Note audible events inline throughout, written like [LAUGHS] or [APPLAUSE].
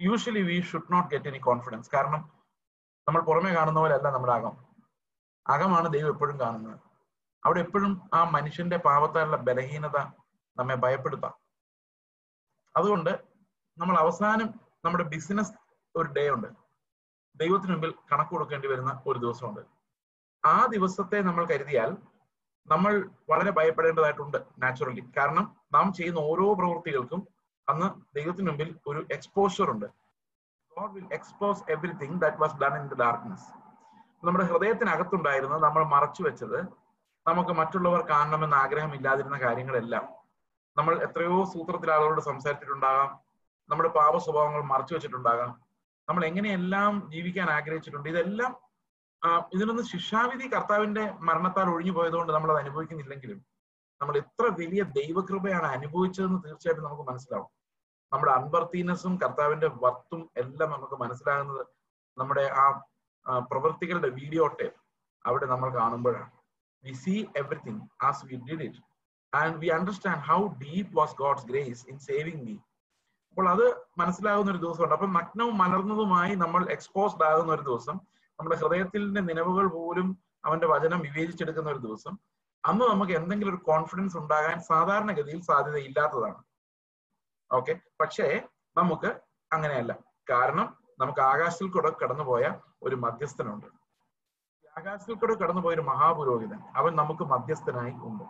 Usually we should not get any confidence കാരണം നമ്മൾ പുറമെ കാണുന്ന പോലെയല്ല നമ്മുടെ അകം. അകമാണ് ദൈവം എപ്പോഴും കാണുന്നത്. അവിടെ എപ്പോഴും ആ മനുഷ്യന്റെ പാപത്താലുള്ള ബലഹീനത നമ്മെ ഭയപ്പെടുത്താം. അതുകൊണ്ട് നമ്മൾ അവസാനം നമ്മുടെ ബിസിനസ് ഒരു ഡേ ഉണ്ട്. ദൈവത്തിന് മുമ്പിൽ കണക്ക് കൊടുക്കേണ്ടി വരുന്ന ഒരു ദിവസമുണ്ട്. ആ ദിവസത്തെ നമ്മൾ കരുതിയാൽ നമ്മൾ വളരെ ഭയപ്പെടേണ്ടതായിട്ടുണ്ട് നാച്ചുറലി കാരണം നാം ചെയ്യുന്ന ഓരോ പ്രവൃത്തികൾക്കും അന്ന് ദൈവത്തിന് മുമ്പിൽ ഒരു എക്സ്പോഷർ ഉണ്ട്. God will expose everything that was done in the darkness നമ്മുടെ ഹൃദയത്തിനകത്തുണ്ടായിരുന്നത് നമ്മൾ മറച്ചു വെച്ചത് നമുക്ക് മറ്റുള്ളവർ കാണണമെന്ന് ആഗ്രഹമില്ലാതിരുന്ന കാര്യങ്ങളെല്ലാം. നമ്മൾ എത്രയോ സൂത്രത്തിൽ ആളുകളോട് സംസാരിച്ചിട്ടുണ്ടാകാം. നമ്മുടെ പാപ സ്വഭാവങ്ങൾ മറച്ചു വെച്ചിട്ടുണ്ടാകാം. നമ്മൾ എങ്ങനെയെല്ലാം ജീവിക്കാൻ ആഗ്രഹിച്ചിട്ടുണ്ട്. ഇതെല്ലാം ഇതിനൊന്നും ശിക്ഷാവിധി കർത്താവിന്റെ മരണത്താൽ ഒഴിഞ്ഞു പോയതുകൊണ്ട് നമ്മൾ അത് അനുഭവിക്കുന്നില്ലെങ്കിലും നമ്മൾ ഇത്ര വലിയ ദൈവകൃപയാണ് അനുഭവിച്ചതെന്ന് തീർച്ചയായിട്ടും നമുക്ക് മനസ്സിലാവും. നമ്മുടെ അൺവർത്തിനെസ്സും കർത്താവിന്റെ വർത്തും എല്ലാം നമുക്ക് മനസ്സിലാകുന്നത് നമ്മുടെ ആ പ്രവൃത്തികളുടെ വീഡിയോ ടേപ്പ് അവിടെ നമ്മൾ കാണുമ്പോഴാണ്. We see everything as we did it and we understand how deep was God's grace in saving me അപ്പോൾ അത് മനസ്സിലാകുന്ന ഒരു ദിവസമുണ്ട്. അപ്പം നഗ്നവും മലർന്നതുമായി നമ്മൾ എക്സ്പോസ്ഡ് ആകുന്ന ഒരു ദിവസം നമ്മുടെ ഹൃദയത്തിന്റെ നിലവുകൾ പോലും അവന്റെ വചനം വിവേചിച്ചെടുക്കുന്ന ഒരു ദിവസം അന്ന് നമുക്ക് എന്തെങ്കിലും ഒരു കോൺഫിഡൻസ് ഉണ്ടാകാൻ സാധാരണഗതിയിൽ സാധ്യതയില്ലാത്തതാണ്. ഓക്കെ പക്ഷേ നമുക്ക് അങ്ങനെയല്ല. കാരണം നമുക്ക് ആകാശത്തിൽ കൂടെ കടന്നുപോയ ഒരു മധ്യസ്ഥനുണ്ട്. ആകാശത്തിൽ കൂടെ കടന്നുപോയ ഒരു മഹാപുരോഹിതൻ അവൻ നമുക്ക് മധ്യസ്ഥനായി ഉണ്ട്.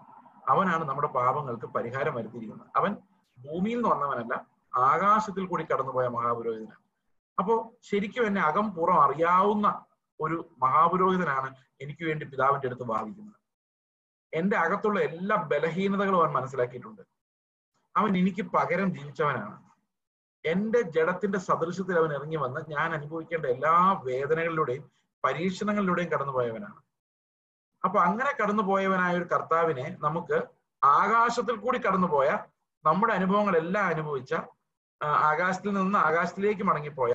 അവനാണ് നമ്മുടെ പാപങ്ങൾക്ക് പരിഹാരം വരുത്തിയിരിക്കുന്നത്. അവൻ ഭൂമിയിൽ നിന്ന് വന്നവനല്ല ആകാശത്തിൽ കൂടി കടന്നുപോയ മഹാപുരോഹിതനാണ്. അപ്പോ ശരിക്കും എന്നെ അകം പുറം അറിയാവുന്ന ഒരു മഹാപുരോഹിതനാണ് എനിക്ക് വേണ്ടി പിതാവിന്റെ അടുത്ത് ഭാവിക്കുന്നത് എന്റെ അകത്തുള്ള എല്ലാ ബലഹീനതകളും അവൻ മനസ്സിലാക്കിയിട്ടുണ്ട്. അവൻ എനിക്ക് പകരം ജീവിച്ചവനാണ്. എന്റെ ജഡത്തിന്റെ സദൃശത്തിൽ അവൻ ഇറങ്ങി വന്ന് ഞാൻ അനുഭവിക്കേണ്ട എല്ലാ വേദനകളിലൂടെയും പരീക്ഷണങ്ങളിലൂടെയും കടന്നുപോയവനാണ്. അപ്പൊ അങ്ങനെ കടന്നുപോയവനായ ഒരു കർത്താവിനെ നമുക്ക് ആകാശത്തിൽ കൂടി കടന്നുപോയ നമ്മുടെ അനുഭവങ്ങളെല്ലാം അനുഭവിച്ച ആകാശത്തിൽ നിന്ന് ആകാശത്തിലേക്ക് മടങ്ങിപ്പോയ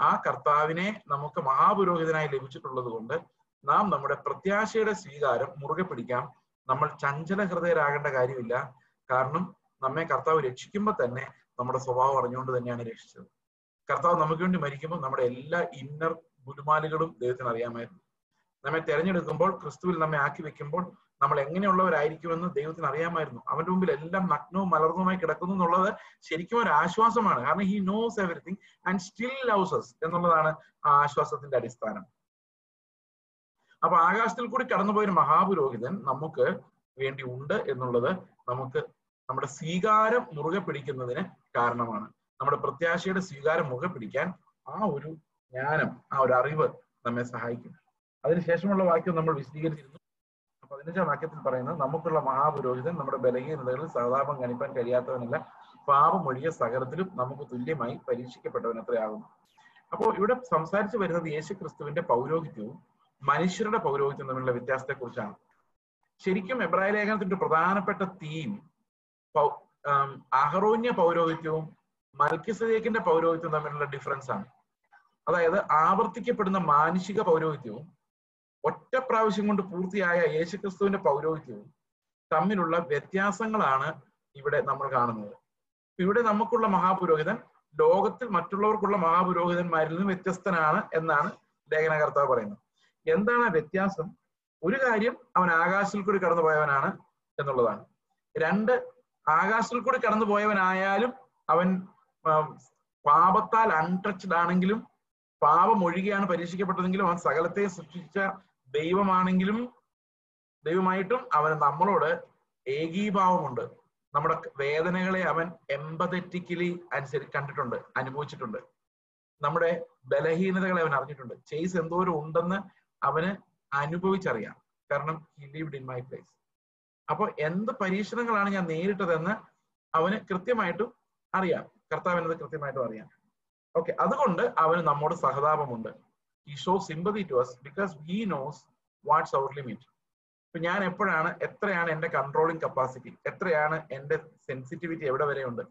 ആ കർത്താവിനെ നമുക്ക് മഹാപുരോഹിതനായി ലഭിച്ചിട്ടുള്ളത് കൊണ്ട് നാം നമ്മുടെ പ്രത്യാശയുടെ സ്വീകാരം മുറുകെ പിടിക്കാം. നമ്മൾ ചഞ്ചല ഹൃദയരാകേണ്ട കാര്യമില്ല. കാരണം നമ്മെ കർത്താവ് രക്ഷിക്കുമ്പോൾ തന്നെ നമ്മുടെ സ്വഭാവം അറിഞ്ഞുകൊണ്ട് തന്നെയാണ് രക്ഷിച്ചത്. കർത്താവ് നമുക്ക് വേണ്ടി മരിക്കുമ്പോൾ നമ്മുടെ എല്ലാ ഇന്നർ ഗുരുമാലുകളും ദൈവത്തിന് അറിയാമായിരുന്നു. നമ്മെ തെരഞ്ഞെടുക്കുമ്പോൾ ക്രിസ്തുവിൽ നമ്മെ ആക്കി വെക്കുമ്പോൾ നമ്മൾ എങ്ങനെയുള്ളവരായിരിക്കുമെന്ന് ദൈവത്തിന് അറിയാമായിരുന്നു. അവന്റെ മുമ്പിൽ എല്ലാം നഗ്നവും മലർന്നുമായി കിടക്കുന്നു എന്നുള്ളത് ശരിക്കും ഒരു ആശ്വാസമാണ്. കാരണം he knows everything and still loves us എന്നുള്ളതാണ് ആ ആശ്വാസത്തിന്റെ അടിസ്ഥാനം. അപ്പൊ ആകാശത്തിൽ കൂടി കടന്നുപോയ ഒരു മഹാപുരോഹിതൻ നമുക്ക് വേണ്ടി ഉണ്ട് എന്നുള്ളത് നമുക്ക് നമ്മുടെ സ്വീകാരം മുറുകെ പിടിക്കുന്നതിന് കാരണമാണ്. നമ്മുടെ പ്രത്യാശയുടെ സ്വീകാരം മുറുകെ പിടിക്കാൻ ആ ഒരു ജ്ഞാനം ആ ഒരു അറിവ് നമ്മെ സഹായിക്കും. അതിനുശേഷമുള്ള വാക്യം നമ്മൾ വിശദീകരിച്ചിരുന്നു. പതിനഞ്ചാം വാക്യത്തിൽ പറയുന്നത് നമുക്കുള്ള മഹാപുരോഹിതൻ നമ്മുടെ ബലഹീനതകളിൽ സഹതാപം കണിപ്പാൻ കഴിയാത്തവനല്ല. പാപമൊഴിയ സകലത്തിലും നമുക്ക് തുല്യമായി പരീക്ഷിക്കപ്പെട്ടവൻ എത്രയാകുന്നു അപ്പോൾ ഇവിടെ സംസാരിച്ചു വരുന്നത് യേശു ക്രിസ്തുവിന്റെ പൗരോഹിത്യവും മനുഷ്യരുടെ പൗരോഹിത്യം തമ്മിലുള്ള വ്യത്യാസത്തെ കുറിച്ചാണ് ശരിക്കും എബ്രായ ലേഖനത്തിന്റെ പ്രധാനപ്പെട്ട തീം അഹറോന്യ പൗരോഹിത്യവും മൽക്കിസദേക്കിന്റെ പൗരോഹിത്യവും തമ്മിലുള്ള ഡിഫറൻസ് ആണ്. അതായത് ആവർത്തിക്കപ്പെടുന്ന മാനുഷിക പൗരോഹിത്യവും ഒറ്റ പ്രാവശ്യം കൊണ്ട് പൂർത്തിയായ യേശുക്രിസ്തുവിന്റെ പൗരോഹിത്യവും തമ്മിലുള്ള വ്യത്യാസങ്ങളാണ് ഇവിടെ നമ്മൾ കാണുന്നത്. ഇവിടെ നമുക്കുള്ള മഹാപുരോഹിതൻ ലോകത്തിൽ മറ്റുള്ളവർക്കുള്ള മഹാപുരോഹിതന്മാരിൽ നിന്നും വ്യത്യസ്തനാണ് എന്നാണ് ലേഖനകർത്താവ് പറയുന്നത്. എന്താണ് ആ വ്യത്യാസം? ഒരു കാര്യം അവൻ ആകാശത്തിൽ കൂടി കടന്നുപോയവനാണ് എന്നുള്ളതാണ്. രണ്ട് ആകാശത്തിൽ കൂടി കടന്നുപോയവനായാലും അവൻ പാപത്താൽ അൺടച്ച്ഡ് ആണെങ്കിലും പാപം ഒഴികെയാണ് പരീക്ഷിക്കപ്പെട്ടതെങ്കിലും അവൻ സകലത്തെ സൃഷ്ടിച്ച ദൈവമാണെങ്കിലും ദൈവമായിട്ടും അവന് നമ്മളോട് ഏകീഭാവമുണ്ട്. നമ്മുടെ വേദനകളെ അവൻ എമ്പതറ്റിക്കലി അനുസരി കണ്ടിട്ടുണ്ട് അനുഭവിച്ചിട്ടുണ്ട്. നമ്മുടെ ബലഹീനതകളെ അവൻ അറിഞ്ഞിട്ടുണ്ട്. ചേസ് എന്തോരം ഉണ്ടെന്ന് അവന് അനുഭവിച്ചറിയാം. കാരണം he lived in my place അപ്പോൾ എന്ത് പരീക്ഷണങ്ങളാണ് ഞാൻ നേരിട്ടതെന്ന് അവന് കൃത്യമായിട്ടും അറിയാം. കർത്താവിനത് കൃത്യമായിട്ടും അറിയാം. ഓക്കെ അതുകൊണ്ട് അവന് നമ്മോട് സഹതാപമുണ്ട്. ഈ show sympathy to us because he knows what's our limit ഇപ്പൊ ഞാൻ എപ്പോഴാണ് എത്രയാണ് എന്റെ കൺട്രോളിങ് കപ്പാസിറ്റി എത്രയാണ് എന്റെ സെൻസിറ്റിവിറ്റി എവിടെ വരെയുണ്ട്?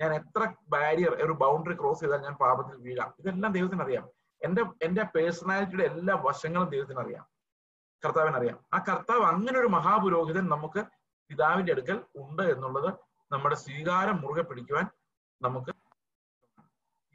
ഞാൻ എത്ര ബാരിയർ ഒരു ബൗണ്ടറി ക്രോസ് ചെയ്താൽ ഞാൻ പാപത്തിൽ വീഴാം? ഇതെല്ലാം ദൈവത്തിന് അറിയാം എന്റെ എന്റെ പേഴ്സണാലിറ്റിയുടെ എല്ലാ വശങ്ങളും ദൈവത്തിന് അറിയാം. കർത്താവിന് അറിയാം ആ കർത്താവ് അങ്ങനെ ഒരു മഹാപുരോഹിതൻ നമുക്ക് പിതാവിന്റെ അടുക്കൽ ഉണ്ട് എന്നുള്ളത് നമ്മുടെ സ്വീകാരം മുറുകെ പിടിക്കുവാൻ നമുക്ക്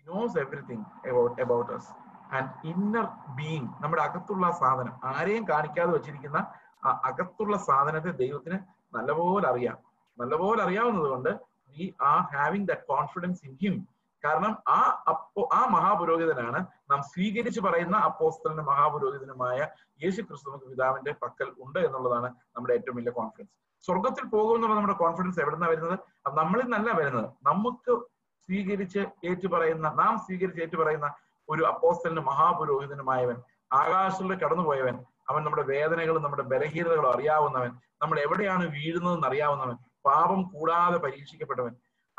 knows everything about about us. And inner being നമ്മുടെ അകത്തുള്ള സാധനം. ആരെയും കാണിക്കാതെ വെച്ചിരിക്കുന്ന ആ അകത്തുള്ള സാധനത്തെ ദൈവത്തിന് നല്ലപോലെ അറിയാം. നല്ലപോലെ അറിയാവുന്നത് കൊണ്ട് we are having the confidence in him കാരണം ആ അപ്പോ ആ മഹാപുരോഹിതനാണ് നാം സ്വീകരിച്ചു പറയുന്ന അപ്പോസ്തലിന്റെ മഹാപുരോഹിതനുമായ യേശു ക്രിസ്തു നമുക്ക് പിതാവിന്റെ പക്കൽ ഉണ്ട് എന്നുള്ളതാണ് നമ്മുടെ ഏറ്റവും വലിയ കോൺഫിഡൻസ് സ്വർഗത്തിൽ പോകുമെന്നുള്ള നമ്മുടെ കോൺഫിഡൻസ് എവിടുന്ന വരുന്നത്? അത് നമ്മളിൽ നിന്നല്ല വരുന്നത്. നമുക്ക് സ്വീകരിച്ച് ഏറ്റുപറയുന്ന നാം സ്വീകരിച്ച് ഏറ്റുപറയുന്ന ഒരു അപ്പോസ്തലിന് മഹാപുരോഹിതനുമായവൻ ആകാശത്തിലൂടെ കടന്നുപോയവൻ അവൻ നമ്മുടെ വേദനകളും നമ്മുടെ ബലഹീനതകളും അറിയാവുന്നവൻ നമ്മൾ എവിടെയാണ് വീഴുന്നതെന്ന് അറിയാവുന്നവൻ പാപം കൂടാതെ പരീക്ഷിക്കപ്പെട്ടവൻ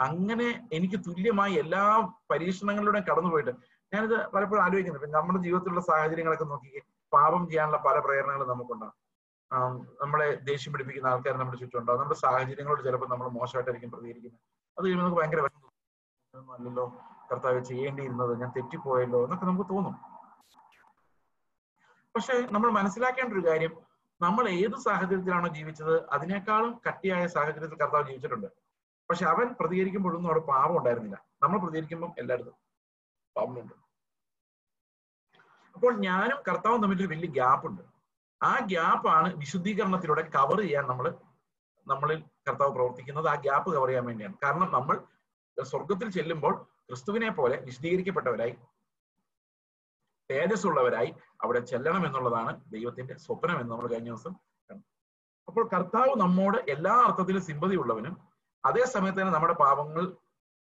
അങ്ങനെ എനിക്ക് തുല്യമായി എല്ലാ പരീക്ഷണങ്ങളിലൂടെ കടന്നുപോയിട്ട് ഞാനിത് പലപ്പോഴും ആലോചിക്കുന്നത് നമ്മുടെ ജീവിതത്തിലുള്ള സാഹചര്യങ്ങളൊക്കെ നോക്കി പാപം ചെയ്യാനുള്ള പല പ്രേരണകളും നമുക്കുണ്ടാകും നമ്മളെ ദേഷ്യം പിടിപ്പിക്കുന്ന ആൾക്കാർ നമ്മുടെ ചുറ്റുമുണ്ടാവും. നമ്മുടെ സാഹചര്യങ്ങളോട് ചിലപ്പോൾ നമ്മൾ മോശമായിട്ടായിരിക്കും പ്രതികരിക്കുന്നത്. അത് കഴിയുമ്പോൾ നമുക്ക് ഭയങ്കര അല്ലല്ലോ കർത്താവ് ചെയ്യേണ്ടിയിരുന്നത് ഞാൻ തെറ്റിപ്പോയല്ലോ എന്നൊക്കെ നമുക്ക് തോന്നും. പക്ഷെ നമ്മൾ മനസ്സിലാക്കേണ്ട ഒരു കാര്യം നമ്മൾ ഏത് സാഹചര്യത്തിലാണോ ജീവിച്ചത് അതിനേക്കാളും കട്ടിയായ സാഹചര്യത്തിൽ കർത്താവ് ജീവിച്ചിട്ടുണ്ട്. പക്ഷെ അവൻ പ്രതികരിക്കുമ്പോഴൊന്നും അവിടെ പാപം ഉണ്ടായിരുന്നില്ല. നമ്മൾ പ്രതികരിക്കുമ്പോൾ എല്ലായിടത്തും പാപമുണ്ട്. അപ്പോൾ ഞാനും കർത്താവും തമ്മിൽ ഒരു വലിയ ഗ്യാപ്പ് ഉണ്ട്. ആ ഗ്യാപ്പാണ് വിശുദ്ധീകരണത്തിലൂടെ കവർ ചെയ്യാൻ നമ്മൾ നമ്മളിൽ കർത്താവ് പ്രവർത്തിക്കുന്നത്. ആ ഗ്യാപ്പ് കവർ ചെയ്യാൻ വേണ്ടിയാണ്. കാരണം നമ്മൾ സ്വർഗത്തിൽ ചെല്ലുമ്പോൾ ക്രിസ്തുവിനെ പോലെ വിശദീകരിക്കപ്പെട്ടവരായി തേജസ്സുള്ളവരായി അവിടെ ചെല്ലണം എന്നുള്ളതാണ് ദൈവത്തിന്റെ സ്വപ്നം എന്ന് നമ്മൾ കഴിഞ്ഞ ദിവസം അപ്പോൾ കർത്താവ് നമ്മോട് എല്ലാ അർത്ഥത്തിലും സിമ്പതി ഉള്ളവനും അതേ സമയത്ത് തന്നെ നമ്മുടെ പാപങ്ങൾ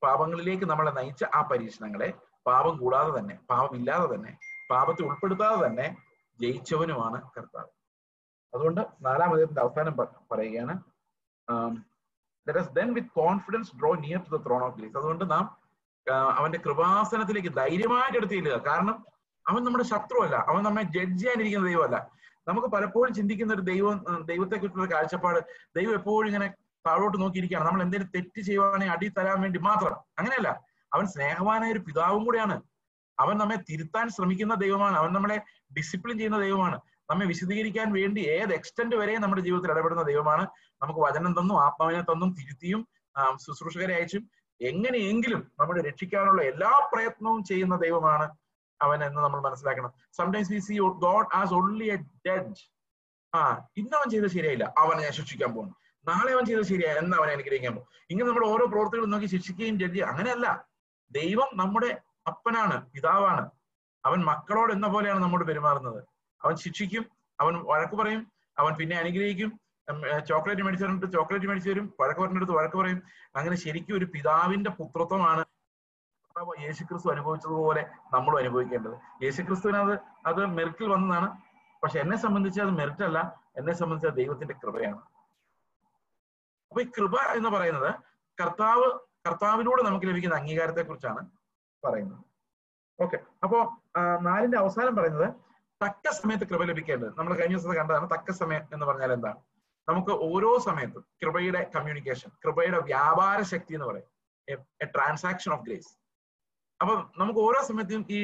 പാപങ്ങളിലേക്ക് നമ്മളെ നയിച്ച ആ പരീക്ഷണങ്ങളെ പാപം കൂടാതെ തന്നെ പാപമില്ലാതെ തന്നെ പാപത്തെ ഉൾപ്പെടുത്താതെ തന്നെ ജയിച്ചവനുമാണ് കർത്താവ്. അതുകൊണ്ട് നാലാം അദ്ദേഹത്തിന്റെ അവസാനം പറയുകയാണ് with confidence draw near to the throne of grace അതുകൊണ്ട് നാം അവന്റെ കൃപാസനത്തിലേക്ക് ധൈര്യമായിട്ട് എടുത്ത് ചെല്ലുക. കാരണം അവൻ നമ്മുടെ ശത്രുവല്ല അവൻ നമ്മെ ജഡ്ജ് ചെയ്യാനിരിക്കുന്ന ദൈവമല്ല. നമുക്ക് പലപ്പോഴും ചിന്തിക്കുന്ന ഒരു ദൈവം ദൈവത്തെ കുറിച്ചുള്ള കാഴ്ചപ്പാട് ദൈവം എപ്പോഴും ഇങ്ങനെ താഴോട്ട് നോക്കിയിരിക്കുകയാണ്. നമ്മൾ എന്തെങ്കിലും തെറ്റ് ചെയ്യുവാണെങ്കിൽ അടി തരാൻ വേണ്ടി മാത്രം. അങ്ങനെയല്ല. അവൻ സ്നേഹവാനായ ഒരു പിതാവും കൂടിയാണ്. അവൻ നമ്മെ തിരുത്താൻ ശ്രമിക്കുന്ന ദൈവമാണ്. അവൻ നമ്മളെ ഡിസിപ്ലിൻ ചെയ്യുന്ന ദൈവമാണ്. നമ്മെ വിശദീകരിക്കാൻ വേണ്ടി ഏത് എക്സ്റ്റന്റ് വരെ നമ്മുടെ ജീവിതത്തിൽ ഇടപെടുന്ന ദൈവമാണ്. നമുക്ക് വചനം തന്നും ആത്മാവിനെ തന്നും തിരുത്തിയും ശുശ്രൂഷകരെ അയച്ചും. എങ്ങനെയെങ്കിലും നമ്മളെ രക്ഷിക്കാനുള്ള എല്ലാ പ്രയത്നവും ചെയ്യുന്ന ദൈവമാണ് അവൻ എന്ന് നമ്മൾ മനസ്സിലാക്കണം. Sometimes we see God as only a dead ആ ഇന്നവൻ ചെയ്ത് ശരിയായില്ല. അവനെ ഞാൻ ശിക്ഷിക്കാൻ പോകുന്നു. നാളെ അവൻ ചെയ്തത് ശരിയാ. എന്ന് അവനെ അനുഗ്രഹിക്കാൻ പോകും. ഇങ്ങനെ നമ്മൾ ഓരോ പ്രവർത്തികളും നോക്കി ശിക്ഷിക്കുകയും ജഡ്ജി അങ്ങനെയല്ല. ദൈവം നമ്മുടെ അപ്പനാണ് പിതാവാണ്. അവൻ മക്കളോട് എന്ന പോലെയാണ് നമ്മോട് പെരുമാറുന്നത്. അവൻ ശിക്ഷിക്കും അവൻ വഴക്ക് പറയും അവൻ പിന്നെ അനുഗ്രഹിക്കും. ചോക്ലേറ്റ് മേടിച്ചു തന്നിട്ട് ചോക്ലേറ്റ് മേടിച്ചു തരും വഴക്ക് പറഞ്ഞെടുത്ത് വഴക്ക് പറയും. അങ്ങനെ ശരിക്കും ഒരു പിതാവിന്റെ പുത്രത്വമാണ് യേശുക്രിസ്തു അനുഭവിച്ചതുപോലെ നമ്മളും അനുഭവിക്കേണ്ടത്. യേശുക്രിസ്തുവിന് അത് അത് മെറിറ്റിൽ വന്നതാണ്. പക്ഷെ എന്നെ സംബന്ധിച്ച് അത് മെറിറ്റ് അല്ല എന്നെ സംബന്ധിച്ച് ദൈവത്തിന്റെ കൃപയാണ്. അപ്പൊ ഈ കൃപ എന്ന് പറയുന്നത് കർത്താവ് കർത്താവിലൂടെ നമുക്ക് ലഭിക്കുന്ന അംഗീകാരത്തെ കുറിച്ചാണ് പറയുന്നത്. ഓക്കെ. അപ്പോ നാലിന്റെ അവസാനം പറയുന്നത് തക്ക സമയത്ത് കൃപ ലഭിക്കേണ്ടത്. നമ്മൾ കഴിഞ്ഞ ദിവസത്തെ കണ്ടതാണ് തക്ക സമയം എന്ന് പറഞ്ഞാൽ എന്താണ്? നമുക്ക് ഓരോ സമയത്തും കൃപയുടെ കമ്മ്യൂണിക്കേഷൻ കൃപയുടെ വ്യാപാര ശക്തി എന്ന് പറയും. ട്രാൻസാക്ഷൻ ഓഫ് ഗ്രേസ് അപ്പൊ നമുക്ക് ഓരോ സമയത്തും ഈ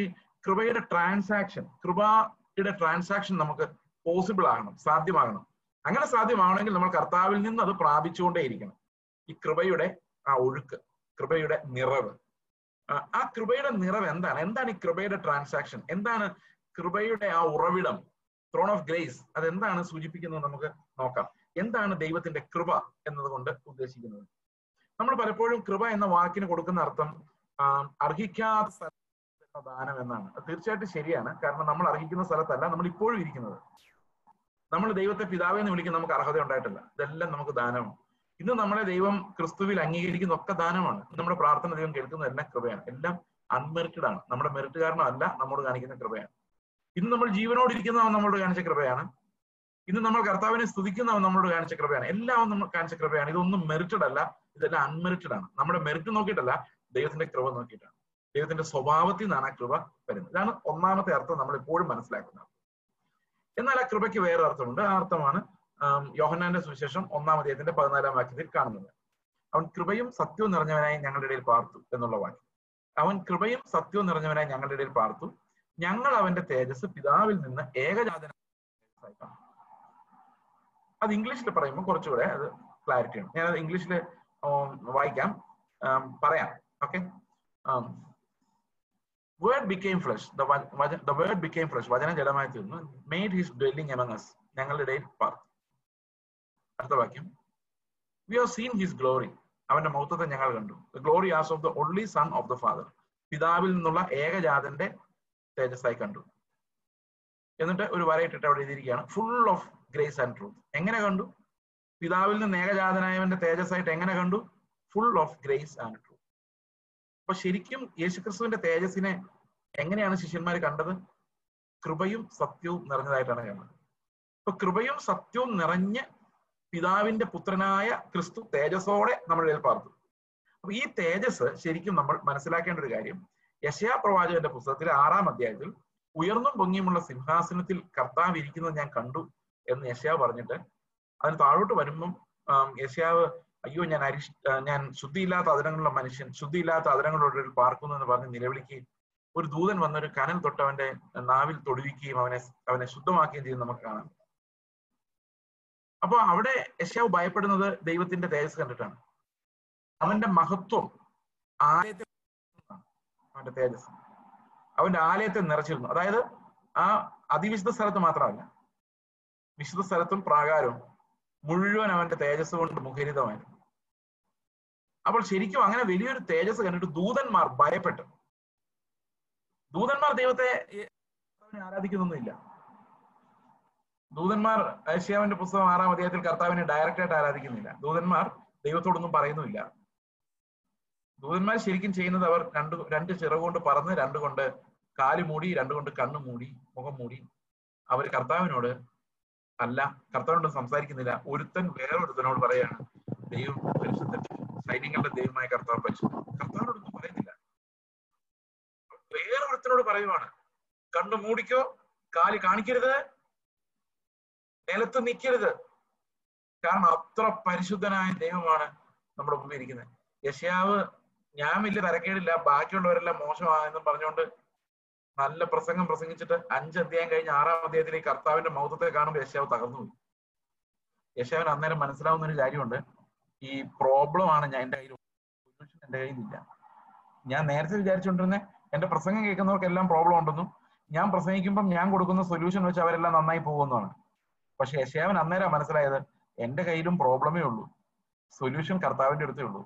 കൃപയുടെ ട്രാൻസാക്ഷൻ കൃപയുടെ ട്രാൻസാക്ഷൻ നമുക്ക് പോസിബിൾ ആകണം സാധ്യമാകണം. അങ്ങനെ സാധ്യമാവണമെങ്കിൽ നമ്മൾ കർത്താവിൽ നിന്ന് അത് പ്രാപിച്ചുകൊണ്ടേയിരിക്കണം. ഈ കൃപയുടെ ആ ഒഴുക്ക് കൃപയുടെ നിറവ്. ആ, കൃപയുടെ നിറവ് എന്താണ്? എന്താണ് ഈ കൃപയുടെ ട്രാൻസാക്ഷൻ എന്താണ് കൃപയുടെ ആ ഉറവിടം? ത്രോൺ ഓഫ് ഗ്രേസ് അതെന്താണ് സൂചിപ്പിക്കുന്നത് നമുക്ക് നോക്കാം. എന്താണ് ദൈവത്തിന്റെ കൃപ എന്നതുകൊണ്ട് ഉദ്ദേശിക്കുന്നത്? നമ്മൾ പലപ്പോഴും കൃപ എന്ന വാക്കിന് കൊടുക്കുന്ന അർത്ഥം അർഹിക്കാത്ത സ്ഥലം ദാനം എന്നാണ്. തീർച്ചയായിട്ടും ശരിയാണ്. കാരണം നമ്മൾ അർഹിക്കുന്ന സ്ഥലത്തല്ല നമ്മൾ ഇപ്പോഴും ഇരിക്കുന്നത്. നമ്മൾ ദൈവത്തെ പിതാവെ എന്ന് വിളിക്കുന്ന നമുക്ക് അർഹത ഉണ്ടായിട്ടില്ല. ഇതെല്ലാം നമുക്ക് ദാനമാണ്. ഇന്ന് നമ്മളെ ദൈവം ക്രിസ്തുവിൽ അംഗീകരിക്കുന്ന ഒക്കെ ദാനമാണ് നമ്മുടെ പ്രാർത്ഥന ദൈവം കേൾക്കുന്ന എല്ലാം കൃപയാണ്. എല്ലാം അൺമെറിറ്റഡ് ആണ്. നമ്മുടെ മെറിറ്റ് കാരണമല്ല നമ്മോട് കാണിക്കുന്ന കൃപയാണ്. ഇന്ന് നമ്മൾ ജീവനോട് ഇരിക്കുന്നവൻ നമ്മളോട് കാണിച്ച കൃപയാണ്. ഇന്ന് നമ്മൾ കർത്താവിനെ സ്തുതിക്കുന്നവൻ നമ്മളോട് കാണിച്ച കൃപയാണ്. എല്ലാം നമ്മൾ കാണിച്ച കൃപയാണ്. ഇതൊന്നും മെറിറ്റഡ് അല്ല ഇതെല്ലാം അൺമെറിറ്റഡ് ആണ്. നമ്മുടെ മെറിറ്റ് നോക്കിയിട്ടല്ല ദൈവത്തിന്റെ കൃപ നോക്കിയിട്ടാണ്. ദൈവത്തിന്റെ സ്വഭാവത്തിൽ നിന്നാണ് ആ കൃപ വരുന്നത്. ഇതാണ് ഒന്നാമത്തെ അർത്ഥം നമ്മൾ എപ്പോഴും മനസ്സിലാക്കുന്നത്. എന്നാൽ ആ കൃപയ്ക്ക് വേറെ അർത്ഥമുണ്ട്. ആ അർത്ഥമാണ് യോഹന്നാന്റെ സുവിശേഷം ഒന്നാം അദ്ദേഹത്തിന്റെ പതിനാലാം വാക്യത്തിൽ കാണുന്നത്. അവൻ കൃപയും സത്യവും നിറഞ്ഞവനായി ഞങ്ങളുടെ ഇടയിൽ പാർത്തു എന്നുള്ള വാക്യം. അവൻ കൃപയും സത്യവും നിറഞ്ഞവനായി ഞങ്ങളുടെ ഇടയിൽ പാർത്തു. ഞങ്ങൾ അവന്റെ തേജസ് പിതാവിൽ നിന്ന് ഏകജാതന അത് ഇംഗ്ലീഷിൽ പറയുമ്പോൾ കുറച്ചുകൂടെ അത് ക്ലാരിറ്റി ആണ് ഞാൻ ഇംഗ്ലീഷിൽ വായിക്കാം. പറയാം. Okay? Word became flesh the word became flesh വചനം ജഡമായി തീർന്നു made his dwelling among us ഞങ്ങളുടെ ഇടയിൽ പാർത്തു അടുത്ത വാക്യം. We have seen his glory അവന്റെ മൗത്തത്തെ ഞങ്ങൾ കണ്ടു. The glory as of the only son of the father പിതാവിൽ നിന്നുള്ള ഏകജാതന്റെ തേജസ്സായി കണ്ടു. എന്നിട്ട് ഒരു വരയിട്ടിട്ട് അവിടെ എഴുതിയിരിക്കുകയാണ് full of grace and truth എങ്ങനെ കണ്ടു? പിതാവിൽ നിന്ന് ഏകജാതനായവന്റെ തേജസ്സായിട്ട് എങ്ങനെ കണ്ടു? Full of grace and truth അപ്പൊ ശരിക്കും യേശുക്രിസ്തുവിന്റെ തേജസ്സിനെ എങ്ങനെയാണ് ശിഷ്യന്മാർ കണ്ടത്? കൃപയും സത്യവും നിറഞ്ഞതായിട്ടാണ് കണ്ടത് അപ്പൊ കൃപയും സത്യവും നിറഞ്ഞ് പിതാവിന്റെ പുത്രനായ ക്രിസ്തു തേജസ്സോടെ നമ്മുടെ ഇടയിൽ പാർത്തു. അപ്പൊ ഈ തേജസ് ശരിക്കും നമ്മൾ മനസ്സിലാക്കേണ്ട ഒരു കാര്യം യശയാ പ്രവാചകന്റെ പുസ്തകത്തിലെ ആറാം അധ്യായത്തിൽ ഉയർന്നും പൊങ്ങിയുമുള്ള സിംഹാസനത്തിൽ കർത്താവ് ഇരിക്കുന്നത് ഞാൻ കണ്ടു എന്ന് യശയാവ് പറഞ്ഞിട്ട് അതിന് താഴോട്ട് വരുമ്പം യശയാവ് അയ്യോ ഞാൻ അരിഷ് ഞാൻ ശുദ്ധിയില്ലാത്ത അതിരങ്ങളുള്ള മനുഷ്യൻ ശുദ്ധിയില്ലാത്ത അതിരങ്ങളുടെ പാർക്കുന്നു എന്ന് പറഞ്ഞ് നിലവിളിക്കുകയും ഒരു ദൂതൻ വന്ന ഒരു കനൽ തൊട്ട് അവന്റെ നാവിൽ തൊടുവിക്കുകയും അവനെ അവനെ ശുദ്ധമാക്കുകയും ചെയ്ത് നമുക്ക് കാണാം. അപ്പൊ അവിടെ യശാവ് ഭയപ്പെടുന്നത് ദൈവത്തിന്റെ തേജസ് കണ്ടിട്ടാണ്. അവന്റെ മഹത്വം ആലയത്തെ അവന്റെ തേജസ്. അവന്റെ ആലയത്തെ നിറച്ചിരുന്നു. അതായത് ആ അതിവിശുദ്ധ സ്ഥലത്ത് മാത്രമല്ല വിശുദ്ധ സ്ഥലത്തും പ്രാകാരവും മുഴുവൻ അവന്റെ തേജസ് കൊണ്ട് മുഖരിതമായിരുന്നു. അപ്പോൾ ശരിക്കും അങ്ങനെ വലിയൊരു തേജസ് കണ്ടിട്ട് ദൂതന്മാർ ഭയപ്പെട്ടു. ദൂതന്മാർ ദൈവത്തെ ആരാധിക്കുന്നൊന്നുമില്ല. ദൂതന്മാർ ഏഷ്യാവിന്റെ പുസ്തകം ആറാം അധ്യായത്തിൽ കർത്താവിനെ ഡയറക്റ്റ് ആയിട്ട് ആരാധിക്കുന്നില്ല. ദൂതന്മാർ ദൈവത്തോടൊന്നും പറയുന്നുമില്ല. ദൂതന്മാർ ശരിക്കും ചെയ്യുന്നത് അവർ രണ്ട് രണ്ട് ചിറകുകൊണ്ട് പറന്ന് രണ്ട് കൊണ്ട് കാൽ മൂടി രണ്ട് കൊണ്ട് കണ്ണു മൂടി മുഖം മൂടി. അവർ കർത്താവിനോട് അല്ല കർത്താവിനോട് സംസാരിക്കുന്നില്ല. ഒരുത്തൻ വേറൊരുത്തനോട് പറയാണ് ദൈവം പരിശുദ്ധൻ സൈന്യങ്ങളുടെ ദൈവമായ കർത്താവ് പരിശുദ്ധൻ കർത്താവിനോടൊന്നും പറയുന്നില്ല. വേറൊരുത്തനോട് പറയുവാണ്. കണ്ണു മൂടിക്കോ കാൽ കാണിക്കരുത് നിലത്ത് നിൽക്കരുത് കാരണം അത്ര പരിശുദ്ധനായ ദൈവമാണ് നമ്മുടെ മുമ്പിൽ ഇരിക്കുന്നത്. യശയാവ് ഞാൻ വലിയ തരക്കേടില്ല ബാക്കിയുള്ളവരെല്ലാം മോശമാണെന്നും പറഞ്ഞുകൊണ്ട് നല്ല പ്രസംഗം പ്രസംഗിച്ചിട്ട് അഞ്ച് അധ്യായം കഴിഞ്ഞ് ആറാം അധ്യായത്തിൽ ഈ കർത്താവിന്റെ മൗതത്തെ കാണുമ്പോൾ യശാവ് തകർന്നു പോയി യശാവിന് അന്നേരം മനസ്സിലാവുന്ന ഒരു കാര്യമുണ്ട്. ഈ പ്രോബ്ലം ആണ് ഞാൻ എന്റെ കയ്യിൽ സൊല്യൂഷൻ എന്റെ കയ്യിലില്ല. ഞാൻ നേരത്തെ വിചാരിച്ചുകൊണ്ടിരുന്ന എന്റെ പ്രസംഗം കേൾക്കുന്നവർക്കെല്ലാം പ്രോബ്ലം ഉണ്ടെന്നും ഞാൻ പ്രസംഗിക്കുമ്പോൾ ഞാൻ കൊടുക്കുന്ന സൊല്യൂഷൻ വെച്ച് അവരെല്ലാം നന്നായി പോകുന്നതാണ് പക്ഷെ യശയാവൻ അന്നേരം മനസ്സിലായത് എന്റെ കയ്യിലും പ്രോബ്ലമേ ഉള്ളൂ. സൊല്യൂഷൻ കർത്താവിന്റെ അടുത്തേ ഉള്ളൂ.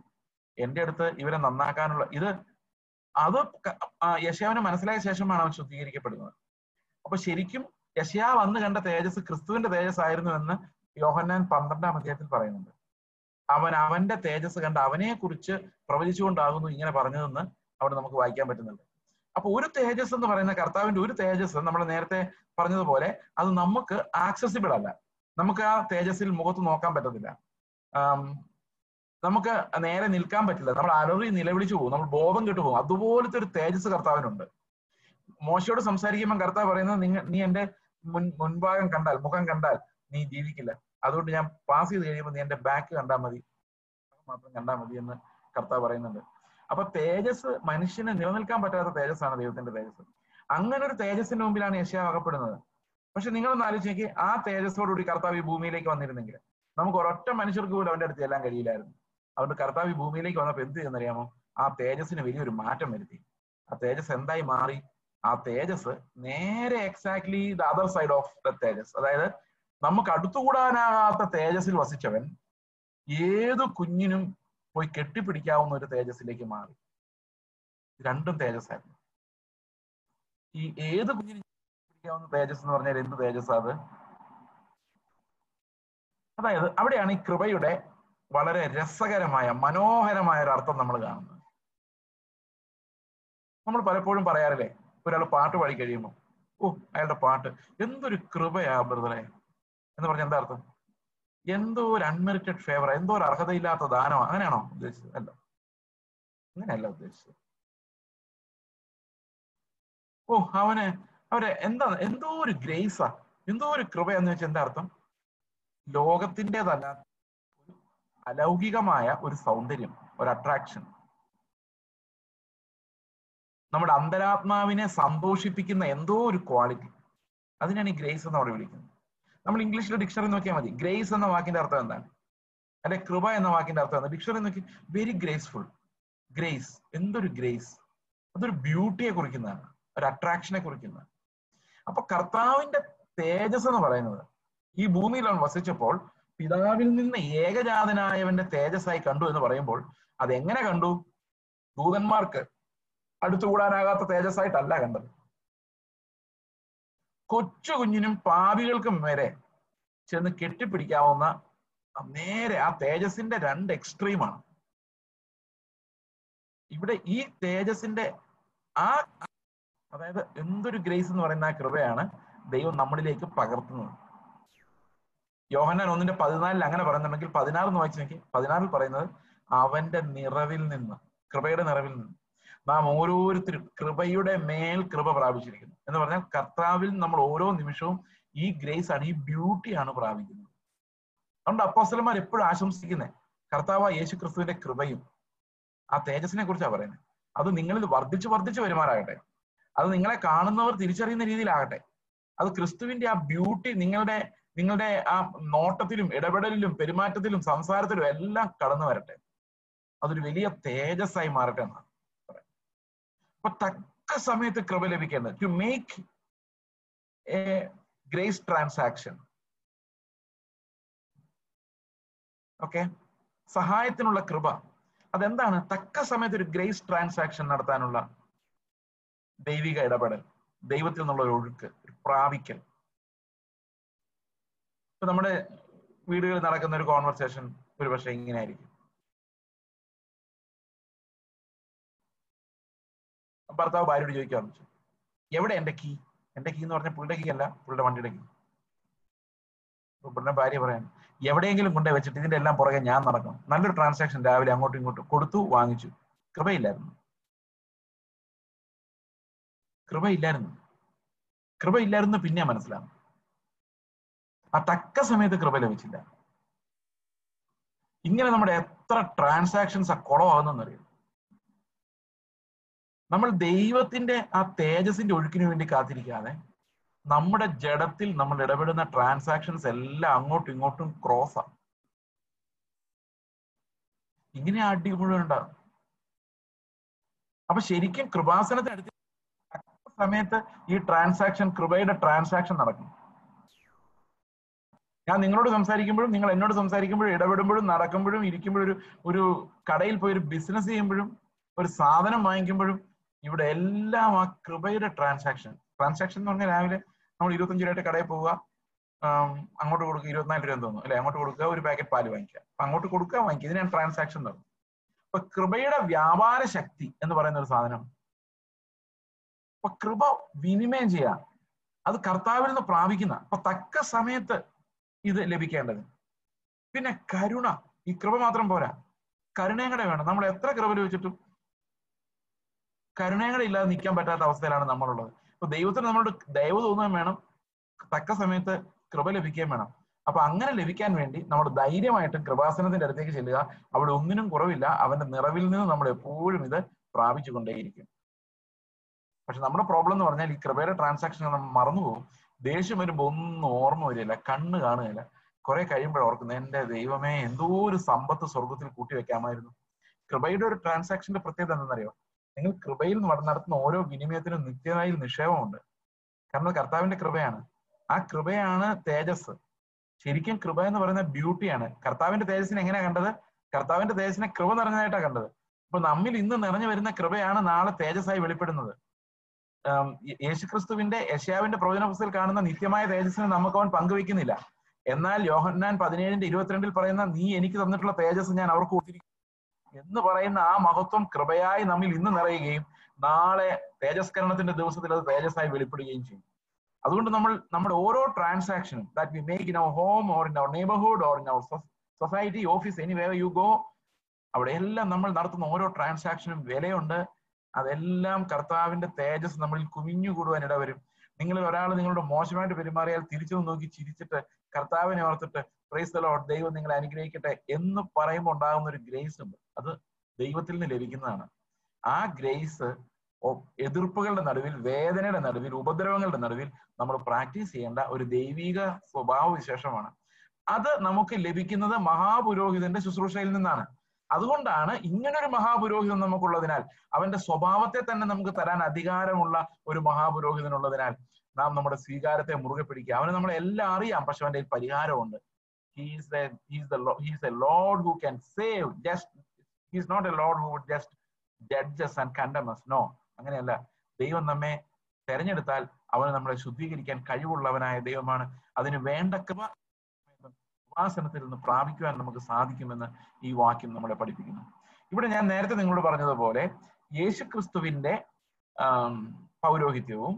എന്റെ അടുത്ത് ഇവരെ നന്നാക്കാനുള്ള ഇത് അത് യശയാവിന് മനസ്സിലായ ശേഷമാണ് അവൻ ശുദ്ധീകരിക്കപ്പെടുന്നത്. അപ്പൊ ശരിക്കും യശയാവ് അന്ന് കണ്ട തേജസ് ക്രിസ്തുവിന്റെ തേജസ് ആയിരുന്നു എന്ന് യോഹന്നാൻ പന്ത്രണ്ടാം അധ്യായത്തിൽ പറയുന്നുണ്ട്. അവൻ അവന്റെ തേജസ് കണ്ട് അവനെ കുറിച്ച് പ്രവചിച്ചുകൊണ്ടാകുന്നു ഇങ്ങനെ പറഞ്ഞതെന്ന് അവിടെ നമുക്ക് വായിക്കാൻ പറ്റുന്നുണ്ട്. അപ്പൊ ഒരു തേജസ് എന്ന് പറയുന്ന കർത്താവിന്റെ ഒരു തേജസ് നമ്മൾ നേരത്തെ പറഞ്ഞതുപോലെ അത് നമുക്ക് ആക്സസിബിൾ അല്ല. നമുക്ക് ആ തേജസ്സിൽ മുഖത്ത് നോക്കാൻ പറ്റത്തില്ല. നമുക്ക് നേരെ നിൽക്കാൻ പറ്റില്ല. നമ്മൾ അലറി നിലവിളിച്ചു പോകും. നമ്മൾ ബോധം കെട്ടു പോകും. അതുപോലത്തെ ഒരു തേജസ് കർത്താവിനുണ്ട്. മോശയോട് സംസാരിക്കുമ്പോൾ കർത്താവ് പറയുന്നത് നിങ്ങൾ നീ എന്റെ മുൻ മുൻഭാഗം കണ്ടാൽ മുഖം കണ്ടാൽ നീ ജീവിക്കില്ല. അതുകൊണ്ട് ഞാൻ പാസ് ചെയ്ത് കഴിയുമ്പോൾ നീ എന്റെ ബാക്ക് കണ്ടാൽ മതി. മാത്രം കണ്ടാൽ മതി എന്ന് കർത്താവ് പറയുന്നുണ്ട്. അപ്പൊ തേജസ് മനുഷ്യന് നിലനിൽക്കാൻ പറ്റാത്ത തേജസ്സാണ് ദൈവത്തിന്റെ തേജസ് അങ്ങനെ ഒരു തേജസ്സിന്റെ മുമ്പിലാണ് യശയാവ് അകപ്പെടുന്നത് പക്ഷെ നിങ്ങളൊന്ന് ആലോചിച്ചേക്ക് ആ തേജസ്സോടുകൂടി കർത്താവ് ഈ ഭൂമിയിലേക്ക് വന്നിരുന്നെങ്കിൽ നമുക്ക് ഒരൊറ്റ മനുഷ്യർക്ക് പോലും അവന്റെ അടുത്ത് ചെല്ലാൻ കഴിയില്ലായിരുന്നു. അതുകൊണ്ട് കർത്താവ് ഈ ഭൂമിയിലേക്ക് വന്നപ്പോൾ എന്ത് ചെയ്യുന്നറിയാമോ ആ തേജസ്സിന് വലിയൊരു മാറ്റം വരുത്തി. ആ തേജസ് എന്തായി മാറി? ആ തേജസ് നേരെ exactly the other side of the തേജസ് അതായത് നമുക്ക് അടുത്തുകൂടാനാകാത്ത തേജസ്സിൽ വസിച്ചവൻ ഏതു കുഞ്ഞിനും പോയി കെട്ടിപ്പിടിക്കാവുന്ന ഒരു തേജസ്സിലേക്ക് മാറി. രണ്ടും തേജസ്സായിരുന്നു. ഈ ഏത് കുഞ്ഞിനും പിടിക്കാവുന്ന തേജസ് എന്ന് പറഞ്ഞാൽ എന്ത് തേജസ് അത്? അതായത് അവിടെയാണ് ഈ കൃപയുടെ വളരെ രസകരമായ മനോഹരമായ ഒരു അർത്ഥം നമ്മൾ കാണുന്നത്. നമ്മൾ പലപ്പോഴും പറയാറില്ലേ ഒരാൾ പാട്ട് പാടി കഴിയുമ്പോൾ ഓ അയാളുടെ പാട്ട് എന്തൊരു കൃപയാ ബ്രദറെ. എന്ന് പറഞ്ഞ എന്താ അർത്ഥം? എന്തോ ഒരു അൺമെറിറ്റഡ് ഫേവർ എന്തോ ഒരു അർഹതയില്ലാത്ത ദാനമാണ് അങ്ങനെയാണോ ഉദ്ദേശിച്ചത്? അല്ല. അങ്ങനെയല്ല ഉദ്ദേശിച്ചത്. ഓ അവന് അവരെ എന്താ എന്തോ ഒരു ഗ്രേസാ. എന്തോ ഒരു കൃപ എന്ന് വെച്ചാൽ എന്താ അർത്ഥം? ലോകത്തിന്റെതല്ല അലൗകികമായ ഒരു സൗന്ദര്യം ഒരു അട്രാക്ഷൻ നമ്മുടെ അന്തരാത്മാവിനെ സന്തോഷിപ്പിക്കുന്ന എന്തോ ഒരു ക്വാളിറ്റി അതിനാണ് ഈ ഗ്രേസ് എന്ന് അവിടെ വിളിക്കുന്നത്. നമ്മൾ ഇംഗ്ലീഷിലെ ഡിക്ഷണറി നോക്കിയാൽ മതി. ഗ്രേസ് എന്ന വാക്കിന്റെ അർത്ഥം എന്താണ്? അല്ലെ കൃപ എന്ന വാക്കിന്റെ അർത്ഥം എന്താണ്? ഡിക്ഷണറി നോക്കി. വെരി ഗ്രേസ്ഫുൾ ഗ്രേസ് എന്തൊരു ഗ്രേസ് അതൊരു ബ്യൂട്ടിയെ കുറിക്കുന്നതാണ്. ഒരു അട്രാക്ഷനെ കുറിക്കുന്നതാണ്. അപ്പൊ കർത്താവിന്റെ തേജസ് എന്ന് പറയുന്നത് ഈ ഭൂമിയിൽ അവൻ വസിച്ചപ്പോൾ പിതാവിൽ നിന്ന് ഏകജാതനായവന്റെ തേജസ്സായി കണ്ടു എന്ന് പറയുമ്പോൾ അതെങ്ങനെ കണ്ടു? ദൂതന്മാർക്ക് അടുത്തുകൂടാനാകാത്ത തേജസ്സായിട്ടല്ല കണ്ടത്. കൊച്ചു കുഞ്ഞിനും പാപികൾക്കും വരെ ചെന്ന് കെട്ടിപ്പിടിക്കാവുന്ന നേരെ ആ തേജസിന്റെ രണ്ട് എക്സ്ട്രീമാണ് ഇവിടെ ഈ തേജസിന്റെ ആ അതായത് എന്തൊരു ഗ്രേസ് എന്ന് പറയുന്ന ആ കൃപയാണ് ദൈവം നമ്മളിലേക്ക് പകർത്തുന്നത്. യോഹന്നാൻ ഒന്നിന്റെ പതിനാലിൽ അങ്ങനെ പറയുന്നുണ്ടെങ്കിൽ പതിനാറ് എന്ന് വായിച്ചു നോക്കി പതിനാറിൽ പറയുന്നത് അവന്റെ നിറവിൽ നിന്ന് കൃപയുടെ നിറവിൽ നിന്ന്. നാം ഓരോരുത്തരും കൃപയുടെ മേൽ കൃപ പ്രാപിച്ചിരിക്കുന്നു. എന്ന് പറഞ്ഞാൽ കർത്താവിൽ നമ്മൾ ഓരോ നിമിഷവും ഈ ഗ്രേസ് ആണ് ഈ ബ്യൂട്ടിയാണ് പ്രാപിക്കുന്നത്. അതുകൊണ്ട് അപ്പോസ്റ്റലന്മാർ എപ്പോഴും ആശംസിക്കുന്നത് കർത്താവ് യേശു ക്രിസ്തുവിന്റെ കൃപയും ആ തേജസ്സിനെ കുറിച്ചാണ് പറയുന്നത് അത് നിങ്ങളിൽ വർദ്ധിച്ചു വർദ്ധിച്ചു വരുമാറാകട്ടെ. അത് നിങ്ങളെ കാണുന്നവർ തിരിച്ചറിയുന്ന രീതിയിലാകട്ടെ. അത് ക്രിസ്തുവിന്റെ ആ ബ്യൂട്ടി നിങ്ങളുടെ നിങ്ങളുടെ ആ നോട്ടത്തിലും ഇടപെടലിലും പെരുമാറ്റത്തിലും സംസാരത്തിലും എല്ലാം കടന്നു വരട്ടെ അതൊരു വലിയ തേജസ്സായി മാറട്ടെ എന്നാണ്. അപ്പൊ തക്ക സമയത്ത് കൃപ ലഭിക്കേണ്ടത്. To make a grace transaction okay സഹായത്തിനുള്ള കൃപ. അതെന്താണ്? തക്ക സമയത്ത് ഒരു ഗ്രേസ് ട്രാൻസാക്ഷൻ നടത്താനുള്ള ദൈവിക ഇടപെടൽ. ദൈവത്തിൽ നിന്നുള്ള ഒരു ഒഴുക്ക് ഒരു പ്രാപിക്കൽ. ഇപ്പൊ നമ്മുടെ വീടുകളിൽ നടക്കുന്ന ഒരു കോൺവെർസേഷൻ ഒരു പക്ഷെ ഇങ്ങനെ ആയിരിക്കും. ഭർത്താവ് ഭാര്യയോട് ചോദിക്കാന്ന് വെച്ചു എവിടെ എന്റെ കീ എന്റെ കീ എന്ന് പറഞ്ഞാൽ പുള്ളിയുടെ കീ അല്ല പുള്ളിയുടെ വണ്ടിയുടെ കീ പുള്ളിയുടെ ഭാര്യ പറയാൻ എവിടെയെങ്കിലും കൊണ്ടേ വെച്ചിട്ട് ഇതിന്റെ എല്ലാം പുറകെ ഞാൻ നടക്കണം. നല്ലൊരു ട്രാൻസാക്ഷൻ രാവിലെ അങ്ങോട്ടും ഇങ്ങോട്ടും കൊടുത്തു വാങ്ങിച്ചു. കൃപയില്ലായിരുന്നു. കൃപയില്ലായിരുന്നു. കൃപയില്ലായിരുന്നു പിന്നെ മനസ്സിലാവും ആ തക്ക സമയത്ത് കൃപ ലഭിച്ചില്ല. ഇങ്ങനെ നമ്മുടെ എത്ര ട്രാൻസാക്ഷൻസ് ആ കുളമാകുന്നറിയും നമ്മൾ ദൈവത്തിന്റെ ആ തേജസിന്റെ ഒഴുക്കിന് വേണ്ടി കാത്തിരിക്കാതെ നമ്മുടെ ജഡത്തിൽ നമ്മൾ ഇടപെടുന്ന ട്രാൻസാക്ഷൻസ് എല്ലാം അങ്ങോട്ടും ഇങ്ങോട്ടും ക്രോസാ ഇങ്ങനെ അടി മുഴുവൻ അപ്പൊ ശരിക്കും കൃപാസനത്തെ അടുത്ത് സമയത്ത് ഈ ട്രാൻസാക്ഷൻ കൃപയുടെ ട്രാൻസാക്ഷൻ നടക്കും. ഞാൻ നിങ്ങളോട് സംസാരിക്കുമ്പോഴും നിങ്ങൾ എന്നോട് സംസാരിക്കുമ്പോഴും ഇടപെടുമ്പോഴും നടക്കുമ്പോഴും ഇരിക്കുമ്പോഴും ഒരു ഒരു കടയിൽ പോയി ഒരു ബിസിനസ് ചെയ്യുമ്പോഴും ഒരു സാധനം വാങ്ങിക്കുമ്പോഴും ഇവിടെ എല്ലാം ആ കൃപയുടെ ട്രാൻസാക്ഷൻ ട്രാൻസാക്ഷൻ എന്ന് പറഞ്ഞാൽ രാവിലെ നമ്മൾ ഇരുപത്തഞ്ച് രൂപയായിട്ട് കടയിൽ പോവുക. അങ്ങോട്ട് കൊടുക്കുക ഇരുപത്തിനാല് രൂപ തോന്നുന്നു. അല്ലെ? അങ്ങോട്ട് കൊടുക്കുക ഒരു പാക്കറ്റ് പാൽ വാങ്ങിക്കുക. അപ്പൊ അങ്ങോട്ട് കൊടുക്കുക വാങ്ങിക്കുക. ഇതിനാണ് ട്രാൻസാക്ഷൻ എന്ന് അപ്പൊ കൃപയുടെ വ്യാപാര ശക്തി എന്ന് പറയുന്ന ഒരു സാധനം. അപ്പൊ കൃപ വിനിമയം ചെയ്യുക അത് കർത്താവിൽ നിന്ന് പ്രാപിക്കുന്ന അപ്പൊ തക്ക സമയത്ത് ഇത് ലഭിക്കേണ്ടത്. പിന്നെ കരുണ. ഈ കൃപ മാത്രം പോരാ. കരുണയും കൂടെ വേണം. നമ്മൾ എത്ര കൃപ ലഭിച്ചിട്ടും കരുണയും കൂടെ ഇല്ലാതെ നിൽക്കാൻ പറ്റാത്ത അവസ്ഥയിലാണ് നമ്മളുള്ളത്. അപ്പൊ ദൈവത്തിന് നമ്മളോട് ദയവ് തോന്നുകയും വേണം. തക്ക സമയത്ത് കൃപ ലഭിക്കുകയും വേണം. അപ്പൊ അങ്ങനെ ലഭിക്കാൻ വേണ്ടി നമ്മൾ ധൈര്യമായിട്ട് കൃപാസനത്തിന്റെ അടുത്തേക്ക് ചെല്ലുക. അവിടെ ഒന്നിനും കുറവില്ല. അവന്റെ നിറവിൽ നിന്ന് നമ്മൾ എപ്പോഴും ഇത് പ്രാപിച്ചുകൊണ്ടേയിരിക്കും. പക്ഷെ നമ്മുടെ പ്രോബ്ലം എന്ന് പറഞ്ഞാൽ ഈ കൃപയുടെ ട്രാൻസാക്ഷൻ നമ്മൾ മറന്നുപോകും ദേഷ്യം വരുമ്പോ ഒന്നും ഓർമ്മ വരില്ല കണ്ണ് കാണുകയില്ല. കുറെ കഴിയുമ്പോൾ ഓർക്കുന്നത് എന്റെ ദൈവമേ എന്തോ ഒരു സമ്പത്ത് സ്വർഗത്തിൽ കൂട്ടി വെക്കാമായിരുന്നു കൃപയുടെ ഒരു ട്രാൻസാക്ഷന്റെ പ്രത്യേകത എന്താണെന്നറിയോ? നിങ്ങൾ കൃപയിൽ നടത്തുന്ന ഓരോ വിനിമയത്തിനും നിത്യമായി നിക്ഷേപമുണ്ട്. കാരണം കർത്താവിന്റെ കൃപയാണ്. ആ കൃപയാണ് തേജസ് ശരിക്കും കൃപ എന്ന് പറയുന്ന ബ്യൂട്ടിയാണ്. കർത്താവിന്റെ തേജസ്സിനെ എങ്ങനെയാ കണ്ടത്? കർത്താവിന്റെ തേജസ്സിനെ കൃപ നിറഞ്ഞതായിട്ടാണ് കണ്ടത്. അപ്പൊ നമ്മിൽ ഇന്ന് നിറഞ്ഞു വരുന്ന കൃപയാണ് നാളെ തേജസ്സായി വെളിപ്പെടുന്നത്. യേശുക്രിസ്തുവിന്റെ യശയാവിന്റെ പ്രവചന പുസ്തകത്തിൽ കാണുന്ന നിത്യമായ തേജസ്സിനെ നമുക്ക് അവൻ പങ്കുവെക്കുന്നില്ല എന്നാൽ യോഹന്നാൻ പതിനേഴിന്റെ ഇരുപത്തിരണ്ടിൽ പറയുന്ന നീ എനിക്ക് തന്നിട്ടുള്ള തേജസ് ഞാൻ അവർക്ക് എന്ന് പറയുന്ന ആ മഹത്വം കൃപയായി നമ്മിൽ ഇന്ന് നിറയുകയും നാളെ തേജസ്കരണത്തിന്റെ ദിവസത്തിൽ അത് തേജസ്സായി വെളിപ്പെടുകയും ചെയ്യും. അതുകൊണ്ട് നമ്മൾ നമ്മുടെ ഓരോ ട്രാൻസാക്ഷനും that we make in our home or in our neighbourhood or in our society office any way you go അവിടെ എല്ലാം നമ്മൾ നടത്തുന്ന ഓരോ ട്രാൻസാക്ഷനും വിലയുണ്ട്. അതെല്ലാം കർത്താവിന്റെ തേജസ് നമ്മളിൽ കുമിഞ്ഞുകൂടുവാൻ ഇടവരും നിങ്ങൾ ഒരാൾ നിങ്ങളോട് മോശമായിട്ട് പെരുമാറിയാൽ തിരിച്ചു നോക്കി ചിരിച്ചിട്ട് കർത്താവിനെ ഓർത്തിട്ട് പ്രൈസ് ലോഡ് ദൈവം നിങ്ങളെ അനുഗ്രഹിക്കട്ടെ എന്ന് പറയുമ്പോൾ ഉണ്ടാകുന്ന ഒരു ഗ്രേസ് ഉണ്ട്. അത് ദൈവത്തിൽ നിന്ന് ലഭിക്കുന്നതാണ്. ആ ഗ്രേസ് എതിർപ്പുകളുടെ നടുവിൽ വേദനയുടെ നടുവിൽ ഉപദ്രവങ്ങളുടെ നടുവിൽ നമ്മൾ പ്രാക്ടീസ് ചെയ്യേണ്ട ഒരു ദൈവിക സ്വഭാവ വിശേഷമാണ് അത് നമുക്ക് ലഭിക്കുന്നത് മഹാപുരോഹിതന്റെ ശുശ്രൂഷയിൽ നിന്നാണ്. അതുകൊണ്ടാണ് ഇങ്ങനൊരു മഹാപുരോഹിതൻ നമുക്കുള്ളതിനാൽ അവന്റെ സ്വഭാവത്തെ തന്നെ നമുക്ക് തരാൻ അധികാരമുള്ള ഒരു മഹാപുരോഹിതനുള്ളതിനാൽ നാം നമ്മുടെ സ്വീകാരത്തെ മുറുകെ പിടിക്കുക. അവന് നമ്മൾ എല്ലാം അറിയാം പക്ഷെ അവന്റെ പരിഹാരമുണ്ട്. He's he's a Lord who can save just he's not a Lord who would just judges and condemns no അങ്ങനെയല്ല. ദൈവം നമ്മെ തെരഞ്ഞെടുത്താൽ അവന് നമ്മളെ ശുദ്ധീകരിക്കാൻ കഴിവുള്ളവനായ ദൈവമാണ്. അതിന് വേണ്ട കൃപ ഉപാസനത്തിൽ നിന്ന് പ്രാപിക്കുവാൻ നമുക്ക് സാധിക്കുമെന്ന് ഈ വാക്യം നമ്മളെ പഠിപ്പിക്കുന്നു. ഇവിടെ ഞാൻ നേരത്തെ നിങ്ങളോട് പറഞ്ഞതുപോലെ യേശുക്രിസ്തുവിന്റെ പൗരോഹിത്യവും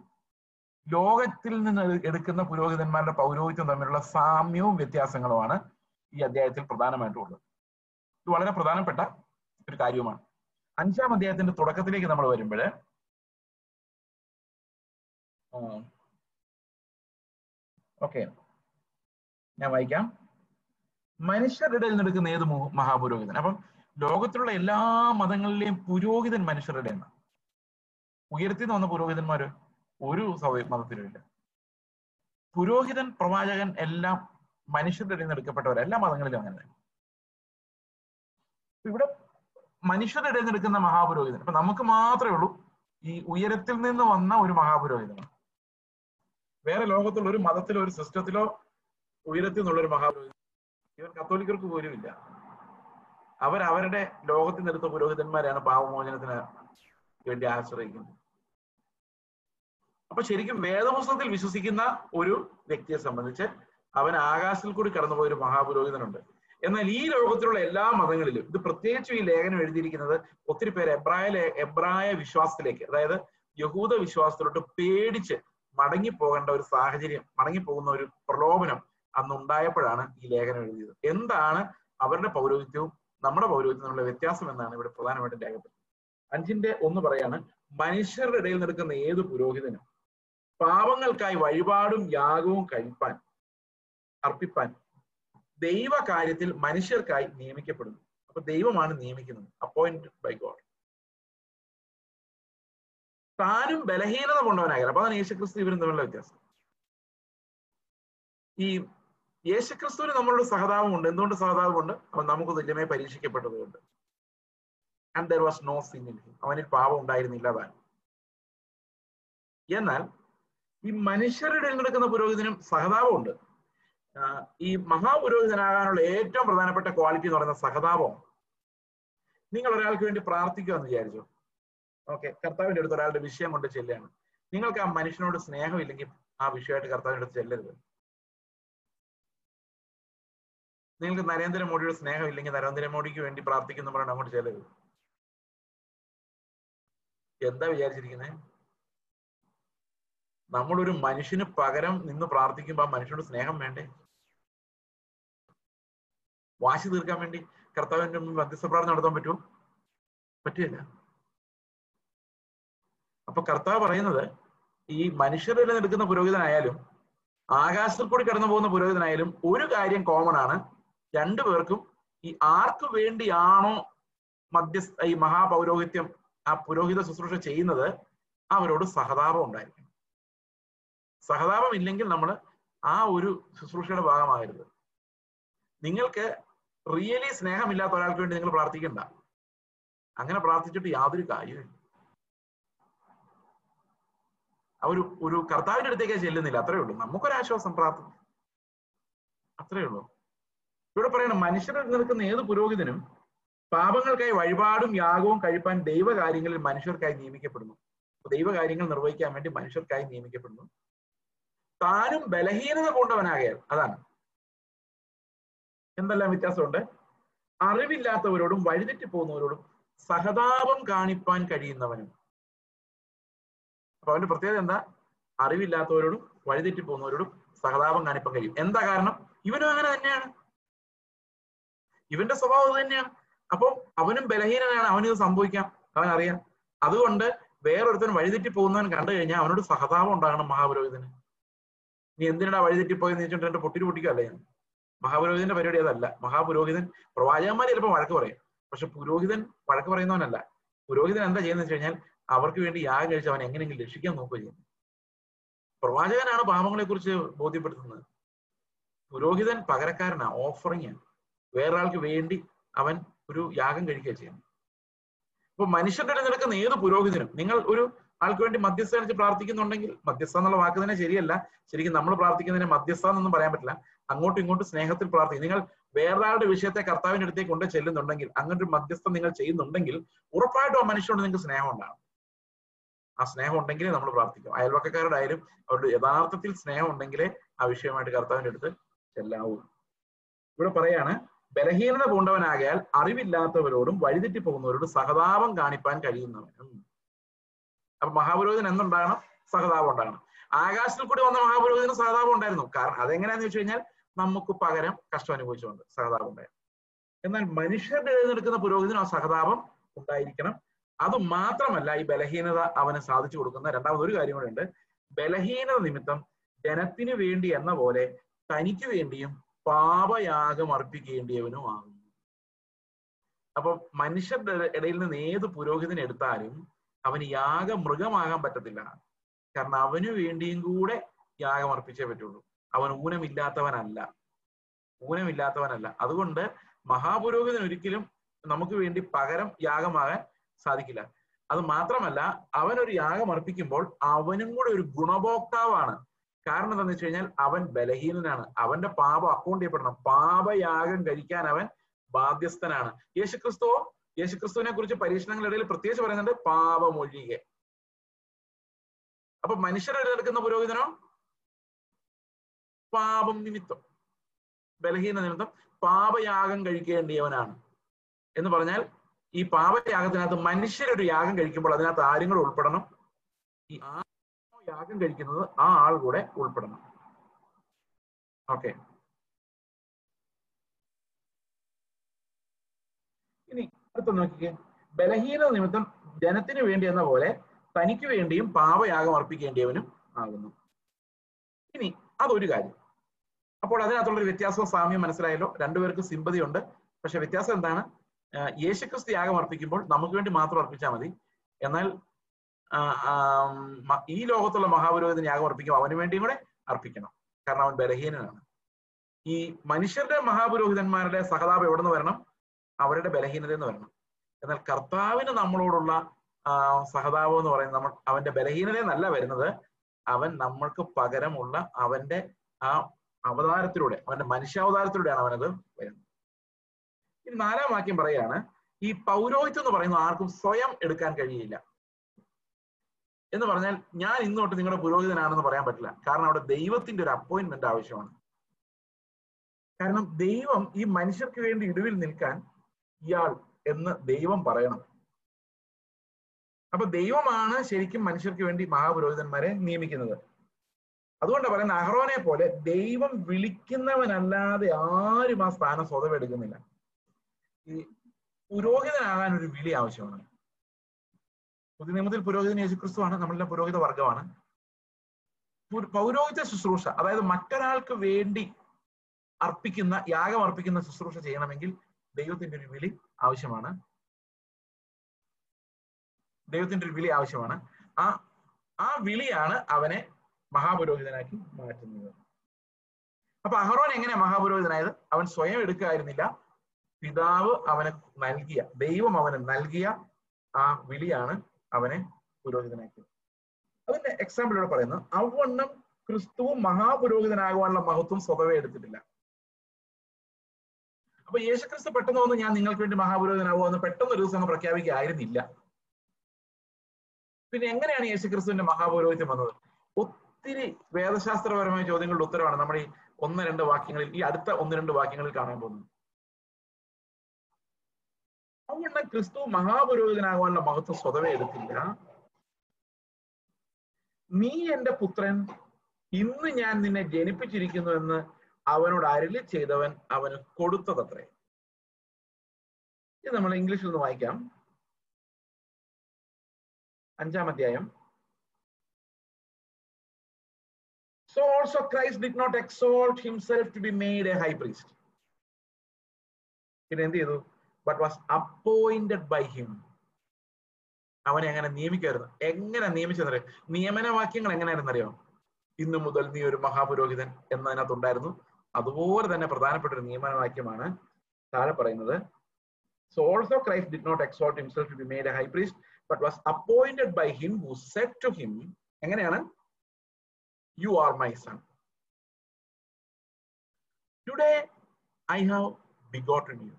ലോകത്തിൽ നിന്ന് എടുക്കുന്ന പുരോഹിതന്മാരുടെ പൗരോഹിത്യം തമ്മിലുള്ള സാമ്യവും വ്യത്യാസങ്ങളുമാണ് ഈ അധ്യായത്തിൽ പ്രധാനമായിട്ടുള്ളത്. ഇത് വളരെ പ്രധാനപ്പെട്ട ഒരു കാര്യവുമാണ്. അഞ്ചാം അദ്ദേഹത്തിന്റെ തുടക്കത്തിലേക്ക് നമ്മൾ വരുമ്പോൾ ഓക്കെ. ഞാൻ വായിക്കാം. മനുഷ്യരുടെ നിന്നെടുക്കുന്ന ഏത് മഹാപുരോഹിതൻ? അപ്പം ലോകത്തിലുള്ള എല്ലാ മതങ്ങളിലെയും പുരോഹിതൻ മനുഷ്യരുടെ എണ്ണ ഉയർത്തി വന്ന പുരോഹിതന്മാര് ഒരു മതത്തിലുമില്ല പുരോഹിതൻ പ്രവാചകൻ എല്ലാം മനുഷ്യരുടെ നിന്ന് എടുക്കപ്പെട്ടവർ എല്ലാ മതങ്ങളിലും അങ്ങനെ ഇവിടെ മനുഷ്യരുടെ ഇടയിൽ നിന്ന് മഹാപുരോഹിതൻ. അപ്പൊ നമുക്ക് മാത്രമേ ഉള്ളൂ ഈ ഉയരത്തിൽ നിന്ന് വന്ന ഒരു മഹാപുരോഹിതനാണ് വേറെ ലോകത്തുള്ള ഒരു മതത്തിലോ ഒരു സിസ്റ്റത്തിലോ ഉയരത്തിൽ നിന്നുള്ള ഒരു മഹാപുരോഹിതൻ. ഇവർ കത്തോലിക്കർക്ക് പോലും ഇല്ല അവർ അവരുടെ ലോകത്തിൽ നിന്നെടുത്ത പുരോഹിതന്മാരാണ് പാവമോചനത്തിന് വേണ്ടി ആശ്രയിക്കുന്നത്. അപ്പൊ ശരിക്കും വേദപുസ്തകത്തിൽ വിശ്വസിക്കുന്ന ഒരു വ്യക്തിയെ സംബന്ധിച്ച് അവൻ ആകാശത്തിൽ കൂടി കടന്നുപോയ ഒരു മഹാപുരോഹിതനുണ്ട്. എന്നാൽ ഈ ലോകത്തിലുള്ള എല്ലാ മതങ്ങളിലും ഇത് പ്രത്യേകിച്ചും ഈ ലേഖനം എഴുതിയിരിക്കുന്നത് ഒത്തിരി പേര് എബ്രായ എബ്രായ വിശ്വാസത്തിലേക്ക് അതായത് യഹൂദ വിശ്വാസത്തിലോട്ട് പേടിച്ച് മടങ്ങിപ്പോകേണ്ട ഒരു സാഹചര്യം മടങ്ങിപ്പോകുന്ന ഒരു പ്രലോഭനം അന്ന് ഉണ്ടായപ്പോഴാണ് ഈ ലേഖനം എഴുതിയത്. എന്താണ് അവരുടെ പൗരോഹിത്യവും നമ്മുടെ പൗരോഹിത്യവും തമ്മിലുള്ള വ്യത്യാസം എന്നാണ് ഇവിടെ പ്രധാനമായിട്ടും രേഖപ്പെടുത്തുന്നത്. അഞ്ചിന്റെ ഒന്ന് പറയാണ് മനുഷ്യരുടെ ഇടയിൽ നിൽക്കുന്ന ഏത് പുരോഹിതനും പാപങ്ങൾക്കായി വഴിപാടും യാഗവും കഴിപ്പാൻ അർപ്പിപ്പാൻ ദൈവ കാര്യത്തിൽ മനുഷ്യർക്കായി നിയമിക്കപ്പെടുന്നു. അപ്പൊ ദൈവമാണ് നിയമിക്കുന്നത്. അപ്പോയിന്റ് ബൈ ഗോഡ് താനും ബലഹീനത കൊണ്ടവനാകില്ല അപ്പൊ അതാണ് യേശുക്രിസ്തു ഇവരും തമ്മിലുള്ള വ്യത്യാസം. ഈ യേശുക്രിസ്തുവിന് നമ്മളോട് സഹതാപമുണ്ട്. എന്തുകൊണ്ട് സഹതാപമുണ്ട്? അവൻ നമുക്ക് തുല്യമായി പരീക്ഷിക്കപ്പെട്ടതുകൊണ്ട്. And there was no sin in അവനിൽ പാപം ഉണ്ടായിരുന്നില്ല താൻ. എന്നാൽ ഈ മനുഷ്യരുടെ നടക്കുന്ന പുരോഹിതനും സഹതാപമുണ്ട്. ഈ മഹാപുരോഹിതനാകാനുള്ള ഏറ്റവും പ്രധാനപ്പെട്ട ക്വാളിറ്റി എന്ന് പറയുന്ന സഹതാപം. നിങ്ങൾ ഒരാൾക്ക് വേണ്ടി പ്രാർത്ഥിക്കുക എന്ന് വിചാരിച്ചു. ഓക്കെ കർത്താവിന്റെ അടുത്ത് ഒരാളുടെ വിഷയം കൊണ്ട് ചെല്ലുകയാണ്. നിങ്ങൾക്ക് ആ മനുഷ്യനോട് സ്നേഹമില്ലെങ്കിൽ ആ വിഷയമായിട്ട് കർത്താവിന്റെ അടുത്ത് ചെല്ലരുത്. നിങ്ങൾക്ക് നരേന്ദ്രമോദിയുടെ സ്നേഹം ഇല്ലെങ്കിൽ നരേന്ദ്രമോദിക്ക് വേണ്ടി പ്രാർത്ഥിക്കുന്ന പറയണം അങ്ങോട്ട് ചെല്ലരുത്. എന്താ വിചാരിച്ചിരിക്കുന്നത് നമ്മളൊരു മനുഷ്യന് പകരം നിന്ന് പ്രാർത്ഥിക്കുമ്പോൾ ആ മനുഷ്യനോട് സ്നേഹം വേണ്ടേ? വാശി തീർക്കാൻ വേണ്ടി കർത്താവിന്റെ മുമ്പിൽ മധ്യസ്ഥ പ്രാർത്ഥന നടത്താൻ പറ്റുമോ പറ്റില്ല. അപ്പൊ കർത്താവ് പറയുന്നത് ഈ മനുഷ്യരിൽ നിൽക്കുന്ന പുരോഹിതനായാലും ആകാശത്തിൽ കൂടി കടന്നു പോകുന്ന പുരോഹിതനായാലും ഒരു കാര്യം കോമൺ ആണ്. രണ്ടു പേർക്കും ഈ ആർക്കു വേണ്ടിയാണോ മധ്യസ്ഥ ഈ മഹാപൗരോഹിത്യം ആ പുരോഹിത ശുശ്രൂഷ ചെയ്യുന്നത് അവരോട് സഹതാപം ഉണ്ടായിരിക്കും സഹതാപം ഇല്ലെങ്കിൽ നമ്മൾ ആ ഒരു ശുശ്രൂഷയുടെ ഭാഗമാകരുത്. നിങ്ങൾക്ക് റിയലി സ്നേഹമില്ലാത്ത ഒരാൾക്ക് വേണ്ടി നിങ്ങൾ പ്രാർത്ഥിക്കണ്ട. അങ്ങനെ പ്രാർത്ഥിച്ചിട്ട് യാതൊരു കാര്യമില്ല ഒരു ഒരു കർത്താവിന്റെ അടുത്തേക്ക് ചെല്ലുന്നില്ല. അത്രേ ഉള്ളൂ. നമുക്കൊരാശ്വാസം പ്രാർത്ഥന അത്രേ ഉള്ളൂ. ഇവിടെ പറയണം മനുഷ്യരിൽ നിൽക്കുന്ന ഏത് പുരോഹിതനും പാപങ്ങൾക്കായി വഴിപാടും യാഗവും കഴിപ്പാൻ ദൈവകാര്യങ്ങളിൽ മനുഷ്യർക്കായി നിയമിക്കപ്പെടുന്നു. ദൈവകാര്യങ്ങൾ നിർവഹിക്കാൻ വേണ്ടി മനുഷ്യർക്കായി നിയമിക്കപ്പെടുന്നു. താനും ബലഹീനത കൊണ്ടവനാകയാൽ അതാണ്. എന്തെല്ലാം വ്യത്യാസമുണ്ട്? അറിവില്ലാത്തവരോടും വഴിതെറ്റി പോകുന്നവരോടും സഹതാപം കാണിപ്പാൻ കഴിയുന്നവനും. അപ്പൊ അവന്റെ പ്രത്യേകത എന്താ? അറിവില്ലാത്തവരോടും വഴിതെറ്റി പോകുന്നവരോടും സഹതാപം കാണിപ്പാൻ കഴിയും. എന്താ കാരണം? ഇവനും അങ്ങനെ തന്നെയാണ്. ഇവന്റെ സ്വഭാവം തന്നെയാണ്. അപ്പം അവനും ബലഹീനനാണ് അവനിത് സംഭവിക്കാം. അവൻ അറിയാം. അതുകൊണ്ട് വേറൊരുത്തൻ വഴിതെറ്റി പോകുന്നവൻ കണ്ടു കഴിഞ്ഞാൽ അവനോട് സഹതാപം ഉണ്ടാകണം മഹാപുരോഹിതന്. നീ എന്തിനാ വഴിതെറ്റിപ്പോയെന്ന് ചോദിച്ചിട്ട് എന്റെ പൊട്ടിരി പൊട്ടിക്കല്ലേ മഹാപുരോഹിതന്റെ പരിപാടി അതല്ല. മഹാപുരോഹിതൻ പ്രവാചകന്മാർ ചിലപ്പോൾ വഴക്ക് പറയും. പക്ഷെ പുരോഹിതൻ വഴക്ക് പറയുന്നവനല്ല. പുരോഹിതൻ എന്താ ചെയ്യുന്നത് വെച്ച് കഴിഞ്ഞാൽ അവർക്ക് വേണ്ടി യാഗം കഴിച്ച് അവൻ എങ്ങനെയെങ്കിലും രക്ഷിക്കാൻ നോക്കുക ചെയ്യുന്നു പ്രവാചകനാണ് പാപങ്ങളെ കുറിച്ച് ബോധ്യപ്പെടുത്തുന്നത്. പുരോഹിതൻ പകരക്കാരനാ ഓഫറിങ് വേറൊരാൾക്ക് വേണ്ടി അവൻ ഒരു യാഗം കഴിക്കുക ചെയ്യുന്നു അപ്പൊ ഇടയിൽ നടക്കുന്ന ഏത് പുരോഹിതനും? നിങ്ങൾ ഒരു ആൾക്ക് വേണ്ടി മധ്യസ്ഥ വെച്ച് പ്രാർത്ഥിക്കുന്നുണ്ടെങ്കിൽ മധ്യസ്ഥ എന്നുള്ള വാക്ക് തന്നെ ശരിയല്ല. ശരിക്കും നമ്മൾ പ്രാർത്ഥിക്കുന്നതിനെ മധ്യസ്ഥ എന്നൊന്നും പറയാൻ പറ്റില്ല. അങ്ങോട്ടും ഇങ്ങോട്ടും സ്നേഹത്തിൽ പ്രാർത്ഥിക്കും. നിങ്ങൾ വേറൊരാളുടെ വിഷയത്തെ കർത്താവിന്റെ അടുത്തേക്ക് കൊണ്ട് ചെല്ലുന്നുണ്ടെങ്കിൽ അങ്ങനെ ഒരു മധ്യസ്ഥം നിങ്ങൾ ചെയ്യുന്നുണ്ടെങ്കിൽ ഉറപ്പായിട്ടും ആ മനുഷ്യനോട് നിങ്ങൾക്ക് സ്നേഹം ഉണ്ടാകും. ആ സ്നേഹം ഉണ്ടെങ്കിലേ നമ്മൾ പ്രാർത്ഥിക്കും. അയൽവക്കക്കാരുടെ ആയാലും അവരുടെ യഥാർത്ഥത്തിൽ സ്നേഹം ഉണ്ടെങ്കിലേ ആ വിഷയമായിട്ട് കർത്താവിന്റെ അടുത്ത് ചെല്ലാവൂ. ഇവിടെ പറയാണ് ബലഹീനത പൂണ്ടവനാകയാൽ അറിവില്ലാത്തവരോടും വഴിതെറ്റി പോകുന്നവരോടും സഹതാപം കാണിപ്പാൻ കഴിയുന്നവനും. അപ്പൊ മഹാപുരോഹിതൻ എന്തുണ്ടാകണം? സഹതാപം ഉണ്ടാകണം. ആകാശത്തിൽ കൂടി വന്ന മഹാപുരോഹിതന് സഹതാപം ഉണ്ടായിരുന്നു. കാരണം അതെങ്ങനെയാന്ന് വെച്ച് കഴിഞ്ഞാൽ നമുക്ക് പകരം കഷ്ടം അനുഭവിച്ചുകൊണ്ട് സഹതാപം ഉണ്ടായിരുന്നു. എന്നാൽ മനുഷ്യരുടെ എഴുന്നേൽക്കുന്ന പുരോഹിതനും ആ സഹതാപം ഉണ്ടായിരിക്കണം. അത് മാത്രമല്ല ഈ ബലഹീനത അവന് സാധിച്ചു കൊടുക്കുന്ന രണ്ടാമത് ഒരു കാര്യം കൂടെ ഉണ്ട്. ബലഹീനത നിമിത്തം ജനത്തിന് വേണ്ടി എന്ന പോലെ തനിക്ക് വേണ്ടിയും പാപയാഗം അർപ്പിക്കേണ്ടിയവനും ആകുന്നു. അപ്പൊ മനുഷ്യരുടെ ഇടയിൽ നിന്ന് ഏത് പുരോഹിതനെ എടുത്താലും അവന് യാഗ മൃഗമാകാൻ പറ്റത്തില്ല. കാരണം അവനു വേണ്ടിയും കൂടെ യാഗം അർപ്പിച്ചേ പറ്റുള്ളൂ. അവൻ ഊനമില്ലാത്തവനല്ല. ഊനമില്ലാത്തവനല്ല. അതുകൊണ്ട് മഹാപുരോഹിതൻ ഒരിക്കലും നമുക്ക് വേണ്ടി പകരം യാഗമാകാൻ സാധിക്കില്ല. അത് മാത്രമല്ല അവനൊരു യാഗം അർപ്പിക്കുമ്പോൾ അവനും കൂടെ ഒരു ഗുണഭോക്താവാണ്. കാരണം എന്താണെന്ന് വെച്ച് കഴിഞ്ഞാൽ അവൻ ബലഹീനനാണ്. അവന്റെ പാപം അക്കൗണ്ട് ചെയ്യപ്പെടണം. പാപയാഗം കഴിക്കാൻ അവൻ ബാധ്യസ്ഥനാണ്. യേശുക്രിസ്തുവോ യേശുക്രിസ്തുവിനെ കുറിച്ച് പരീക്ഷണങ്ങളിടയിൽ പ്രത്യേകിച്ച് പറയുന്നുണ്ട് പാപമൊഴികെ. അപ്പൊ മനുഷ്യരെടുക്കുന്ന പുരോഹിതനോ? പാപം നിമിത്തം. ബലഹീന നിമിത്തം പാപയാഗം കഴിക്കേണ്ടിയവനാണ്. എന്ന് പറഞ്ഞാൽ ഈ പാപയാഗത്തിനകത്ത് മനുഷ്യരൊരു യാഗം കഴിക്കുമ്പോൾ അതിനകത്ത് ആരും കൂടെ ഉൾപ്പെടണം. ഈ ആ യാഗം കഴിക്കുന്നത് ആ ആൾ കൂടെ ഉൾപ്പെടണം. ഓക്കെ ഇനി അടുത്ത നോക്കിക്കേ. ബലഹീന നിമിത്തം ജനത്തിന് വേണ്ടി എന്ന പോലെ തനിക്ക് വേണ്ടിയും പാപയാഗം അർപ്പിക്കേണ്ടിയവനും ആകുന്നു. ഇനി അതൊരു കാര്യം. അപ്പോൾ അതിനകത്തുള്ളൊരു വ്യത്യാസവും സാമ്യം മനസ്സിലായല്ലോ. രണ്ടുപേർക്കും സിമ്പതി ഉണ്ട്. പക്ഷെ വ്യത്യാസം എന്താണ്? യേശുക്രിസ്തു യാഗം അർപ്പിക്കുമ്പോൾ നമുക്ക് വേണ്ടി മാത്രം അർപ്പിച്ചാൽ മതി. എന്നാൽ ഈ ലോകത്തുള്ള മഹാപുരോഹിതന് യാഗം അർപ്പിക്കും. അവന് വേണ്ടിയും കൂടെ അർപ്പിക്കണം. കാരണം അവൻ ബലഹീനനാണ്. ഈ മനുഷ്യരുടെ മഹാപുരോഹിതന്മാരുടെ സഹതാപം എവിടെ നിന്ന് വരണം? അവരുടെ ബലഹീനത എന്ന് പറയുന്നത് എന്നാൽ കർത്താവിന് നമ്മളോടുള്ള സഹതാപം എന്ന് പറയുന്നത് നമ്മൾ അവന്റെ ബലഹീനത എന്നല്ല വരുന്നത്. അവൻ നമ്മൾക്ക് പകരമുള്ള അവന്റെ ആ അവതാരത്തിലൂടെ അവന്റെ മനുഷ്യാവതാരത്തിലൂടെയാണ് അവനത് വരുന്നത്. ഇനി നാലാം വാക്യം പറയാണ് ഈ പൗരോഹിത്യം എന്ന് പറയുന്നത് ആർക്കും സ്വയം എടുക്കാൻ കഴിയില്ല. എന്ന് പറഞ്ഞാൽ ഞാൻ ഇന്നോട്ട് നിങ്ങളുടെ പുരോഹിതനാണെന്ന് പറയാൻ പറ്റില്ല. കാരണം അവിടെ ദൈവത്തിന്റെ ഒരു അപ്പോയിന്റ്മെന്റ് ആവശ്യമാണ്. കാരണം ദൈവം ഈ മനുഷ്യർക്ക് വേണ്ടി ഇടിവിൽ നിൽക്കാൻ ഇയാൾ എന്ന് ദൈവം പറയണം. അപ്പൊ ദൈവമാണ് ശരിക്കും മനുഷ്യർക്ക് വേണ്ടി മഹാപുരോഹിതന്മാരെ നിയമിക്കുന്നത്. അതുകൊണ്ടാണ് പറയുന്നത് അഹ്റോനെ പോലെ ദൈവം വിളിക്കുന്നവനല്ലാതെ ആരും ആ സ്ഥാനം സ്വതവേ എടുക്കുന്നില്ല. ഈ പുരോഹിതനാകാൻ ഒരു വിളി ആവശ്യമാണ്. പുതിയ നിയമത്തിൽ പുരോഹിതൻ യേശുക്രിസ്തുവാണ് നമ്മളുടെ പുരോഹിത വർഗമാണ് പൗരോഹിത ശുശ്രൂഷ അതായത് മറ്റൊരാൾക്ക് വേണ്ടി അർപ്പിക്കുന്ന യാഗം അർപ്പിക്കുന്ന ശുശ്രൂഷ ചെയ്യണമെങ്കിൽ ദൈവത്തിന്റെ ഒരു വിളി ആവശ്യമാണ്. ദൈവത്തിന്റെ ഒരു വിളി ആവശ്യമാണ്. ആ ആ വിളിയാണ് അവനെ മഹാപുരോഹിതനാക്കി മാറ്റുന്നത്. അപ്പൊ അഹറോൻ എങ്ങനെ മഹാപുരോഹിതനായത്? അവൻ സ്വയം എടുക്കായിരുന്നില്ല. പിതാവ് അവന് നൽകിയ ദൈവം അവന് നൽകിയ ആ വിളിയാണ് അവനെ പുരോഹിതനാക്കിയത്. അതിന്റെ എക്സാമ്പിൾ ഇവിടെ പറയുന്നത് അവണ്ണം ക്രിസ്തുവും മഹാപുരോഹിതനാകുവാനുള്ള മഹത്വം സ്വതവേ എടുത്തിട്ടില്ല. അപ്പൊ യേശുക്രിസ്തു പെട്ടെന്ന് വന്ന് ഞാൻ നിങ്ങൾക്ക് വേണ്ടി മഹാപുരോഹിതനാകുമോ എന്ന് പെട്ടെന്ന് ഒരു ദിവസം അങ്ങ് പ്രഖ്യാപിക്കുകയായിരുന്നില്ല പിന്നെ എങ്ങനെയാണ് യേശുക്രിസ്തുവിന്റെ മഹാപൗരോഹിത്യം വന്നത്? ഒത്തിരി വേദശാസ്ത്രപരമായ ചോദ്യങ്ങളുടെ ഉത്തരവാണ് നമ്മൾ ഈ ഒന്ന് രണ്ട് വാക്യങ്ങളിൽ ഈ അടുത്ത ഒന്ന് രണ്ട് വാക്യങ്ങളിൽ കാണാൻ പോകുന്നത്. അതുകൊണ്ട് ക്രിസ്തു മഹാപുരോഹിതനാകാനുള്ള മഹത്വം സ്വതവേ എടുത്തില്ല. നീ എന്റെ പുത്രൻ ഇന്ന് ഞാൻ നിന്നെ ജനിപ്പിച്ചിരിക്കുന്നു എന്ന് അവനോട് അരളി ചെയ്തവൻ അവന് കൊടുത്തതത്രേ. ഇത് നമ്മൾ ഇംഗ്ലീഷിൽ നിന്ന് വായിക്കാം. അഞ്ചാം അധ്യായം. So also Christ did not exalt himself to be made a high priest പിന്നെ എന്ത് ചെയ്തു? But was appointed by him അവനെ അങ്ങനെ നിയമിക്കായിരുന്നു എങ്ങനെ നിയമിച്ചെന്നറിയാം? നിയമനവാക്യങ്ങൾ എങ്ങനെയായിരുന്നു അറിയാം ഇന്നു മുതൽ നീ ഒരു മഹാപുരോഹിതൻ എന്നതിനകത്ത് ഉണ്ടായിരുന്നു അതുപോലെ തന്നെ പ്രധാനപ്പെട്ട ഒരു നിയമനവാക്യമാണ് താഴെ പറയുന്നത്. So Christ did not exalt himself to be made a high priest but was appointed by him who set to him എങ്ങനെയാണ്? You are my son today I have begotten you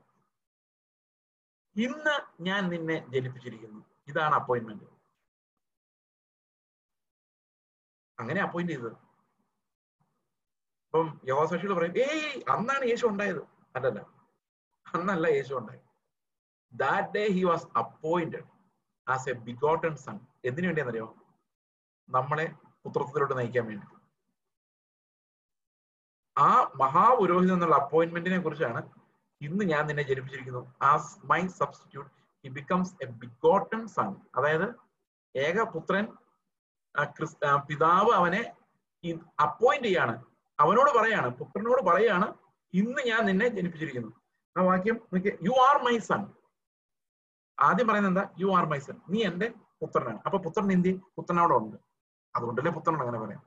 ഇന്ന് ഞാൻ നിന്നെ ജനിപ്പിച്ചിരിക്കുന്നു. ഇതാണ് അപ്പോയിന്റ്മെന്റ് അങ്ങനെ appoint ചെയ്തത്. ഇപ്പം യോസഷിയോട് പറയും ഏയ് അന്നാണ് യേശു ഉണ്ടായത്. അല്ലല്ല അന്നല്ല യേശു ഉണ്ടായത്. That day he was appointed as a begotten son എന്തിനു വേണ്ടിയെന്നറിയോ? നമ്മളെ പുത്രത്വത്തിലോട്ട് നയിക്കാൻ വേണ്ടി. ആ മഹാപുരോഹിതൻ എന്നുള്ള അപ്പോയിന്റ്മെന്റിനെ കുറിച്ചാണ് ഇന്ന് ഞാൻ നിന്നെ ജനിപ്പിച്ചിരിക്കുന്നു. As my substitute he becomes a begotten son അതായത് ഏകപുത്രൻ പിതാവ് അവനെ അപ്പോയിന്റ് ചെയ്യാണ്. അവനോട് പറയാണ് പുത്രനോട് പറയാണ് ഇന്ന് ഞാൻ നിന്നെ ജനിപ്പിച്ചിരിക്കുന്നു. ആ വാക്യം യു ആർ മൈ സൺ ആദ്യം പറയുന്നത് എന്താ? യു ആർ മൈ സൺ നീ എന്റെ പുത്രനാണ്. അപ്പൊ പുത്രൻ എന്തി പുത്രൻ ഉണ്ട്. അതുകൊണ്ടല്ലേ പുത്രൻ അങ്ങനെ പറയാം.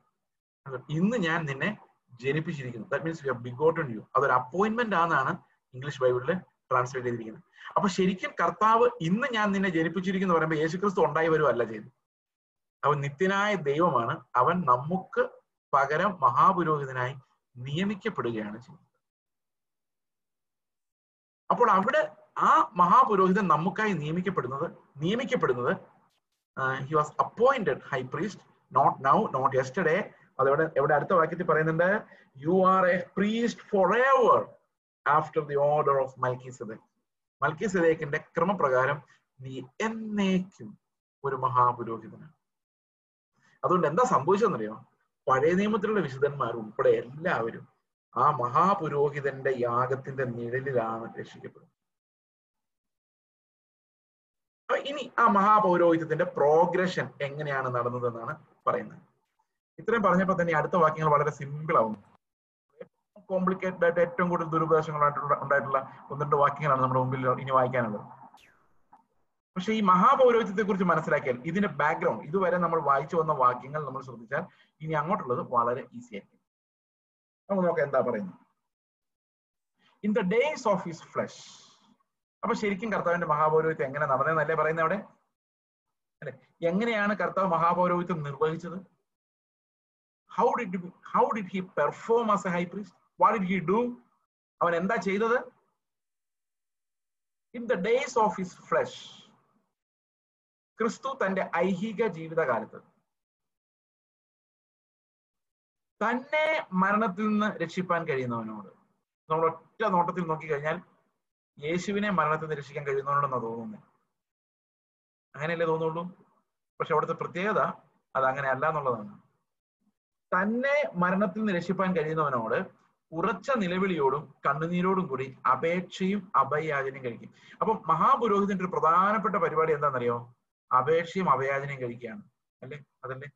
ഇന്ന് ഞാൻ നിന്നെ ജനിപ്പിച്ചിരിക്കുന്നു. That means you have begotten you അതൊരു അപ്പോയിന്റ്മെന്റ് ആണെന്നാണ് ഇംഗ്ലീഷ് ബൈബിളിൽ ട്രാൻസ്ലേറ്റ് ചെയ്തിരിക്കുന്നത്. അപ്പൊ ശരിക്കും കർത്താവ് ഇന്ന് ഞാൻ നിന്നെ ജനിപ്പിച്ചിരിക്കുന്നു പറയുമ്പോൾ യേശുക്രിസ്തു ഉണ്ടായി വരുമല്ല ചെയ്തു അവൻ നിത്യനായ ദൈവമാണ്. അവൻ നമുക്ക് പകരം മഹാപുരോഹിതനായി നിയമിക്കപ്പെടുകയാണ് ചെയ്യുന്നത്. അപ്പോൾ അവിടെ ആ മഹാപുരോഹിതൻ നമുക്കായി നിയമിക്കപ്പെടുന്നത് നിയമിക്കപ്പെടുന്നത് he was appointed high priest not now not yesterday അതവിടെ എവിടെ അടുത്ത വാക്യത്തിൽ പറയുന്നുണ്ട്? You are a priest for ever after the order of Melchizedek മൽക്കി സദേക്കിന്റെ ക്രമപ്രകാരം നീ എന്നേക്കും ഒരു മഹാപുരോഹിതനാണ്. അതുകൊണ്ട് എന്താ സംഭവിച്ചതെന്നറിയോ പഴയ നിയമത്തിലുള്ള വിശുദ്ധന്മാർ ഉൾപ്പെടെ എല്ലാവരും ആ മഹാപുരോഹിതന്റെ യാഗത്തിന്റെ നിഴലിലാണ് രക്ഷിക്കപ്പെടുന്നത്. ഇനി ആ മഹാപൗരോഹിത്യത്തിന്റെ പ്രോഗ്രഷൻ എങ്ങനെയാണ് നടന്നതെന്നാണ് പറയുന്നത്. ഇത്രയും പറഞ്ഞപ്പോൾ തന്നെ അടുത്ത വാക്യങ്ങൾ വളരെ സിമ്പിൾ ആവുന്നു. കോംപ്ലിക്കേറ്റഡ് ആയിട്ട് ഏറ്റവും കൂടുതൽ ദുരുപദേശങ്ങളായിട്ടുള്ള ഉണ്ടായിട്ടുള്ള ഒന്ന് രണ്ട് വാക്യങ്ങളാണ് നമ്മുടെ മുമ്പിൽ ഇനി വായിക്കാനുള്ളത്. പക്ഷെ ഈ മഹാപൗരോഹിത്യത്തെ കുറിച്ച് മനസ്സിലാക്കിയാൽ ഇതിന്റെ ബാക്ക്ഗ്രൗണ്ട് ഇതുവരെ നമ്മൾ വായിച്ചു വന്ന വാക്യങ്ങൾ നമ്മൾ ശ്രദ്ധിച്ചാൽ ഇനി അങ്ങോട്ടുള്ളത് വളരെ ഈസി ആയിരിക്കും. നമുക്ക് നോക്കാം എന്താ പറയുന്നത്. In the days of his flesh അപ്പൊ ശരിക്കും കർത്താവിന്റെ മഹാപൗരോഹിത്യം എങ്ങനെ നടന്നതെന്നല്ലേ പറയുന്നത് അവിടെ? അല്ലെ? എങ്ങനെയാണ് കർത്താവ് മഹാപൗരോഹിത്യം നിർവഹിച്ചത്? How did how did he perform as a high priest what did he do അവൻ എന്താ ചെയ്തത്? In the days of his flesh ക്രിസ്തു തന്റെ ഐഹിക ജീവിതകാലത്ത് തന്നെ മരണത്തിൽ നിന്ന് രക്ഷിപ്പാൻ കഴിയുന്നവനോട്. നമ്മൾ ഒറ്റ നോട്ടത്തിൽ നോക്കിക്കഴിഞ്ഞാൽ യേശുവിനെ മരണത്തിൽ നിന്ന് രക്ഷിക്കാൻ കഴിയുന്നവനോടെന്നാ തോന്നുന്നത് അങ്ങനെയല്ലേ തോന്നുള്ളൂ? പക്ഷെ അവിടുത്തെ പ്രത്യേകത അത് അങ്ങനെ അല്ല എന്നുള്ളതാണ്. തന്നെ മരണത്തിൽ നിന്ന് രക്ഷിപ്പാൻ കഴിയുന്നവനോട് ഉറച്ച നിലവിളിയോടും കണ്ണുനീരോടും കൂടി അപേക്ഷയും അഭയാചനയും കഴിക്കും. അപ്പൊ മഹാപുരോഹിതന്റെ ഒരു പ്രധാനപ്പെട്ട പരിപാടി എന്താണെന്നറിയോ? അപേക്ഷയും അഭയാചനയും കഴിക്കുകയാണ്. അല്ലെ? അതല്ലേ?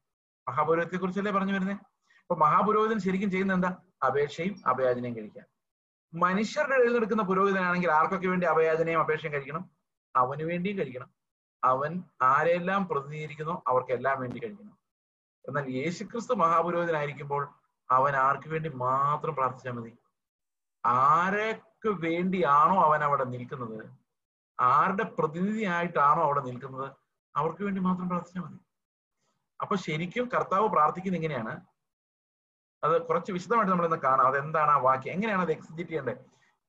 മഹാപുരോഹിതത്തെ കുറിച്ചല്ലേ പറഞ്ഞു വരുന്നത് അപ്പൊ മഹാപുരോഹിതൻ ശരിക്കും ചെയ്യുന്ന എന്താ? അപേക്ഷയും അഭയാചനയും കഴിക്കാൻ മനുഷ്യരുടെ എഴുന്നേൽക്കുന്ന പുരോഹിതനാണെങ്കിൽ ആർക്കൊക്കെ വേണ്ടി അപയാചനയും അപേക്ഷയും കഴിക്കണം? അവന് വേണ്ടിയും കഴിക്കണം. അവൻ ആരെല്ലാം പ്രതിനിധീകരിക്കുന്നു അവർക്കെല്ലാം വേണ്ടി കഴിക്കണം. എന്നാൽ യേശുക്രിസ്തു മഹാപുരോഹിതനായിരിക്കുമ്പോൾ അവൻ ആർക്ക് വേണ്ടി മാത്രം പ്രാർത്ഥിച്ചാൽ മതി? ആരൊക്കെ വേണ്ടിയാണോ അവൻ അവിടെ നിൽക്കുന്നത്? ആരുടെ പ്രതിനിധിയായിട്ടാണോ അവിടെ നിൽക്കുന്നത്? അവർക്ക് വേണ്ടി മാത്രം പ്രാർത്ഥിച്ചാൽ മതി. അപ്പൊ ശരിക്കും കർത്താവ് പ്രാർത്ഥിക്കുന്ന എങ്ങനെയാണ് അത് കുറച്ച് വിശദമായിട്ട് നമ്മൾ ഇന്ന് കാണാം. അതെന്താണ് ആ വാക്യം? എങ്ങനെയാണ് അത് എക്സിക്യൂട്ട് ചെയ്യേണ്ടത്?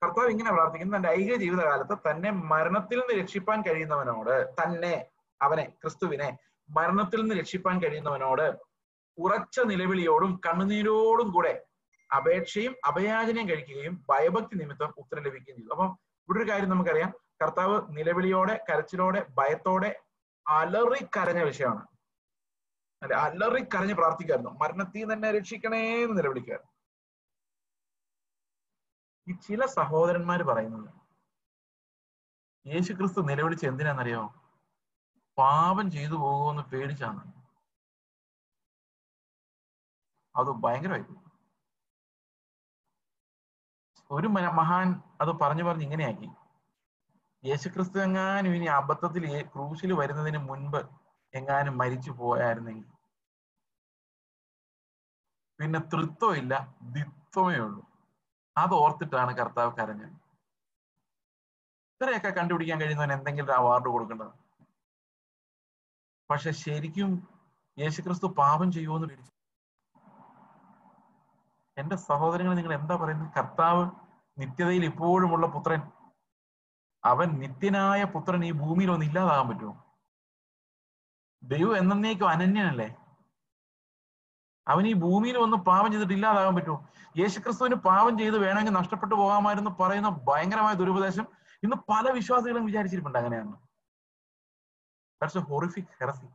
കർത്താവ് ഇങ്ങനെ പ്രാർത്ഥിക്കുന്നത് തന്റെ ഐഹിക ജീവിതകാലത്ത് തന്നെ മരണത്തിൽ നിന്ന് രക്ഷിപ്പാൻ കഴിയുന്നവനോട് തന്നെ അവനെ ക്രിസ്തുവിനെ മരണത്തിൽ നിന്ന് രക്ഷിപ്പാൻ കഴിയുന്നവനോട് ഉറച്ച നിലവിളിയോടും കണ്ണുനീരോടും കൂടെ അപേക്ഷയും അഭയാചനയും കഴിക്കുകയും ഭയഭക്തി നിമിത്തം ഉത്തരം ലഭിക്കുകയും ചെയ്തു. അപ്പം ഇവിടെ ഒരു കാര്യം നമുക്കറിയാം. കർത്താവ് നിലവിളിയോടെ കരച്ചിലോടെ ഭയത്തോടെ അലറി കരഞ്ഞ വിഷയമാണ്. അല്ലെ അലറി കരഞ്ഞ് പ്രാർത്ഥിക്കായിരുന്നു. മരണത്തിൽ തന്നെ രക്ഷിക്കണേ എന്ന് നിലവിളിക്കായിരുന്നു ഈ ചില സഹോദരന്മാർ പറയുന്നത് യേശു ക്രിസ്തു നിലവിളിച്ച് എന്തിനാണെന്നറിയോ? പാപം ചെയ്തു പോകുമെന്ന് പേടിച്ചാണ്. അത് ഭയങ്കരമായി ഒരു മഹാൻ അത് പറഞ്ഞു പറഞ്ഞ് ഇങ്ങനെയാക്കി. യേശുക്രിസ്തു എങ്ങാനും ഇനി അബദ്ധത്തിൽ ക്രൂശിൽ വരുന്നതിന് മുൻപ് എങ്ങാനും മരിച്ചു പോയായിരുന്നെങ്കിൽ. പിന്നെ തൃത്വം ഇല്ല ദിത്വമേ ഉള്ളൂ. അത് ഓർത്തിട്ടാണ് കർത്താവ് കരഞ്ഞത്. ഇത്രയൊക്കെ കണ്ടുപിടിക്കാൻ കഴിയുന്നവൻ എന്തെങ്കിലും ഒരു അവാർഡ് കൊടുക്കേണ്ടത് പക്ഷെ ശരിക്കും യേശുക്രിസ്തു പാപം ചെയ്യുമെന്ന് പേടിച്ചു എന്റെ സഹോദരങ്ങൾ നിങ്ങൾ എന്താ പറയുന്നത്? കർത്താവ് നിത്യതയിൽ ഇപ്പോഴുമുള്ള പുത്രൻ അവൻ നിത്യനായ പുത്രൻ ഈ ഭൂമിയിൽ ഒന്ന് ഇല്ലാതാകാൻ പറ്റുമോ? ദൈവം എന്നേക്കും അനന്യനല്ലേ? അവൻ ഈ ഭൂമിയിൽ ഒന്ന് പാവം ചെയ്തിട്ട് ഇല്ലാതാകാൻ പറ്റുമോ? യേശുക്രിസ്തുവിന് പാവം ചെയ്ത് വേണമെങ്കിൽ നഷ്ടപ്പെട്ടു പോകാമായിരുന്നു പറയുന്ന ഭയങ്കരമായ ദുരുപദേശം ഇന്ന് പല വിശ്വാസികളും വിചാരിച്ചിരിപ്പുണ്ട് അങ്ങനെയാണ്. ദാറ്റ്സ് എ ഹൊറിഫിക് ഹെറസി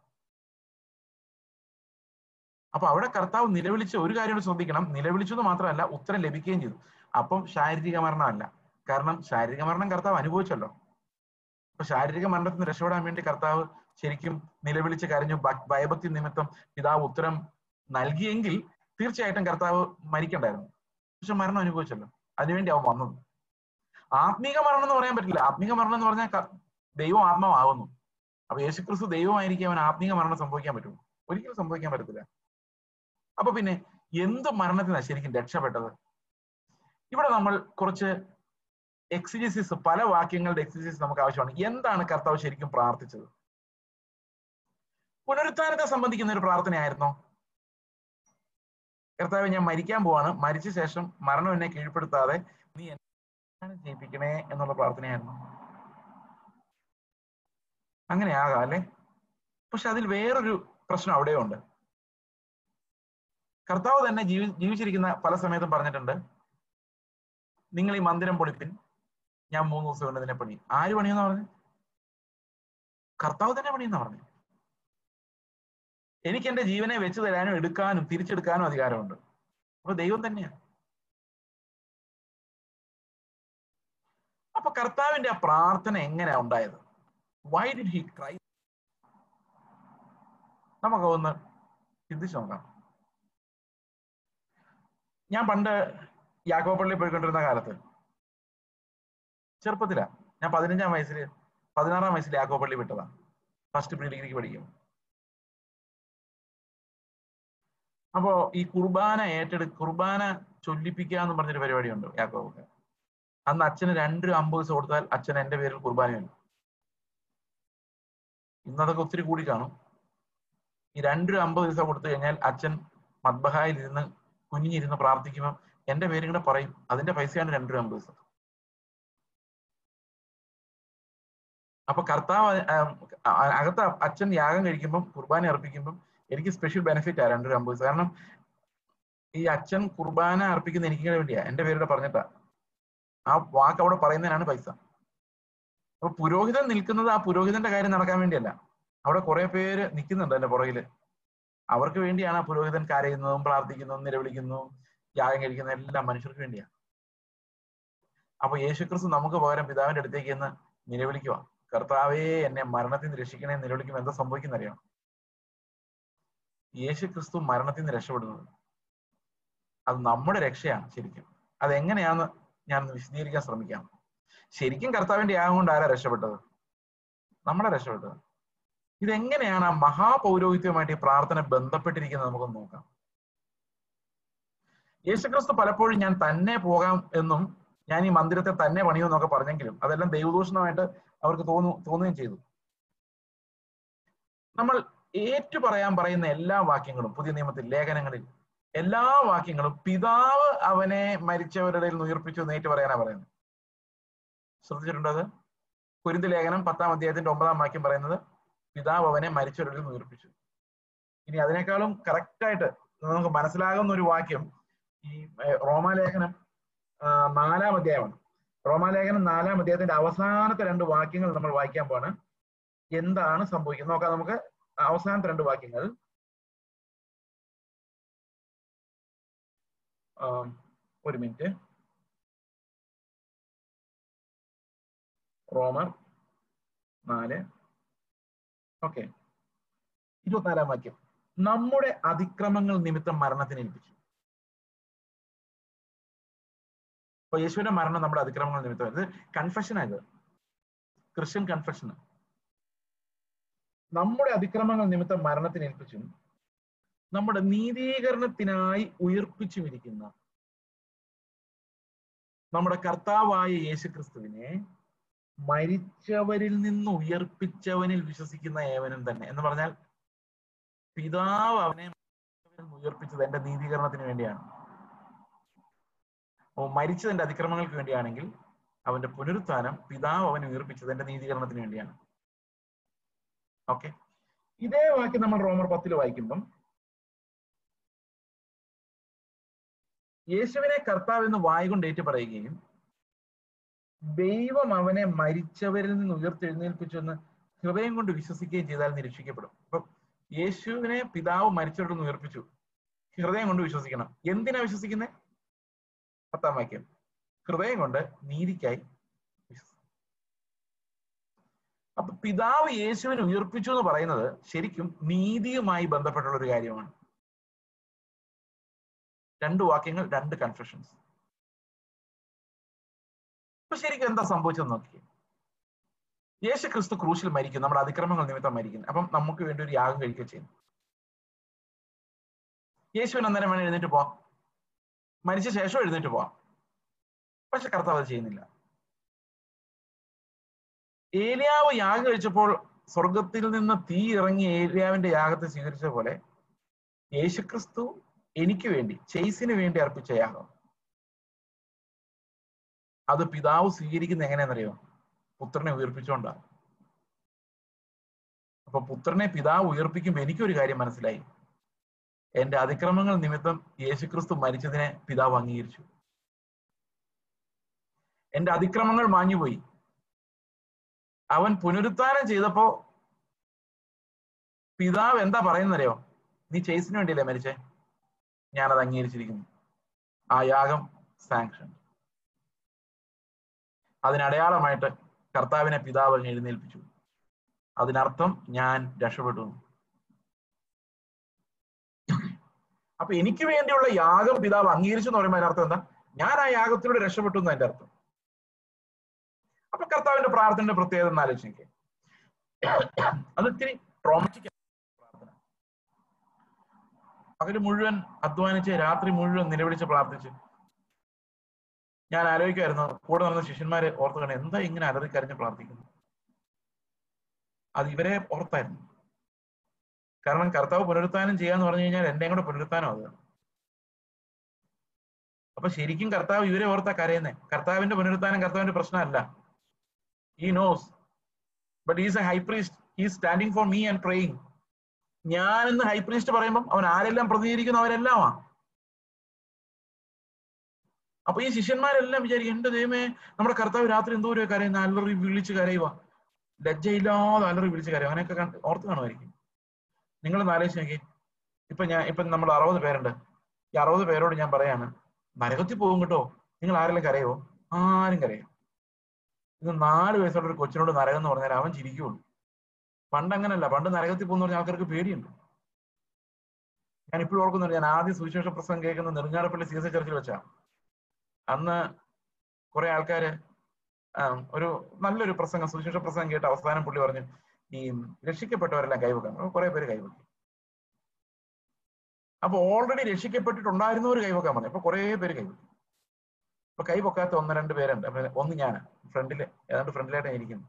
അപ്പൊ അവിടെ കർത്താവ് നിലവിളിച്ച ഒരു കാര്യം ശ്രദ്ധിക്കണം. നിലവിളിച്ചത് മാത്രമല്ല ഉത്തരം ലഭിക്കുകയും ചെയ്തു. അപ്പം ശാരീരിക മരണമല്ല. കാരണം ശാരീരിക മരണം കർത്താവ് അനുഭവിച്ചല്ലോ. അപ്പൊ ശാരീരിക മരണത്തിൽ നിന്ന് രക്ഷപ്പെടാൻ വേണ്ടി കർത്താവ് ശരിക്കും നിലവിളിച്ച് കരഞ്ഞു. ഭയഭക്തി നിമിത്തം പിതാവ് ഉത്തരം നൽകിയെങ്കിൽ തീർച്ചയായിട്ടും കർത്താവ് മരിക്കണ്ടായിരുന്നു. പക്ഷെ മരണം അനുഭവിച്ചല്ലോ. അതിനുവേണ്ടി അവൻ വന്നത്. ആത്മീക മരണം എന്ന് പറയാൻ പറ്റില്ല. ആത്മീക മരണം എന്ന് പറഞ്ഞാൽ ദൈവം ആത്മാവാകുന്നു. അപ്പൊ യേശുക്രിസ്തു ദൈവമായിരിക്കും അവൻ ആത്മീക മരണം സംഭവിക്കാൻ പറ്റുമോ? ഒരിക്കലും സംഭവിക്കാൻ പറ്റത്തില്ല. അപ്പൊ പിന്നെ എന്ത് മരണത്തിനാണ് ശരിക്കും രക്ഷപ്പെട്ടത്? ഇവിടെ നമ്മൾ കുറച്ച് എക്സിജിസിസ് പല വാക്യങ്ങളുടെ എക്സിജിസിസ് നമുക്ക് ആവശ്യമാണ്. എന്താണ് കർത്താവ് ശരിക്കും പ്രാർത്ഥിച്ചത്? പുനരുത്ഥാനത്തെ സംബന്ധിക്കുന്ന ഒരു പ്രാർത്ഥനയായിരുന്നോ. കർത്താവ് ഞാൻ മരിക്കാൻ പോവാണ്. മരിച്ച ശേഷം മരണം എന്നെ കീഴ്പ്പെടുത്താതെ നീ എന്നെ ജയിപ്പിക്കണേ എന്നുള്ള പ്രാർത്ഥനയായിരുന്നു. അങ്ങനെ ആകാം അല്ലെ? പക്ഷെ അതിൽ വേറൊരു പ്രശ്നം അവിടെയുണ്ട്. കർത്താവ് തന്നെ ജീവി ജീവിച്ചിരിക്കുന്ന പല സമയത്തും പറഞ്ഞിട്ടുണ്ട് നിങ്ങൾ ഈ മന്ദിരം പൊളിപ്പിൻ. ഞാൻ മൂന്ന് ദിവസം കൊണ്ട് ഇതിനെ പണി ആര് പണിയെന്ന് പറഞ്ഞു? കർത്താവ് തന്നെ പണിയെന്ന് പറഞ്ഞു? എനിക്ക് എന്റെ ജീവനെ വെച്ചു തരാനും എടുക്കാനും തിരിച്ചെടുക്കാനും അധികാരമുണ്ട്. അപ്പൊ ദൈവം തന്നെയാണ് അപ്പൊ കർത്താവിന്റെ ആ പ്രാർത്ഥന എങ്ങനെയാ ഉണ്ടായത്? വൈ ഡിഡ് ഹി ക്രൈ നമുക്ക് ഒന്ന് ചിന്തിച്ചു നോക്കാം. ഞാൻ പണ്ട് യാക്കോപ്പള്ളി പോയിക്കൊണ്ടിരുന്ന കാലത്ത് ചെറുപ്പത്തിലാ. ഞാൻ പതിനഞ്ചാം വയസ്സിൽ പതിനാറാം വയസ്സിൽ യാക്കോപ്പള്ളി വിട്ടതാണ് ഫസ്റ്റ് പ്രീ ഡിഗ്രിക്ക് പഠിക്കും. അപ്പോ ഈ കുർബാന ഏറ്റെടു കുർബാന ചൊല്ലിപ്പിക്കുക എന്ന് പറഞ്ഞൊരു പരിപാടിയുണ്ട് യാക്കോബൊക്കെ. അന്ന് അച്ഛന് രണ്ട് അമ്പത് ദിവസം കൊടുത്താൽ അച്ഛൻ എന്റെ പേരിൽ കുർബാന കുർബാനയുണ്ട് ഇന്നതൊക്കെ ഒത്തിരി കൂടി കാണും. ഈ രണ്ട് അമ്പത് ദിവസം കൊടുത്തു കഴിഞ്ഞാൽ അച്ഛൻ മദ്ബഹായിൽ ഇരുന്ന് കുഞ്ഞിരുന്ന് പ്രാർത്ഥിക്കുമ്പോൾ എന്റെ പേരും കൂടെ പറയും. അതിന്റെ പൈസയാണ് രണ്ടു അമ്പത് ദിവസം. അപ്പൊ കർത്താവ് അകത്ത് അച്ഛൻ യാഗം കഴിക്കുമ്പോൾ കുർബാന അർപ്പിക്കുമ്പോൾ എനിക്ക് സ്പെഷ്യൽ ബെനിഫിറ്റ് ആ രണ്ടു അമ്പത് കാരണം ഈ അച്ഛൻ കുർബാന അർപ്പിക്കുന്ന എനിക്ക് വേണ്ടിയാ. എന്റെ പേരുടെ പറഞ്ഞിട്ടാ. ആ വാക്ക് അവിടെ പറയുന്നതിനാണ് പൈസ. അപ്പൊ പുരോഹിതൻ നിൽക്കുന്നത് ആ പുരോഹിതന്റെ കാര്യം നടക്കാൻ വേണ്ടിയല്ല. അവിടെ കുറെ പേര് നിൽക്കുന്നുണ്ട് എന്റെ പുറകിൽ. അവർക്ക് വേണ്ടിയാണ് ആ പുരോഹിതൻ കരയുന്നതും പ്രാർത്ഥിക്കുന്നതും നിലവിളിക്കുന്നതും യാഗം കഴിക്കുന്നതും എല്ലാം മനുഷ്യർക്ക് വേണ്ടിയാണ് അപ്പൊ യേശുക്രിസ്തു നമുക്ക് പകരം പിതാവിന്റെ അടുത്തേക്ക് എന്ന് നിലവിളിക്കുക കർത്താവേ എന്നെ മരണത്തിൽ നിന്ന് രക്ഷിക്കണേ നിലവിളിക്കുമ്പോൾ എന്താ സംഭവിക്കുന്ന അറിയാം യേശുക്രിസ്തു മരണത്തിൽ നിന്ന് രക്ഷപ്പെടുന്നത് അത് നമ്മുടെ രക്ഷയാണ് ശരിക്കും. അതെങ്ങനെയാന്ന് ഞാൻ വിശദീകരിക്കാൻ ശ്രമിക്കാം. ശരിക്കും കർത്താവിന്റെ യാഗം കൊണ്ട് ആരാ രക്ഷപ്പെട്ടത്? നമ്മളെ രക്ഷപ്പെട്ടത്. ഇതെങ്ങനെയാണ് ആ മഹാപൗരോഹിത്യവുമായിട്ട് ഈ പ്രാർത്ഥന ബന്ധപ്പെട്ടിരിക്കുന്നത് നമുക്കൊന്ന് നോക്കാം. യേശുക്രിസ്തു പലപ്പോഴും ഞാൻ തന്നെ പോകാം എന്നും ഞാൻ ഈ മന്ദിരത്തെ തന്നെ പണിയുമെന്നൊക്കെ പറഞ്ഞെങ്കിലും അതെല്ലാം ദൈവദൂഷണമായിട്ട് അവർക്ക് തോന്നു തോന്നുകയും ചെയ്തു. നമ്മൾ ഏറ്റു പറയാൻ പറയുന്ന എല്ലാ വാക്യങ്ങളും പുതിയ നിയമത്തിൽ ലേഖനങ്ങളിൽ എല്ലാ വാക്യങ്ങളും പിതാവ് അവനെ മരിച്ചവരുടെ ഉയർപ്പിച്ചു എന്ന് ഏറ്റു പറയാനാ പറയുന്നത്. ശ്രദ്ധിച്ചിട്ടുണ്ടോ അത്? കുരുന്ത് ലേഖനം പത്താം അധ്യായത്തിന്റെ ഒമ്പതാം വാക്യം പറയുന്നത് പിതാവ് അവനെ മരിച്ചവരുടെ ഉയർപ്പിച്ചു. ഇനി അതിനേക്കാളും കറക്റ്റായിട്ട് നമുക്ക് മനസ്സിലാകുന്ന ഒരു വാക്യം ഈ റോമാലേഖനം നാലാം അധ്യായമാണ്. റോമാലേഖനം നാലാം അധ്യായത്തിന്റെ അവസാനത്തെ രണ്ട് വാക്യങ്ങൾ നമ്മൾ വായിക്കാൻ പോവാണ്. എന്താണ് സംഭവിക്കുന്നത്? നോക്കാം നമുക്ക്. അവസാനത്തെ രണ്ട് വാക്യങ്ങൾ. ഒരു മിനിറ്റ്. റോമർ നാല്. ഓക്കെ. ഇരുപത്തിനാലാം വാക്യം. നമ്മുടെ അതിക്രമങ്ങൾ നിമിത്തം മരണത്തിന് ഏൽപ്പിച്ചു. അപ്പൊ യേശുവിന്റെ മരണം നമ്മുടെ അതിക്രമങ്ങൾ നിമിത്തം. ഇത് കൺഫെഷൻ ആയത് ക്രിസ്ത്യൻ കൺഫെഷൻ നമ്മുടെ അതിക്രമങ്ങൾ നിമിത്തം മരണത്തിന് ഏൽപ്പിച്ചും നമ്മുടെ നീതീകരണത്തിനായി ഉയർപ്പിച്ചും ഇരിക്കുന്ന നമ്മുടെ കർത്താവായ യേശു ക്രിസ്തുവിനെ മരിച്ചവരിൽ നിന്ന് ഉയർപ്പിച്ചവനിൽ വിശ്വസിക്കുന്ന ഏവനും തന്നെ. എന്ന് പറഞ്ഞാൽ പിതാവ് അവനെ ഉയർപ്പിച്ചത് എന്റെ നീതീകരണത്തിന് വേണ്ടിയാണ്. മരിച്ചതിന്റെ അതിക്രമങ്ങൾക്ക് വേണ്ടിയാണെങ്കിൽ അവന്റെ പുനരുത്ഥാനം പിതാവ് അവനെ ഉയർപ്പിച്ചതിന്റെ നീതീകരണത്തിന് വേണ്ടിയാണ്. ഓക്കെ ഇതേ വാക്യം നമ്മൾ റോമർ പത്തിൽ വായിക്കുമ്പം യേശുവിനെ കർത്താവ് എന്ന് വായുകൊണ്ട് ഏറ്റു പറയുകയും ദൈവം അവനെ മരിച്ചവരിൽ നിന്ന് ഉയർത്തെഴുന്നേൽപ്പിച്ചു എന്ന് ഹൃദയം കൊണ്ട് വിശ്വസിക്കുകയും ചെയ്താൽ നിരീക്ഷിക്കപ്പെടും. അപ്പൊ യേശുവിനെ പിതാവ് മരിച്ചവരിൽ നിന്ന് ഉയർപ്പിച്ചു. ഹൃദയം കൊണ്ട് വിശ്വസിക്കണം. എന്തിനാ വിശ്വസിക്കുന്നത് പത്താം വാക്യം ഹൃദയം കൊണ്ട് നീതിക്കായി അപ്പൊ പിതാവ് യേശുവിനെ ഉയർപ്പിച്ചു എന്ന് പറയുന്നത് ശരിക്കും നീതിയുമായി ബന്ധപ്പെട്ടുള്ള ഒരു കാര്യമാണ്. രണ്ട് വാക്യങ്ങൾ രണ്ട് കൺഫെഷൻസ് അപ്പൊ ശരിക്കും എന്താ സംഭവിച്ചെന്ന് നോക്കിയേ യേശു ക്രിസ്തു ക്രൂശിൽ മരിക്കും നമ്മുടെ അതിക്രമങ്ങൾ നിമിത്തം മരിക്കുന്നു. അപ്പം നമുക്ക് വേണ്ടി ഒരു യാഗം കഴിക്കുക ചെയ്യും യേശുവിന് അന്നേരം വേണം എഴുന്നേറ്റ് പോവാം. മരിച്ച ശേഷം എഴുന്നേറ്റ് പോവാം. പക്ഷെ കർത്താവ് ചെയ്യുന്നില്ല. ഏലിയാവ് യാഗം കഴിച്ചപ്പോൾ സ്വർഗത്തിൽ നിന്ന് തീ ഇറങ്ങി ഏലിയാവിന്റെ യാഗത്തെ സ്വീകരിച്ച പോലെ യേശുക്രിസ്തു എനിക്ക് വേണ്ടി ചെയ്സിന് വേണ്ടി അർപ്പിച്ച യാഗം. അത് പിതാവ് സ്വീകരിക്കുന്ന എങ്ങനെയാണെന്നറിയോ? പുത്രനെ ഉയർപ്പിച്ചുകൊണ്ടാണ് അപ്പൊ പുത്രനെ പിതാവ് ഉയർപ്പിക്കുമ്പോൾ എനിക്കൊരു കാര്യം മനസ്സിലായി. എന്റെ അതിക്രമങ്ങൾ നിമിത്തം യേശുക്രിസ്തു മരിച്ചതിനെ പിതാവ് അംഗീകരിച്ചു. എന്റെ അതിക്രമങ്ങൾ മാഞ്ഞുപോയി. അവൻ പുനരുത്ഥാനം ചെയ്തപ്പോ പിതാവ് എന്താ പറയുന്നറിയോ നീ ചേസിന് വേണ്ടിയല്ലേ മരിച്ചേ? ഞാനത് അംഗീകരിച്ചിരിക്കുന്നു. ആ യാഗം സാങ്ഷൻ അതിനടയാളമായിട്ട് കർത്താവിനെ പിതാവ് എഴുന്നേൽപ്പിച്ചു. അതിനർത്ഥം ഞാൻ രക്ഷപ്പെട്ടു. അപ്പൊ എനിക്ക് വേണ്ടിയുള്ള യാഗം പിതാവ് അംഗീകരിച്ചു എന്ന് പറയുമ്പോൾ അതിനർത്ഥം എന്താ? ഞാൻ ആ യാഗത്തിലൂടെ രക്ഷപ്പെട്ടു എന്ന് അതിന്റെ അർത്ഥം. അപ്പൊ കർത്താവിന്റെ പ്രാർത്ഥനയുടെ പ്രത്യേകത എന്ന് ആലോചിക്കുക അത് ഇത്തിരി ട്രോമാറ്റിക് പ്രാർത്ഥന. പകൽ മുഴുവൻ അധ്വാനിച്ച് രാത്രി മുഴുവൻ നിലവിളിച്ച് പ്രാർത്ഥിച്ച് ഞാൻ ആലോചിക്കുമായിരുന്നു കൂടെ നടന്ന ശിഷ്യന്മാരെ ഓർത്തു കാണാൻ എന്താ ഇങ്ങനെ അലറി കരഞ്ഞ് പ്രാർത്ഥിക്കുന്നു അത് ഇവരെ ഓർത്തായിരുന്നു. കാരണം കർത്താവ് പുനരുത്ഥാനം ചെയ്യാന്ന് പറഞ്ഞു കഴിഞ്ഞാൽ എന്റെയും കൂടെ പുനരുത്ഥാനം അത് അപ്പൊ ശരിക്കും കർത്താവ് ഇവരെ ഓർത്താ കരയുന്നേ. കർത്താവിന്റെ പുനരുത്ഥാനം കർത്താവിന്റെ പ്രശ്നമല്ല. He knows but is a high priest priest he standing for me and praying ഞാൻ എന്ന് ഹൈ പ്രീസ്റ്റ് പറയുമ്പോൾ അവൻ ആരെല്ലാം പ്രതികരിക്കുന്നു അവരെല്ലാമാ അപ്പൊ ഈ ശിഷ്യന്മാരെല്ലാം വിചാരിക്കും എന്റെ ദൈവമേ നമ്മുടെ കർത്താവ് രാത്രി എന്തോ ഒരു കരയുന്ന അലറി വിളിച്ച് കരയുക ലജ്ജയില്ലാതെ അലറി വിളിച്ച് കരയുക അങ്ങനെയൊക്കെ ഓർത്ത് കാണുമായിരിക്കും. നിങ്ങൾ ആലോചിച്ച് നോക്കി ഇപ്പൊ ഞാൻ ഇപ്പൊ നമ്മൾ അറുപത് പേരുണ്ട്. ഈ അറുപത് പേരോട് ഞാൻ പറയാണ് നരകത്തിൽ പോകും കേട്ടോ. നിങ്ങൾ ആരെല്ലാം കരയോ ആരും കരയോ. ഇത് നാല് വയസ്സുള്ള ഒരു കൊച്ചിനോട് നരകം എന്ന് പറഞ്ഞാൽ അവൻ ചിരിക്കുള്ളൂ. പണ്ട് അങ്ങനല്ല. പണ്ട് നരകത്തിൽ പോകുന്ന പറഞ്ഞ ആൾക്കാർക്ക് പേടിയുണ്ട്. ഞാൻ ഇപ്പോഴും ഓർക്കുന്നുണ്ട് ഞാൻ ആദ്യം സുവിശേഷ പ്രസംഗം കേൾക്കുന്ന നെടുങ്ങാടപ്പള്ളി സി എസ് ചർച്ചിൽ വെച്ചാ. അന്ന് കുറെ ആൾക്കാര് ഒരു നല്ലൊരു പ്രസംഗം സുവിശേഷ പ്രസംഗം കേട്ട് അവസാനം പുള്ളി പറഞ്ഞു ഈ രക്ഷിക്കപ്പെട്ടവരെല്ലാം കൈവെക്കാൻ കുറെ പേര് കൈവെക്കി അപ്പൊ ഓൾറെഡി രക്ഷിക്കപ്പെട്ടിട്ടുണ്ടായിരുന്നവർ കൈവെക്കാൻ പറഞ്ഞു. അപ്പൊ കുറെ പേര് കൈവെക്കി അപ്പൊ കൈ പൊക്കാത്ത ഒന്ന് രണ്ട് പേരുണ്ട്. ഒന്ന് ഞാൻ ഫ്രണ്ടിൽ ഏതാണ്ട് ഫ്രണ്ടിലായിട്ട് ഇരിക്കുന്നു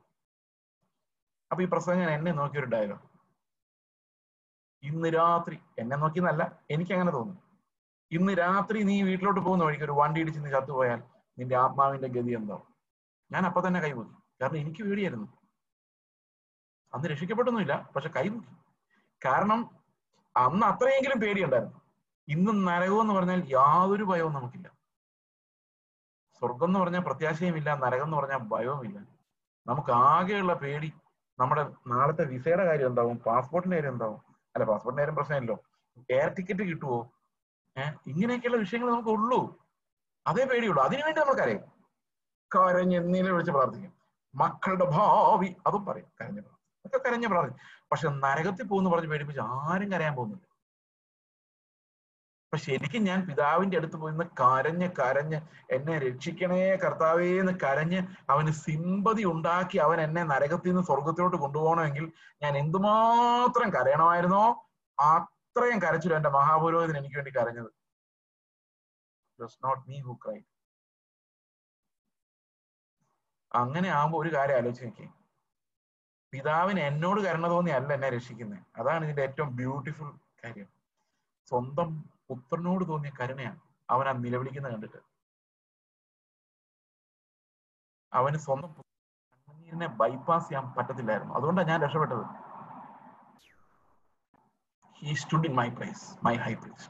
അപ്പൊ ഈ പ്രസംഗം എന്നെ നോക്കി ഒരു ഡയലോഗ് ഇന്ന് രാത്രി എന്നെ നോക്കിയെന്നല്ല എനിക്ക് അങ്ങനെ തോന്നുന്നു. ഇന്ന് രാത്രി നീ വീട്ടിലോട്ട് പോകുന്ന വഴിക്ക് ഒരു വണ്ടി ഇടിച്ച് നീ ചത്തുപോയാൽ നിന്റെ ആത്മാവിന്റെ ഗതി എന്താവും? ഞാൻ അപ്പൊ തന്നെ കൈമുക്കി കാരണം എനിക്ക് പേടിയായിരുന്നു. അന്ന് രക്ഷിക്കപ്പെട്ടൊന്നുമില്ല. പക്ഷെ കൈമുക്കി. കാരണം അന്ന് അത്രയെങ്കിലും പേടിയുണ്ടായിരുന്നു. ഇന്ന് നരകം എന്ന് പറഞ്ഞാൽ യാതൊരു ഭയവും നമുക്കില്ല. സ്വർഗം എന്ന് പറഞ്ഞാൽ പ്രത്യാശയുമില്ല നരകം എന്ന് പറഞ്ഞാൽ ഭയവുമില്ല. നമുക്ക് ആകെയുള്ള പേടി നമ്മുടെ നാളത്തെ വിസയുടെ കാര്യം എന്താവും? പാസ്പോർട്ടിന്റെ കാര്യം എന്താവും? അല്ല പാസ്പോർട്ടിന്റെ കാര്യം പ്രശ്നമില്ലല്ലോ. എയർ ടിക്കറ്റ് കിട്ടുമോ ഏഹ് ഇങ്ങനെയൊക്കെയുള്ള വിഷയങ്ങൾ നമുക്ക് ഉള്ളൂ. അതേ പേടിയുള്ളൂ. അതിനുവേണ്ടി നമുക്കറിയാം കരഞ്ഞ് എന്നീനെ വിളിച്ച് പ്രാർത്ഥിക്കും. മക്കളുടെ ഭാവി അതും പറയും. കരഞ്ഞ് ഒക്കെ കരഞ്ഞ് പ്രാർത്ഥിക്കും പക്ഷെ നരകത്തിൽ പോകുന്നു പറഞ്ഞ് പേടിപ്പിച്ച് ആരും കരയാൻ പോകുന്നില്ല. അപ്പൊ ശരിക്കും ഞാൻ പിതാവിന്റെ അടുത്ത് പോയി കരഞ്ഞ് കരഞ്ഞ് എന്നെ രക്ഷിക്കണേ കർത്താവേ എന്ന് കരഞ്ഞ് അവന് സിമ്പതി ഉണ്ടാക്കി അവൻ എന്നെ നരകത്തിൽ നിന്ന് സ്വർഗത്തിലോട്ട് കൊണ്ടുപോകണമെങ്കിൽ ഞാൻ എന്തുമാത്രം കരയണമായിരുന്നോ അത്രയും കരച്ചിലും എന്റെ മഹാപുരോഹിതൻ എനിക്ക് വേണ്ടി കരഞ്ഞത്. നോട്ട് മീ ഹു ക്രൈ അങ്ങനെ ആകുമ്പോൾ ഒരു കാര്യം ആലോചിച്ച് നോക്കി പിതാവിന് എന്നോട് കരുണ തോന്നി അല്ല എന്നെ രക്ഷിക്കുന്നത് അതാണ് ഇതിന്റെ ഏറ്റവും ബ്യൂട്ടിഫുൾ കാര്യം. സ്വന്തം പുത്രനോട് തോന്നിയ കരുണയാണ് അവൻ ആ നിലവിളിക്കുന്നത് കണ്ടിട്ട്. അവന് സ്വന്തം ബൈപ്പാസ് ചെയ്യാൻ പറ്റത്തില്ലായിരുന്നു. അതുകൊണ്ടാണ് ഞാൻ രക്ഷപ്പെട്ടത്. He stood in my place my high place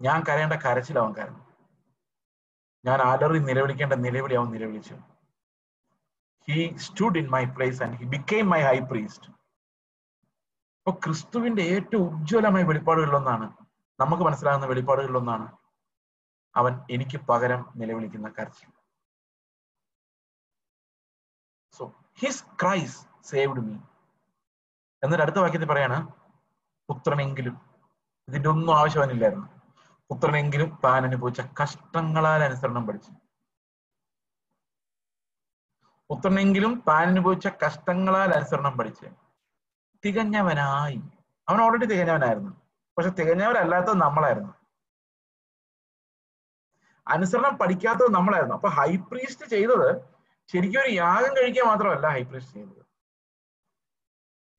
ഞാൻ കരയേണ്ട കരച്ചിൽ അവൻ കരഞ്ഞു. ഞാൻ അലറി നിലവിളിക്കേണ്ട നിലവിളി അവൻ നിലവിളിച്ചു. He stood in my place and he became my high priest അപ്പൊ ക്രിസ്തുവിന്റെ ഏറ്റവും ഉജ്ജ്വലമായ വെളിപ്പാടുകളിലൊന്നാണ് നമുക്ക് മനസ്സിലാകുന്ന വെളിപ്പാടുകളിലൊന്നാണ് അവൻ എനിക്ക് പകരം നിലവിളിക്കുന്ന കരച്ചിൽ. So his Christ saved me എന്നിട്ട് അടുത്ത വാക്യത്തിൽ പറയാണ് പുത്രനെങ്കിലും ഇതിന്റെ ഒന്നും ആവശ്യമില്ലായിരുന്നു പുത്രനെങ്കിലും താൻ അനുഭവിച്ച കഷ്ടങ്ങളാൽ അനുസരണം പഠിച്ചു. പുത്രനെങ്കിലും താൻ അനുഭവിച്ച കഷ്ടങ്ങളാൽ അനുസരണം പഠിച്ച് തികഞ്ഞവനായി. അവൻ ഓൾറെഡി തികഞ്ഞവനായിരുന്നു. പക്ഷെ തികഞ്ഞവരല്ലാത്തത് നമ്മളായിരുന്നു. അനുസരണം പഠിക്കാത്തത് നമ്മളായിരുന്നു. അപ്പൊ ഹൈപ്രീസ്റ്റ് ചെയ്തത് ശരിക്കും ഒരു യാഗം കഴിക്കുക മാത്രമല്ല ഹൈപ്രീസ്റ്റ് ചെയ്തത്.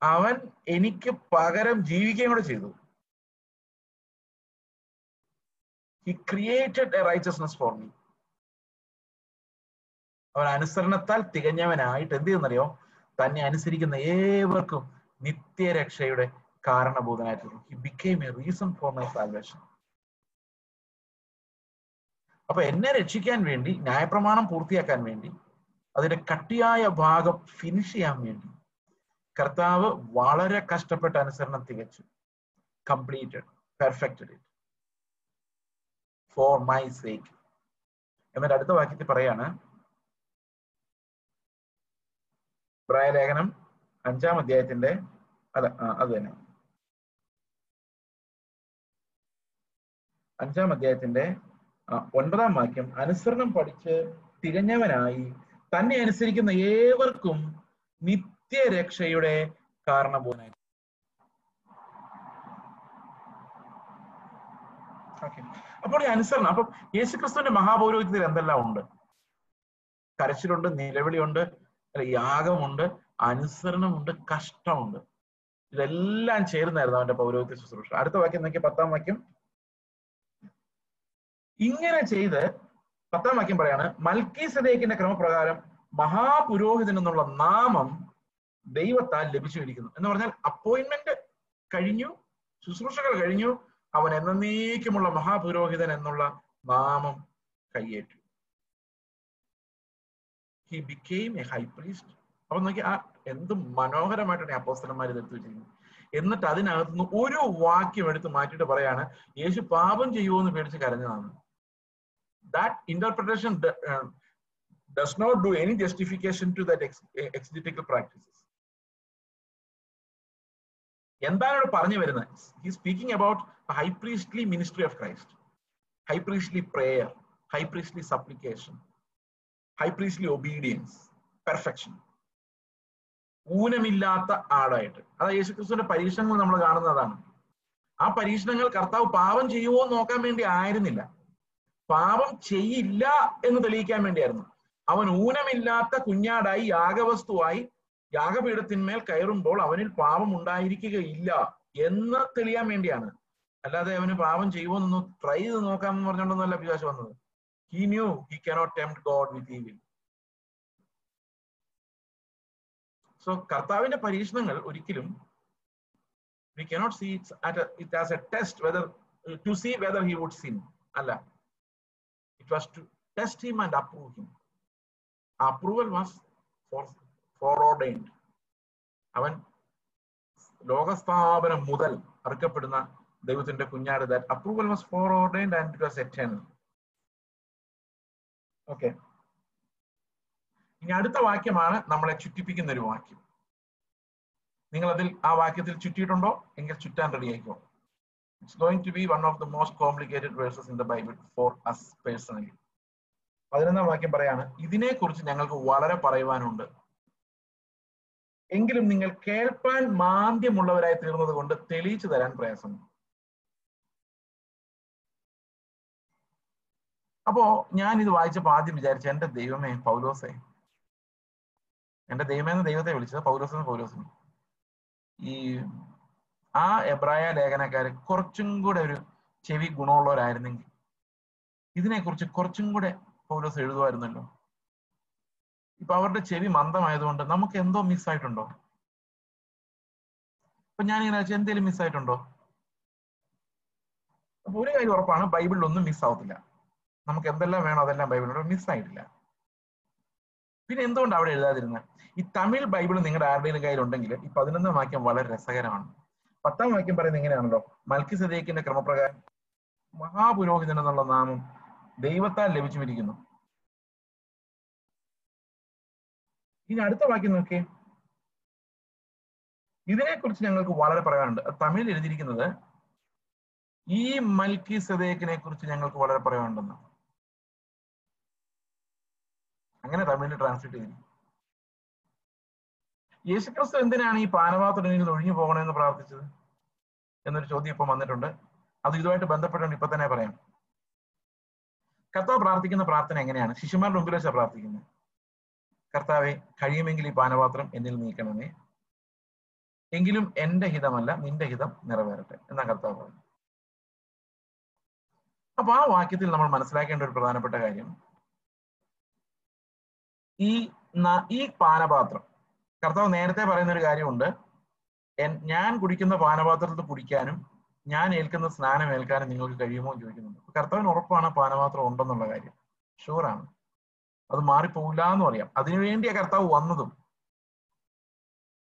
അവൻ എനിക്ക് പകരം ജീവിക്കുകയും കൂടെ ചെയ്തു. He created a righteousness for me അവൻ അനുസരണത്താൽ തികഞ്ഞവനായിട്ട് എന്ത് ചെയ്യുന്നറിയോ? തന്നെ അനുസരിക്കുന്ന ഏവർക്കും നിത്യരക്ഷയുടെ കാരണഭൂതനായിട്ട് he became a reason for my salvation അപ്പൊ എന്നെ രക്ഷിക്കാൻ വേണ്ടി ന്യായപ്രമാണം പൂർത്തിയാക്കാൻ വേണ്ടി അതിന്റെ കട്ടിയായ ഭാഗം ഫിനിഷ് ചെയ്യാൻ വേണ്ടി കർത്താവ് വളരെ കഷ്ടപ്പെട്ട അനുസരണം തികച്ചു. Completed perfected it for my sake എന്നിട്ട് അടുത്ത വാക്യത്തിൽ പറയാണ് പ്രായലേഖനം അഞ്ചാം അധ്യായത്തിന്റെ അല്ല അത് തന്നെ. അഞ്ചാം അധ്യായത്തിന്റെ ഒൻപതാം വാക്യം അനുസരണം പഠിച്ച് തികഞ്ഞവനായി തന്നെ അനുസരിക്കുന്ന ഏവർക്കും നിത്യരക്ഷയുടെ കാരണബോധന അപ്പോൾ ഈ അനുസരണം അപ്പം യേശുക്രിസ്തുവിന്റെ മഹാപൗരോഹിത്യത്തിൽ എന്തെല്ലാം ഉണ്ട്? കരച്ചിലുണ്ട് നിലവിളിയുണ്ട് യാഗമുണ്ട് അനുസരണമുണ്ട് കഷ്ടമുണ്ട്. ഇതെല്ലാം ചേർന്നായിരുന്നു അവന്റെ പൗരോഹിത്യ ശുശ്രൂഷ. അടുത്ത വാക്യം നോക്കിയ പത്താം വാക്യം. ഇങ്ങനെ ചെയ്ത് പത്താം വാക്യം പറയാണ് മൽക്കി സദേക്കിന്റെ ക്രമപ്രകാരം മഹാപുരോഹിതൻ എന്നുള്ള നാമം ദൈവത്താൽ ലഭിച്ചുകൊണ്ടിരിക്കുന്നു. എന്ന് പറഞ്ഞാൽ അപ്പോയിന്റ്മെന്റ് കഴിഞ്ഞു ശുശ്രൂഷകൾ കഴിഞ്ഞു അവൻ എന്നേക്കുമുള്ള മഹാപുരോഹിതൻ എന്നുള്ള നാമം കയ്യേറ്റു. He became a high priest അപ്പൊ നോക്കി ആ എന്ത് മനോഹരമായിട്ടാണ് അപ്പോസ്തലന്മാർ ഇതെടുത്ത് വെച്ചിരിക്കുന്നത്. എന്നിട്ട് അതിനകത്തുനിന്ന് ഒരു വാക്യം എടുത്ത് മാറ്റിയിട്ട് പറയാണ് യേശു പാപം ചെയ്യുമോ എന്ന് പേടിച്ച് കരഞ്ഞതാണ്. That interpretation does not do any justification to that exegetical practices എന്താണ് ഇവിടെ പറഞ്ഞു വരുന്നത്? He speaking about high priestly ministry of Christ high priestly prayer high supplication high priestly obedience perfection ഊനമില്ലാത്ത ആളായിട്ട്. അതായത് യേശുക്രിസ്തുവിന്റെ പരീക്ഷണങ്ങൾ നമ്മൾ കാണുന്നതാണ്. ആ പരീക്ഷണങ്ങൾ കർത്താവ് പാപം ചെയ്യുമോ എന്ന് നോക്കാൻ വേണ്ടി ആയിരുന്നില്ല. പാപം ചെയ്യില്ല എന്ന് തെളിയിക്കാൻ വേണ്ടിയായിരുന്നു. അവൻ ഊനമില്ലാത്ത കുഞ്ഞാടായി യാഗവസ്തുവായി യാഗപീഠത്തിന്മേൽ കയറുമ്പോൾ അവനിൽ പാപം ഉണ്ടായിരിക്കുകയില്ല എന്ന് തെളിയാൻ വേണ്ടിയാണ്. അല്ലാതെ അവന് പാപം ചെയ്യുമോ എന്നൊന്ന് ട്രൈ ചെയ്ത് നോക്കാമെന്ന് പറഞ്ഞുകൊണ്ടൊന്നുമല്ല പിശാശ് വന്നത്. He knew he cannot tempt God with evil so കർത്താവിന്റെ പരീക്ഷണങ്ങൾ ഒരിക്കലും we cannot see it as a test whether to see whether he would sin അല്ല. It was to test him and approve him approval was foreordained അവൻ ലോകസ്ഥാപനം മുതൽ അറുക്കപ്പെടുന്ന ദൈവത്തിന്റെ കുഞ്ഞാട് that approval was foreordained and it was eternal okay ഇനി അടുത്ത വാക്യമാണ് നമ്മളെ ചുറ്റിപ്പിക്കുന്ന ഒരു വാക്യം. നിങ്ങൾ അതിൽ ആ വാക്യത്തിൽ ചുറ്റിയിട്ടുണ്ടോ? എങ്കിൽ ചുറ്റാൻ റെഡി ആയിക്കോ. It's going to be one of the most complicated verses in the Bible for us personally പതിനൊന്നാം വാക്യം പറയാണ് ഇതിനെക്കുറിച്ച് ഞങ്ങൾക്ക് വളരെ പറയുവാനുണ്ട്. എങ്കിലും നിങ്ങൾ കേൾപ്പാൻ മാന്ദ്യമുള്ളവരായി തീർന്നത് കൊണ്ട് തെളിയിച്ചു തരാൻ പ്രയാസം അപ്പോ ഞാൻ ഇത് വായിച്ചപ്പോൾ ആദ്യം വിചാരിച്ചു എന്റെ ദൈവമേ പൗലോസേ. എന്റെ ദൈവമെന്ന് ദൈവത്തെ വിളിച്ചത് പൗലോസ് പൗലോസിന് ഈ ആ എബ്രായ ലേഖനക്കാര് കുറച്ചും കൂടെ ഒരു ചെവി ഗുണമുള്ളവരായിരുന്നെങ്കിൽ ഇതിനെക്കുറിച്ച് കുറച്ചും കൂടെ പൗലോസ് എഴുതുമായിരുന്നല്ലോ. ഇപ്പൊ അവരുടെ ചെവി മന്ദമായതുകൊണ്ട് നമുക്ക് എന്തോ മിസ്സായിട്ടുണ്ടോ അപ്പൊ ഞാൻ ഇങ്ങനെ വെച്ചാൽ എന്തെങ്കിലും മിസ്സായിട്ടുണ്ടോ അപ്പൊ ഒരു കാര്യം ഉറപ്പാണ് ബൈബിളിൽ ഒന്നും മിസ്സാവത്തില്ല നമുക്ക് എന്തെല്ലാം വേണോ അതെല്ലാം ബൈബിളിലൂടെ മിസ്സായിട്ടില്ല. പിന്നെ എന്തുകൊണ്ട് അവിടെ എഴുതാതിരുന്നത് ഈ തമിഴ് ബൈബിൾ നിങ്ങളുടെ ആരുടെയും കയ്യിലുണ്ടെങ്കിൽ ഈ പതിനൊന്നാം വാക്യം വളരെ രസകരമാണ്. പത്താം വാക്യം പറയുന്നത് എങ്ങനെയാണല്ലോ മൽക്കി സദേക്കിന്റെ ക്രമപ്രകാരം മഹാപുരോഹിതൻ എന്നുള്ള നാമം ദൈവത്താൽ ലഭിച്ചുമിരിക്കുന്നു. ഇനി അടുത്ത വാക്യം നോക്കിയേ. ഇതിനെക്കുറിച്ച് ഞങ്ങൾക്ക് വളരെ പറയാനുണ്ട്. തമിഴിൽ എഴുതിയിരിക്കുന്നത് ഈ മൽക്കി സദേക്കിനെ കുറിച്ച് ഞങ്ങൾക്ക് വളരെ പറയാനുണ്ടെന്ന്. അങ്ങനെ തമിഴിൽ ട്രാൻസ്ലേറ്റ് ചെയ്തിരിക്കും യേശുക്രിസ്തു എന്തിനാണ് ഈ പാനപാത്രത്തിൽ നിന്ന് ഒഴിഞ്ഞു പോകണമെന്ന് പ്രാർത്ഥിച്ചത്? എന്നൊരു ചോദ്യം ഇപ്പം വന്നിട്ടുണ്ട്. അത് ഇതുമായിട്ട് ബന്ധപ്പെട്ടുണ്ട് ഇപ്പൊ തന്നെ പറയാം. കർത്താവ് പ്രാർത്ഥിക്കുന്ന പ്രാർത്ഥന എങ്ങനെയാണ്? ശിശുമാരുടെ മുമ്പിൽ വെച്ചാണ് പ്രാർത്ഥിക്കുന്നത്. കർത്താവെ കഴിയുമെങ്കിൽ ഈ പാനപാത്രം എന്നിൽ നീക്കണമേ. എങ്കിലും എന്റെ ഹിതമല്ല നിന്റെ ഹിതം നിറവേറട്ടെ എന്നാ കർത്താവ് പറഞ്ഞു അപ്പൊ ആ വാക്യത്തിൽ നമ്മൾ മനസ്സിലാക്കേണ്ട ഒരു പ്രധാനപ്പെട്ട കാര്യം ഈ ഈ പാനപാത്രം. കർത്താവ് നേരത്തെ പറയുന്ന ഒരു കാര്യമുണ്ട് ഞാൻ കുടിക്കുന്ന പാനപാത്രത്തിൽ കുടിക്കാനും ഞാൻ ഏൽക്കുന്ന സ്നാനം ഏൽക്കാനും നിങ്ങൾക്ക് കഴിയുമോ എന്ന് ചോദിക്കുന്നുണ്ട്. കർത്താവിന് ഉറപ്പാണ് പാനപാത്രം ഉണ്ടെന്നുള്ള കാര്യം. ഷുവറാണ് അത് മാറിപ്പോകില്ല എന്ന് പറയാം അതിനുവേണ്ടിയാ കർത്താവ് വന്നതും.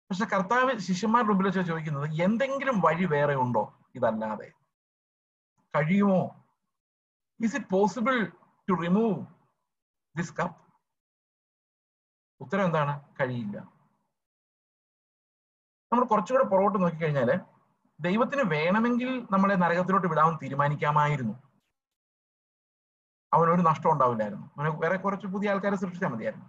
പക്ഷെ കർത്താവ് ശിഷ്യന്മാരുടെ മുമ്പിൽ വെച്ചാൽ ചോദിക്കുന്നത് എന്തെങ്കിലും വഴി വേറെ ഉണ്ടോ? ഇതല്ലാതെ. കഴിയുമോ? Is it possible to remove this cup ഉത്തരം എന്താണ്? കഴിയില്ല. നമ്മൾ കുറച്ചുകൂടെ പുറകോട്ട് നോക്കിക്കഴിഞ്ഞാൽ ദൈവത്തിന് വേണമെങ്കിൽ നമ്മളെ നരകത്തിലോട്ട് വിടാമെന്ന് തീരുമാനിക്കാമായിരുന്നു. അവനൊരു നഷ്ടം ഉണ്ടാവില്ലായിരുന്നു. അവന് വേറെ കുറച്ച് പുതിയ ആൾക്കാരെ സൃഷ്ടിച്ചാൽ മതിയായിരുന്നു.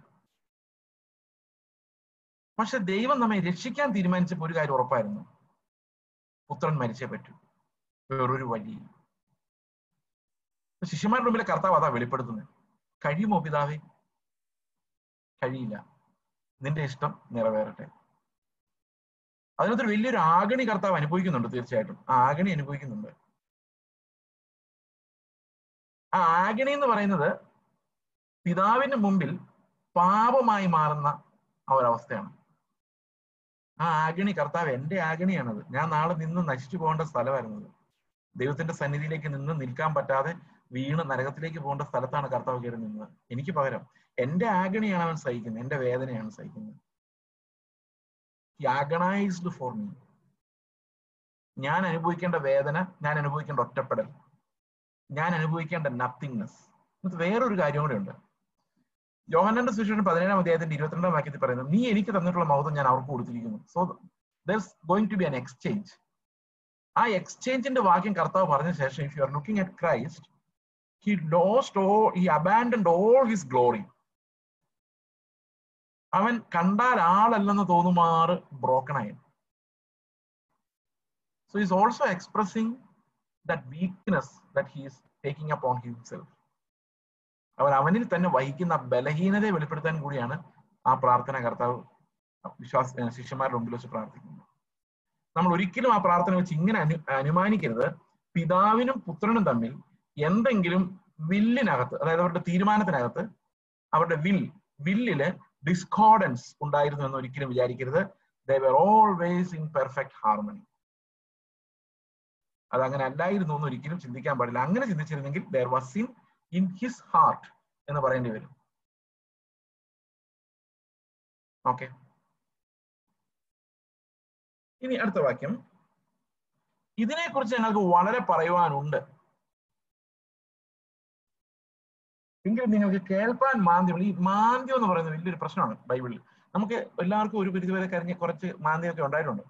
പക്ഷെ ദൈവം നമ്മെ രക്ഷിക്കാൻ തീരുമാനിച്ചപ്പോൾ ഒരു കാര്യം ഉറപ്പായിരുന്നു. പുത്രൻ മരിച്ചേ പറ്റൂ. വേറൊരു വഴി ശിഷ്യന്മാരുടെ മുമ്പിലെ കർത്താവ് അതാ വെളിപ്പെടുത്തുന്നത്. കഴിയുമോ പിതാവേ? കഴിയില്ല. നിന്റെ ഇഷ്ടം നിറവേറട്ടെ. അതിനകത്തൊരു വലിയൊരു ആഗണി കർത്താവ് അനുഭവിക്കുന്നുണ്ട് തീർച്ചയായിട്ടും. ആ ആഗണി അനുഭവിക്കുന്നുണ്ട്. ആ ആഗണി എന്ന് പറയുന്നത് പിതാവിന്റെ മുമ്പിൽ പാപമായി മാറുന്ന ഒരവസ്ഥയാണ് ആ ആഗണി കർത്താവ് എന്റെ ആഗണിയാണത്. ഞാൻ നാളെ നിന്ന് നശിച്ചു പോകേണ്ട സ്ഥലമായിരുന്നത് ദൈവത്തിന്റെ സന്നിധിയിലേക്ക് നിന്ന് നിൽക്കാൻ പറ്റാതെ വീണ് നരകത്തിലേക്ക് പോകേണ്ട സ്ഥലത്താണ് കർത്താവ് കയറി നിന്നത്. എനിക്ക് പകരം എന്റെ ആഗണിയാണ് അവൻ സഹിക്കുന്നത്. എന്റെ വേദനയാണ് സഹിക്കുന്നത്. ആഗണൈസ്ഡ് ഫോർ മീ ഞാൻ അനുഭവിക്കേണ്ട വേദന ഞാൻ അനുഭവിക്കേണ്ട ഒറ്റപ്പെടൽ. ഞാൻ അനുഭവിക്കേണ്ട നത്തിങ്നെസ് വേറൊരു കാര്യം കൂടെ ഉണ്ട്. യോഹനന്റെ സുശേഷൻ പതിനേഴാം അധ്യായത്തിന്റെ ഇരുപത്തിരണ്ടാം വാക്യത്തിൽ പറയുന്നത് നീ എനിക്ക് തന്നിട്ടുള്ള മൗതം ഞാൻ അവർക്ക് കൊടുത്തിരിക്കുന്നു. So there's going to be an exchange ആ എക്സ്ചേഞ്ചിന്റെ വാക്യം കർത്താവ് പറഞ്ഞ ശേഷം if you are looking at Christ he lost all he abandoned all his glory അവൻ കണ്ടാൽ ആളല്ലെന്ന് തോന്നുമാറ് ബ്രോക്കൺ ആയി. So is also expressing that weakness that he's taking up on himself അവൻ അവനിൽ തന്നെ വഹിക്കുന്ന ബലഹീനതയെ വെളിപ്പെടുത്താൻ കൂടിയാണ് ആ പ്രാർത്ഥന കർത്താവ് വിശ്വാസ ശിഷ്യന്മാരുടെ മുമ്പിൽ വെച്ച് പ്രാർത്ഥിക്കുന്നത്. നമ്മൾ ഒരിക്കലും ആ പ്രാർത്ഥന വെച്ച് ഇങ്ങനെ അനു അനുമാനിക്കരുത്. പിതാവിനും പുത്രനും തമ്മിൽ എന്തെങ്കിലും വില്ലിനകത്ത് അതായത് അവരുടെ തീരുമാനത്തിനകത്ത് അവരുടെ വിൽ വില്ലിൽ ഡിസ്കോർഡൻസ് ഉണ്ടായിരുന്നു എന്ന് ഒരിക്കലും വിചാരിക്കരുത്. They were always in perfect harmony അത് അങ്ങനെ അല്ലായിരുന്നു എന്ന് ഒരിക്കലും ചിന്തിക്കാൻ പാടില്ല. അങ്ങനെ ചിന്തിച്ചിരുന്നെങ്കിൽ there was sin in his heart എന്ന് പറയേണ്ടി വരും. ഓക്കെ ഇനി അടുത്ത വാക്യം. ഇതിനെക്കുറിച്ച് ഞങ്ങൾക്ക് വളരെ പറയുവാനുണ്ട്. എങ്കിലും നിങ്ങൾക്ക് കേൾപ്പാൻ മാന്ദ്യം ഈ മാന്ദ്യം എന്ന് പറയുന്നത് വലിയൊരു പ്രശ്നമാണ് ബൈബിളിൽ. നമുക്ക് എല്ലാവർക്കും ഒരു പരിധിവരെ കരഞ്ഞ് കുറച്ച് മാന്ദ്യമൊക്കെ ഉണ്ടായിട്ടുണ്ട്.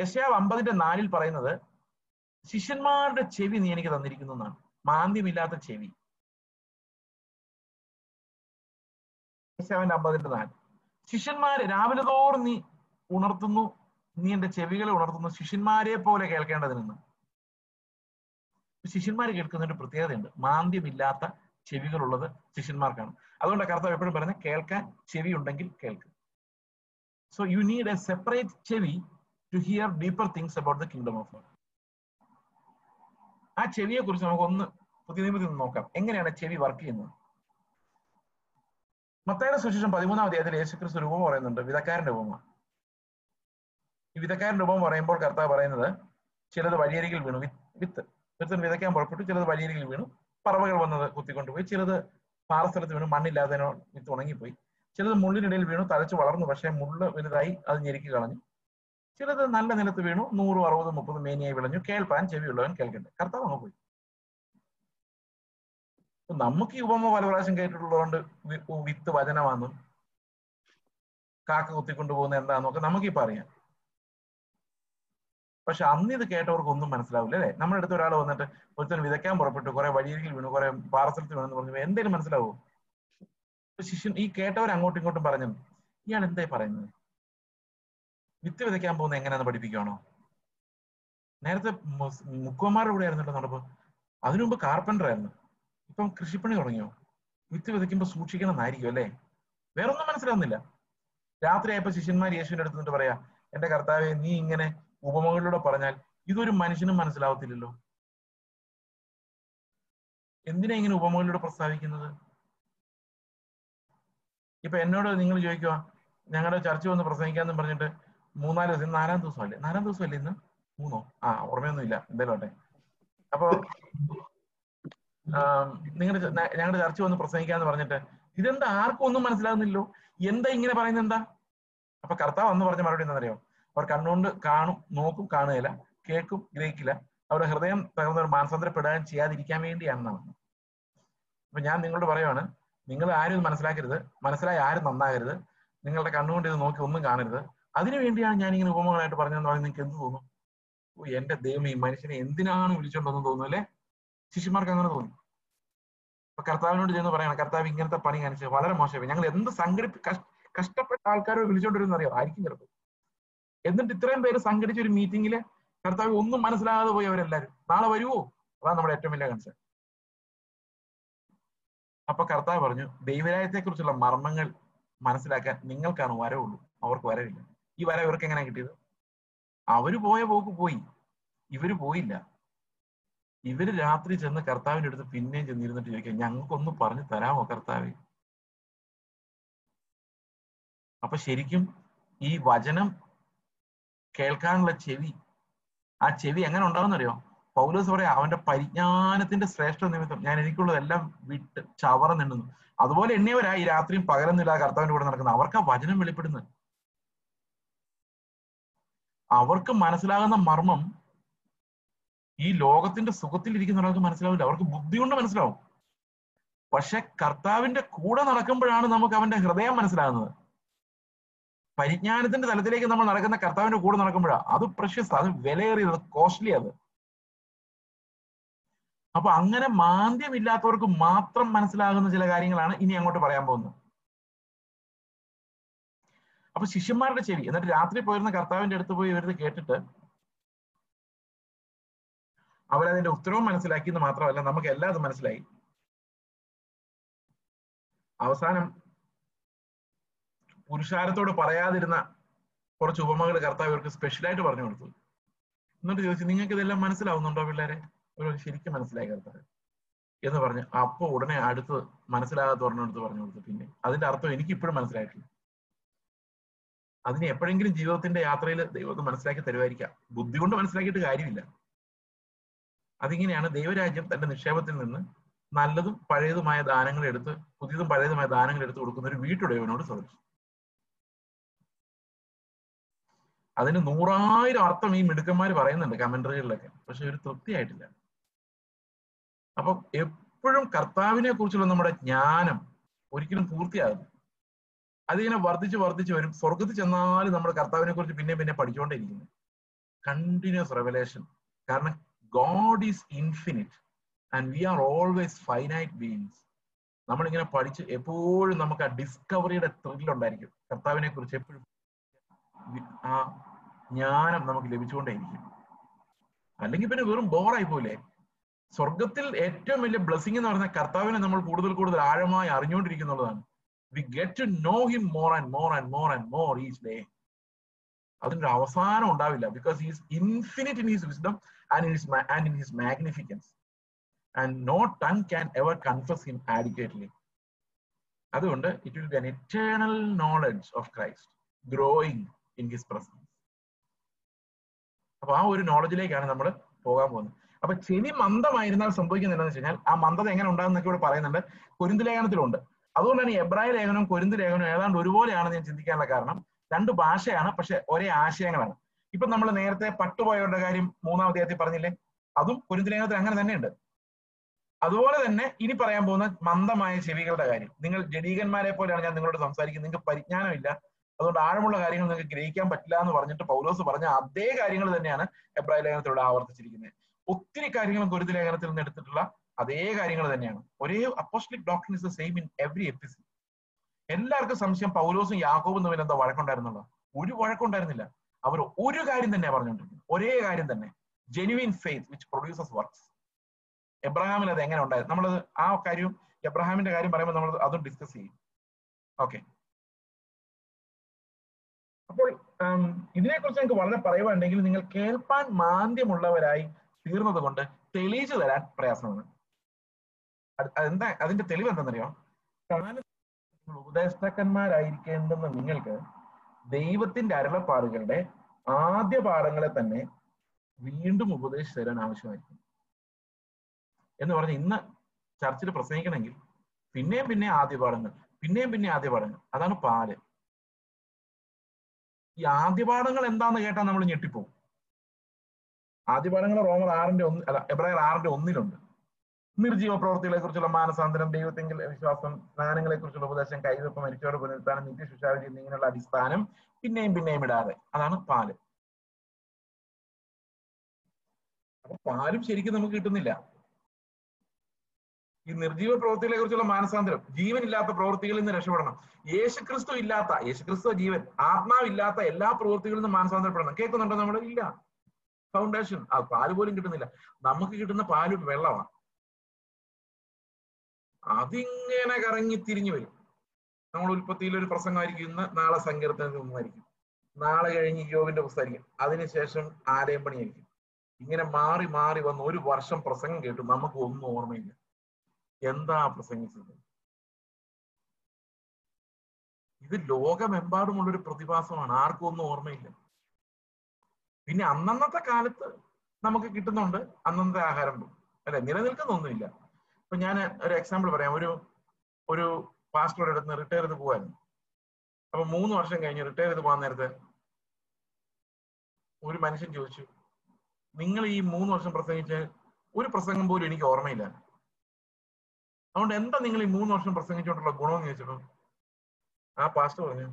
യശാവ് അമ്പതിന്റെ നാലിൽ പറയുന്നത് ശിഷ്യന്മാരുടെ ചെവി നീ എനിക്ക് തന്നിരിക്കുന്നു എന്നാണ്. മാന്ദ്യമില്ലാത്ത ചെവി. യശാവിന്റെ അമ്പതിന്റെ നാല്. ശിഷ്യന്മാരെ രാവിലെ തോറും നീ ഉണർത്തുന്നു. നീ എന്റെ ചെവികളെ ഉണർത്തുന്നു. ശിഷ്യന്മാരെ പോലെ കേൾക്കേണ്ടതിനെന്ന് ശിഷ്യന്മാർ കേൾക്കുന്നതിന്റെ പ്രത്യേകതയുണ്ട്. മാന്ദ്യമില്ലാത്ത ചെവികളുള്ളത് ശിഷ്യന്മാർക്കാണ്. അതുകൊണ്ട് കർത്താവ് എപ്പോഴും പറയുന്നത് കേൾക്കാൻ ചെവി ഉണ്ടെങ്കിൽ കേൾക്ക്. So you need a separate ചെവി to hear deeper things about the kingdom of God ആ ചെവിയെ കുറിച്ച് നമുക്ക് ഒന്ന് പുതിയ നിയമത്തിൽ നിന്ന് നോക്കാം. എങ്ങനെയാണ് ചെവി വർക്ക് ചെയ്യുന്നത്? മത്തയുടെ സുശേഷം പതിമൂന്നാം അധ്യായത്തിൽ യേശുക്രിസ്തു രൂപം പറയുന്നുണ്ട്. വിധക്കാരന്റെ ഉപമ. ഈ വിധക്കാരന്റെ ഉപമ പറയുമ്പോൾ കർത്താവ് പറയുന്നത് ചിലത് വഴിയരികിൽ വീണു. വിത്ത്. വിത്ത് വിതയ്ക്കാൻ പുറപ്പെട്ടു ചിലത് വഴിയരികിൽ വീണു. പറവകൾ വന്നത് കുത്തിക്കൊണ്ടുപോയി. ചിലത് പാറസ്ഥലത്ത് വീണു മണ്ണില്ലാത്തതിനോ വിത്ത് ഉണങ്ങിപ്പോയി. ചിലത് മുള്ളിനിടയിൽ വീണു തലച്ചു വളർന്നു പക്ഷേ മുള്ള വലുതായി അത് ഞെരുക്കി കളഞ്ഞു. ചിലത് നല്ല നിലത്ത് വീണു നൂറും അറുപതും മുപ്പതും മേനിയായി വിളഞ്ഞു. കേൾപ്പാൻ ചെവിയുള്ളവൻ കേൾക്കട്ടെ. കർത്താവ് അങ്ങ് പോയി. നമുക്ക് ഈ ഉപമ പല പ്രാവശ്യം കേട്ടിട്ടുള്ളതുകൊണ്ട് വിത്ത് വചനമാണെന്നും കാക്ക കുത്തിക്കൊണ്ടു പോകുന്ന എന്താണെന്നൊക്കെ നമുക്കിപ്പോ അറിയാം. പക്ഷെ അന്ന് ഇത് കേട്ടവർക്ക് ഒന്നും മനസ്സിലാവില്ല അല്ലെ? നമ്മുടെ അടുത്ത് ഒരാൾ വന്നിട്ട് ഒരുത്തൻ വിതയ്ക്കാൻ പുറപ്പെട്ടു കുറെ വഴിയരികിൽ വീണു കുറെ പാറസ്ഥലത്ത് വീണെന്ന് പറഞ്ഞു എന്തേലും മനസ്സിലാവോ? ശിഷ്യൻ ഈ കേട്ടവർ അങ്ങോട്ടും ഇങ്ങോട്ടും പറഞ്ഞു ഇയാൾ എന്തായി പറയുന്നത്? വിത്ത് വിതയ്ക്കാൻ പോകുന്നത് എങ്ങനെയാന്ന് പഠിപ്പിക്കുകയാണോ നേരത്തെ മുക്കുവന്മാരുടെ കൂടെ ആയിരുന്നു നടപ്പ്. അതിനു മുമ്പ് കാർപ്പന്റർ ആയിരുന്നു. ഇപ്പം കൃഷിപ്പണി തുടങ്ങിയോ? വിത്ത് വിതയ്ക്കുമ്പോൾ സൂക്ഷിക്കണം എന്നായിരിക്കും അല്ലേ? വേറൊന്നും മനസ്സിലാവുന്നില്ല. രാത്രിയായപ്പോ ശിഷ്യന്മാർ യേശുവിന്റെ അടുത്ത് നിന്നിട്ട് പറയാ എന്റെ കർത്താവെ നീ ഇങ്ങനെ ഉപമകളിലൂടെ പറഞ്ഞാൽ ഇതൊരു മനുഷ്യനും മനസ്സിലാവത്തില്ലല്ലോ. എന്തിനാ ഇങ്ങനെ ഉപമകളിലൂടെ പ്രസ്താവിക്കുന്നത്? ഇപ്പൊ എന്നോട് നിങ്ങൾ ചോദിക്കുക ഞങ്ങളുടെ ചർച്ച വന്ന് പ്രസംഗിക്കാന്ന് പറഞ്ഞിട്ട് മൂന്നാൽ ദിവസം നാലാം ദിവസം അല്ലേ നാലാം ദിവസം അല്ലേ ഇന്ന്? മൂന്നോ? ആ ഓർമ്മയൊന്നും ഇല്ല എന്തായാലും ആട്ടെ അപ്പൊ നിങ്ങളുടെ ഞങ്ങളുടെ ചർച്ച വന്ന് പ്രസംഗിക്കാന്ന് പറഞ്ഞിട്ട് ഇതെന്താ? ആർക്കും ഒന്നും മനസ്സിലാകുന്നില്ലോ എന്താ ഇങ്ങനെ പറയുന്നത് എന്താ? അപ്പൊ കർത്താവ് അന്ന് പറഞ്ഞ മറുപടി എന്താണെന്നറിയോ? അവർ കണ്ണുകൊണ്ട് കാണും നോക്കും കാണുകയില്ല. കേൾക്കും ഗ്രഹിക്കില്ല. അവരുടെ ഹൃദയം തകർന്നവർ മാനസാന്തരപ്പെടാൻ ചെയ്യാതിരിക്കാൻ വേണ്ടിയാണെന്നാണ് അപ്പൊ ഞാൻ നിങ്ങളോട് പറയുവാണ് നിങ്ങൾ ആരും ഇത് മനസ്സിലാക്കരുത്. മനസ്സിലായി ആരും നന്നാകരുത്. നിങ്ങളുടെ കണ്ണുകൊണ്ട് ഇത് നോക്കി ഒന്നും കാണരുത്. അതിനു വേണ്ടിയാണ് ഞാൻ ഇങ്ങനെ ഉപമകളായിട്ട് പറഞ്ഞതെന്ന് പറഞ്ഞാൽ നിങ്ങൾക്ക് എന്ത് തോന്നും? ഓ എന്റെ ദൈവം ഈ മനുഷ്യനെ എന്തിനാണ് വിളിച്ചോണ്ടെന്ന് തോന്നുന്നു അല്ലെ? ശിശുമാർക്ക് അങ്ങനെ തോന്നി. അപ്പൊ കർത്താവിനോട് ചെന്ന് പറയണം കർത്താവ് ഇങ്ങനത്തെ പണി കാണിച്ചത് വളരെ മോശമായി. ഞങ്ങൾ എന്ത് സംഘടിപ്പി കഷ്ടപ്പെട്ട ആൾക്കാരെ വിളിച്ചോണ്ടിരുന്നറിയോ ആയിരിക്കും ചിലപ്പോൾ. എന്നിട്ട് ഇത്രയും പേര് സംഘടിച്ച ഒരു മീറ്റിംഗിൽ കർത്താവ് ഒന്നും മനസ്സിലാകാതെ പോയി അവരെല്ലാരും. നാളെ വരുവോ? അതാണ് നമ്മുടെ ഏറ്റവും വലിയ കൺസേൺ അപ്പൊ കർത്താവ് പറഞ്ഞു ദൈവരായത്തെ കുറിച്ചുള്ള മർമ്മങ്ങൾ മനസ്സിലാക്കാൻ നിങ്ങൾക്കാണ് വരവുള്ളൂ. അവർക്ക് വരവില്ല. ഈ വര ഇവർക്ക് എങ്ങനെ കിട്ടിയത്? അവർ പോയ പോക്ക് പോയി. ഇവർ പോയില്ല. ഇവർ രാത്രി ചെന്ന് കർത്താവിന്റെ അടുത്ത് പിന്നെയും ചെന്നിരുന്നിട്ട് ചോദിക്കാം ഞങ്ങൾക്കൊന്ന് പറഞ്ഞു തരാമോ കർത്താവ്? അപ്പൊ ശരിക്കും ഈ വചനം കേൾക്കാനുള്ള ചെവി. ആ ചെവി എങ്ങനെ ഉണ്ടാവുന്നറിയോ പൗലോസ് പറയാം അവന്റെ പരിജ്ഞാനത്തിന്റെ ശ്രേഷ്ഠ നിമിത്തം. ഞാൻ എനിക്കുള്ളതെല്ലാം വിട്ട് ചവറ നിന്നുന്നു. അതുപോലെ എണ്ണിയവരാ ഈ രാത്രിയും നില കർത്താവിന്റെ കൂടെ നടക്കുന്നത്. അവർക്ക് ആ വചനം വെളിപ്പെടുന്നത്. അവർക്ക് മനസ്സിലാകുന്ന മർമ്മം ഈ ലോകത്തിന്റെ സുഖത്തിൽ ഇരിക്കുന്ന ഒരാൾക്ക് മനസ്സിലാവില്ല. അവർക്ക് ബുദ്ധി കൊണ്ട് മനസ്സിലാവും. പക്ഷെ കർത്താവിന്റെ കൂടെ നടക്കുമ്പോഴാണ് നമുക്ക് അവന്റെ ഹൃദയം മനസ്സിലാകുന്നത്. പരിജ്ഞാനത്തിന്റെ തലത്തിലേക്ക് നമ്മൾ നടക്കുന്ന കർത്താവിന്റെ കൂടെ നടക്കുമ്പോഴാണ് അത് പ്രഷ്യസ് അത് വിലയേറിയത് കോസ്റ്റ്ലി അത്. അപ്പൊ അങ്ങനെ മാന്ദ്യമില്ലാത്തവർക്ക് മാത്രം മനസ്സിലാകുന്ന ചില കാര്യങ്ങളാണ് ഇനി അങ്ങോട്ട് പറയാൻ പോകുന്നത്. അപ്പൊ ശിഷ്യന്മാരുടെ ചെവി എന്നിട്ട് രാത്രി പോയിരുന്ന കർത്താവിന്റെ അടുത്ത് പോയി ഇവരുത് കേട്ടിട്ട് അവരതിന്റെ ഉത്തരവും മനസ്സിലാക്കി എന്ന് മാത്രമല്ല നമുക്ക് എല്ലാം അത് മനസ്സിലായി. അവസാനം പുരുഷാരത്തോട് പറയാതിരുന്ന കുറച്ച് ഉപമകൾ കർത്താവ് ഇവർക്ക് സ്പെഷ്യലായിട്ട് പറഞ്ഞു കൊടുത്തു. എന്നിട്ട് ചോദിച്ചു നിങ്ങൾക്ക് ഇതെല്ലാം മനസ്സിലാവുന്നുണ്ടോ പിള്ളേരെ? ഒരു ശരിക്കും മനസ്സിലായി കർത്താവ്. എന്ന് പറഞ്ഞു അപ്പൊ ഉടനെ അടുത്ത് മനസ്സിലാകാത്ത ഒരെണ്ണെടുത്ത് പറഞ്ഞു കൊടുത്തു. പിന്നെ അതിന്റെ അർത്ഥം എനിക്ക് ഇപ്പോഴും മനസ്സിലായിട്ടില്ല. അതിന് എപ്പോഴെങ്കിലും ജീവിതത്തിന്റെ യാത്രയിൽ ദൈവത്തെ മനസ്സിലാക്കി തരുമായിരിക്കാം. ബുദ്ധി കൊണ്ട് മനസ്സിലാക്കിയിട്ട് കാര്യമില്ല. അതിങ്ങനെയാണ് ദൈവരാജ്യം തന്റെ നിക്ഷേപത്തിൽ നിന്ന് നല്ലതും പഴയതുമായ ദാനങ്ങൾ എടുത്ത് പുതിയതും പഴയതുമായ ദാനങ്ങൾ എടുത്ത് കൊടുക്കുന്ന ഒരു വീട്ടുടയവനോട് സദൃശം അതിന് നൂറായിരം അർത്ഥം ഈ മിടുക്കന്മാർ പറയുന്നുണ്ട് കമന്ററികളിലൊക്കെ. പക്ഷെ ഒരു തൃപ്തിയായിട്ടില്ല. അപ്പൊ എപ്പോഴും കർത്താവിനെ കുറിച്ചുള്ള നമ്മുടെ ജ്ഞാനം ഒരിക്കലും പൂർത്തിയാകുന്നു അതിങ്ങനെ വർദ്ധിച്ച് വർദ്ധിച്ച് വരും. സ്വർഗത്തിൽ ചെന്നാലും നമ്മൾ കർത്താവിനെ കുറിച്ച് പിന്നെ പിന്നെ പഠിച്ചുകൊണ്ടേയിരിക്കുന്നു. കണ്ടിന്യൂസ് റെവലേഷൻ കാരണം God is infinite and we are always finite beings നമ്മളിങ്ങനെ പഠിച്ച് എപ്പോഴും നമുക്ക് ആ ഡിസ്കവറിയുടെ ത്രില്ലുണ്ടായിരിക്കും കർത്താവിനെ കുറിച്ച് എപ്പോഴും ആ ജ്ഞാനം നമുക്ക് ലഭിച്ചുകൊണ്ടേയിരിക്കും. അല്ലെങ്കിൽ പിന്നെ വെറും ബോറായി പോലെ സ്വർഗത്തിൽ ഏറ്റവും വലിയ ബ്ലെസ്സിങ് എന്ന് പറയുന്ന കർത്താവിനെ നമ്മൾ കൂടുതൽ കൂടുതൽ ആഴമായി അറിഞ്ഞുകൊണ്ടിരിക്കുന്നുള്ളതാണ്. We get to know him more and more and more and more is day അതിനൊരു അവസാനം ഉണ്ടാവില്ല. Because his infinite in his wisdom and in his and in his magnificence and no tongue can ever confess him adequately അതുകൊണ്ട് it will be an eternal knowledge of Christ growing in his presence അപ്പൊ ആ ഒരു നോളജിലേക്കാണ് നമ്മൾ പോകാൻ പോകുന്നത്. അപ്പൊ ചെവി മന്ദമായിരുന്നാൽ സംഭവിക്കുന്നത് എന്താണെന്ന് വെച്ച് കഴിഞ്ഞാൽ ആ മന്ദത എങ്ങനെ ഉണ്ടാകുന്നൊക്കെ ഇവിടെ പറയുന്നുണ്ട്. കുരുന്ത് ലേഖനത്തിലുണ്ട്. അതുകൊണ്ടാണ് ഈ എബ്രായ ലേഖനവും കുരുന്ത് ലേഖനവും ഏതാണ്ട് ഒരുപോലെയാണെന്ന് ഞാൻ ചിന്തിക്കാനുള്ള കാരണം. രണ്ട് ഭാഷയാണ് പക്ഷെ ഒരേ ആശയങ്ങളാണ്. ഇപ്പൊ നമ്മൾ നേരത്തെ പട്ടുപോയവരുടെ കാര്യം മൂന്നാം അധ്യായത്തിൽ പറഞ്ഞില്ലേ? അതും കുരുന്ത് ലേഖനത്തിൽ അങ്ങനെ തന്നെയുണ്ട്. അതുപോലെ തന്നെ ഇനി പറയാൻ പോകുന്ന മന്ദമായ ചെവികളുടെ കാര്യം. നിങ്ങൾ ജഡീകന്മാരെ പോലെയാണ് ഞാൻ നിങ്ങളോട് സംസാരിക്കുന്നത്. നിങ്ങൾക്ക് പരിജ്ഞാനമില്ല. അതുകൊണ്ട് ആഴമുള്ള കാര്യങ്ങൾ നിങ്ങൾക്ക് ഗ്രഹിക്കാൻ പറ്റില്ല എന്ന് പറഞ്ഞിട്ട് പൗലോസ് പറഞ്ഞ അതേ കാര്യങ്ങൾ തന്നെയാണ് എബ്രാഹിം ലേഖനത്തിലൂടെ ആവർത്തിച്ചിരിക്കുന്നത്. ഒത്തിരി കാര്യങ്ങൾ ഗുരുതി ലേഖനത്തിൽ നിന്ന് എടുത്തിട്ടുള്ള അതേ കാര്യങ്ങൾ തന്നെയാണ്. ഒരേ apostolic doctrine is the same in every epistle എല്ലാവർക്കും സംശയം പൗലോസും യാക്കോബും തമ്മിൽ എന്താ വഴക്കുണ്ടായിരുന്നുള്ളൂ ഒരു വഴക്കുണ്ടായിരുന്നില്ല. അവർ ഒരു കാര്യം തന്നെ പറഞ്ഞുകൊണ്ടിരിക്കുന്നത്. ഒരേ കാര്യം തന്നെ. Genuine faith which produces works എബ്രഹാമിൽ അത് എങ്ങനെ ഉണ്ടായിരുന്നു? നമ്മളത് ആ കാര്യവും എബ്രഹാമിന്റെ കാര്യം പറയുമ്പോൾ നമ്മൾ അതും ഡിസ്കസ് ചെയ്യും. ഓക്കെ അപ്പോൾ ഇതിനെക്കുറിച്ച് നിങ്ങൾക്ക് വളരെ പറയുവാണെങ്കിൽ നിങ്ങൾ കേൾപ്പാൻ മാന്ദ്യമുള്ളവരായി തീർന്നത് കൊണ്ട് തെളിയിച്ചു തരാൻ പ്രയാസമാണ്. എന്താ അതിന്റെ തെളിവ് എന്താണെന്നറിയോ ഉപദേഷ്ടാക്കന്മാരായിരിക്കേണ്ടുന്ന നിങ്ങൾക്ക് ദൈവത്തിന്റെ അരുളപ്പാടുകളുടെ ആദ്യ പാഠങ്ങളെ തന്നെ വീണ്ടും ഉപദേശിച്ചു തരാൻ ആവശ്യമായിരിക്കും. എന്ന് പറഞ്ഞ് ഇന്ന് ചർച്ചിൽ പ്രസംഗിക്കണമെങ്കിൽ പിന്നെയും പിന്നെ ആദ്യ പാഠങ്ങൾ പിന്നെയും പിന്നെ ആദ്യ പാഠങ്ങൾ. അതാണ് പാൽ. ഈ ആദ്യപാഠങ്ങൾ എന്താന്ന് കേട്ടാൽ നമ്മൾ ഞെട്ടിപ്പോവും. ആദ്യപാഠങ്ങൾ റോമർ ആറിന്റെ ഒന്ന് അല്ല എബ്രായർ ആറിന്റെ ഒന്നിലുണ്ട്. നിർജീവ പ്രവർത്തികളെ കുറിച്ചുള്ള മാനസാന്തരം ദൈവത്തെങ്കിൽ വിശ്വാസം സ്നാനങ്ങളെ കുറിച്ചുള്ള ഉപദേശം കൈവെപ്പ് മരിച്ചോട് പുനരുത്ഥാനം നിത്യശുശാവിധി എന്നിങ്ങനെയുള്ള അടിസ്ഥാനം പിന്നെയും പിന്നെയും ഇടാതെ അതാണ് പാൽ. അപ്പൊ പാലും ശരിക്കും നമുക്ക് കിട്ടുന്നില്ല. ഈ നിർജീവ പ്രവൃത്തികളെ കുറിച്ചുള്ള മാനസാന്തരം ജീവനില്ലാത്ത പ്രവൃത്തികളിൽ നിന്ന് രക്ഷപ്പെടണം. യേശുക്രിസ്തു ഇല്ലാത്ത യേശുക്രിസ്തു ജീവൻ ആത്മാവില്ലാത്ത എല്ലാ പ്രവൃത്തികളിൽ നിന്നും മാനസാന്തരപ്പെടണം. കേൾക്കുന്നുണ്ടോ നമ്മൾ ഇല്ല? ഫൗണ്ടേഷൻ ആ പാൽ പോലും കിട്ടുന്നില്ല. നമുക്ക് കിട്ടുന്ന പാൽ വെള്ളമാണ്. അതിങ്ങനെ കറങ്ങി തിരിഞ്ഞു വരും. നമ്മൾ ഉൽപ്പത്തിയിൽ ഒരു പ്രസംഗമായിരിക്കും ഇന്ന് നാളെ സങ്കീർത്തനത്തിൽ നിന്നായിരിക്കും നാളെ കഴിഞ്ഞ് യോഗിന്റെ പുസ്തകമായിരിക്കും. അതിനുശേഷം ആലയം പണിയായിരിക്കും. ഇങ്ങനെ മാറി മാറി വന്ന് ഒരു വർഷം പ്രസംഗം കേട്ടു. നമുക്ക് ഒന്നും ഓർമ്മയില്ല. എന്താ പ്രസംഗിച്ചത്? ഇത് ലോകമെമ്പാടുമുള്ള ഒരു പ്രതിഭാസമാണ്. ആർക്കും ഒന്നും ഓർമ്മയില്ല. പിന്നെ അന്നന്നത്തെ കാലത്ത് നമുക്ക് കിട്ടുന്നുണ്ട് അന്നന്നത്തെ ആഹാരം അല്ലെ? നിലനിൽക്കുന്നൊന്നുമില്ല ഇപ്പൊ ഞാൻ ഒരു എക്സാമ്പിൾ പറയാം. ഒരു ഒരു പാസ്റ്ററുടെ അടുത്ത് റിട്ടയർ ചെയ്ത് പോവായിരുന്നു അപ്പൊ മൂന്ന് വർഷം കഴിഞ്ഞ് റിട്ടയർ ചെയ്ത് പോകാൻ നേരത്തെ ഒരു മനുഷ്യൻ ചോദിച്ചു നിങ്ങൾ ഈ മൂന്ന് വർഷം പ്രസംഗിച്ച് ഒരു പ്രസംഗം പോലും എനിക്ക് ഓർമ്മയില്ല. അതുകൊണ്ട് എന്താ നിങ്ങൾ ഈ മൂന്ന് വർഷം പ്രസംഗിച്ചുകൊണ്ടുള്ള ഗുണമെന്ന് ചോദിച്ചപ്പോ ആ പാസ്റ്റർ പറഞ്ഞു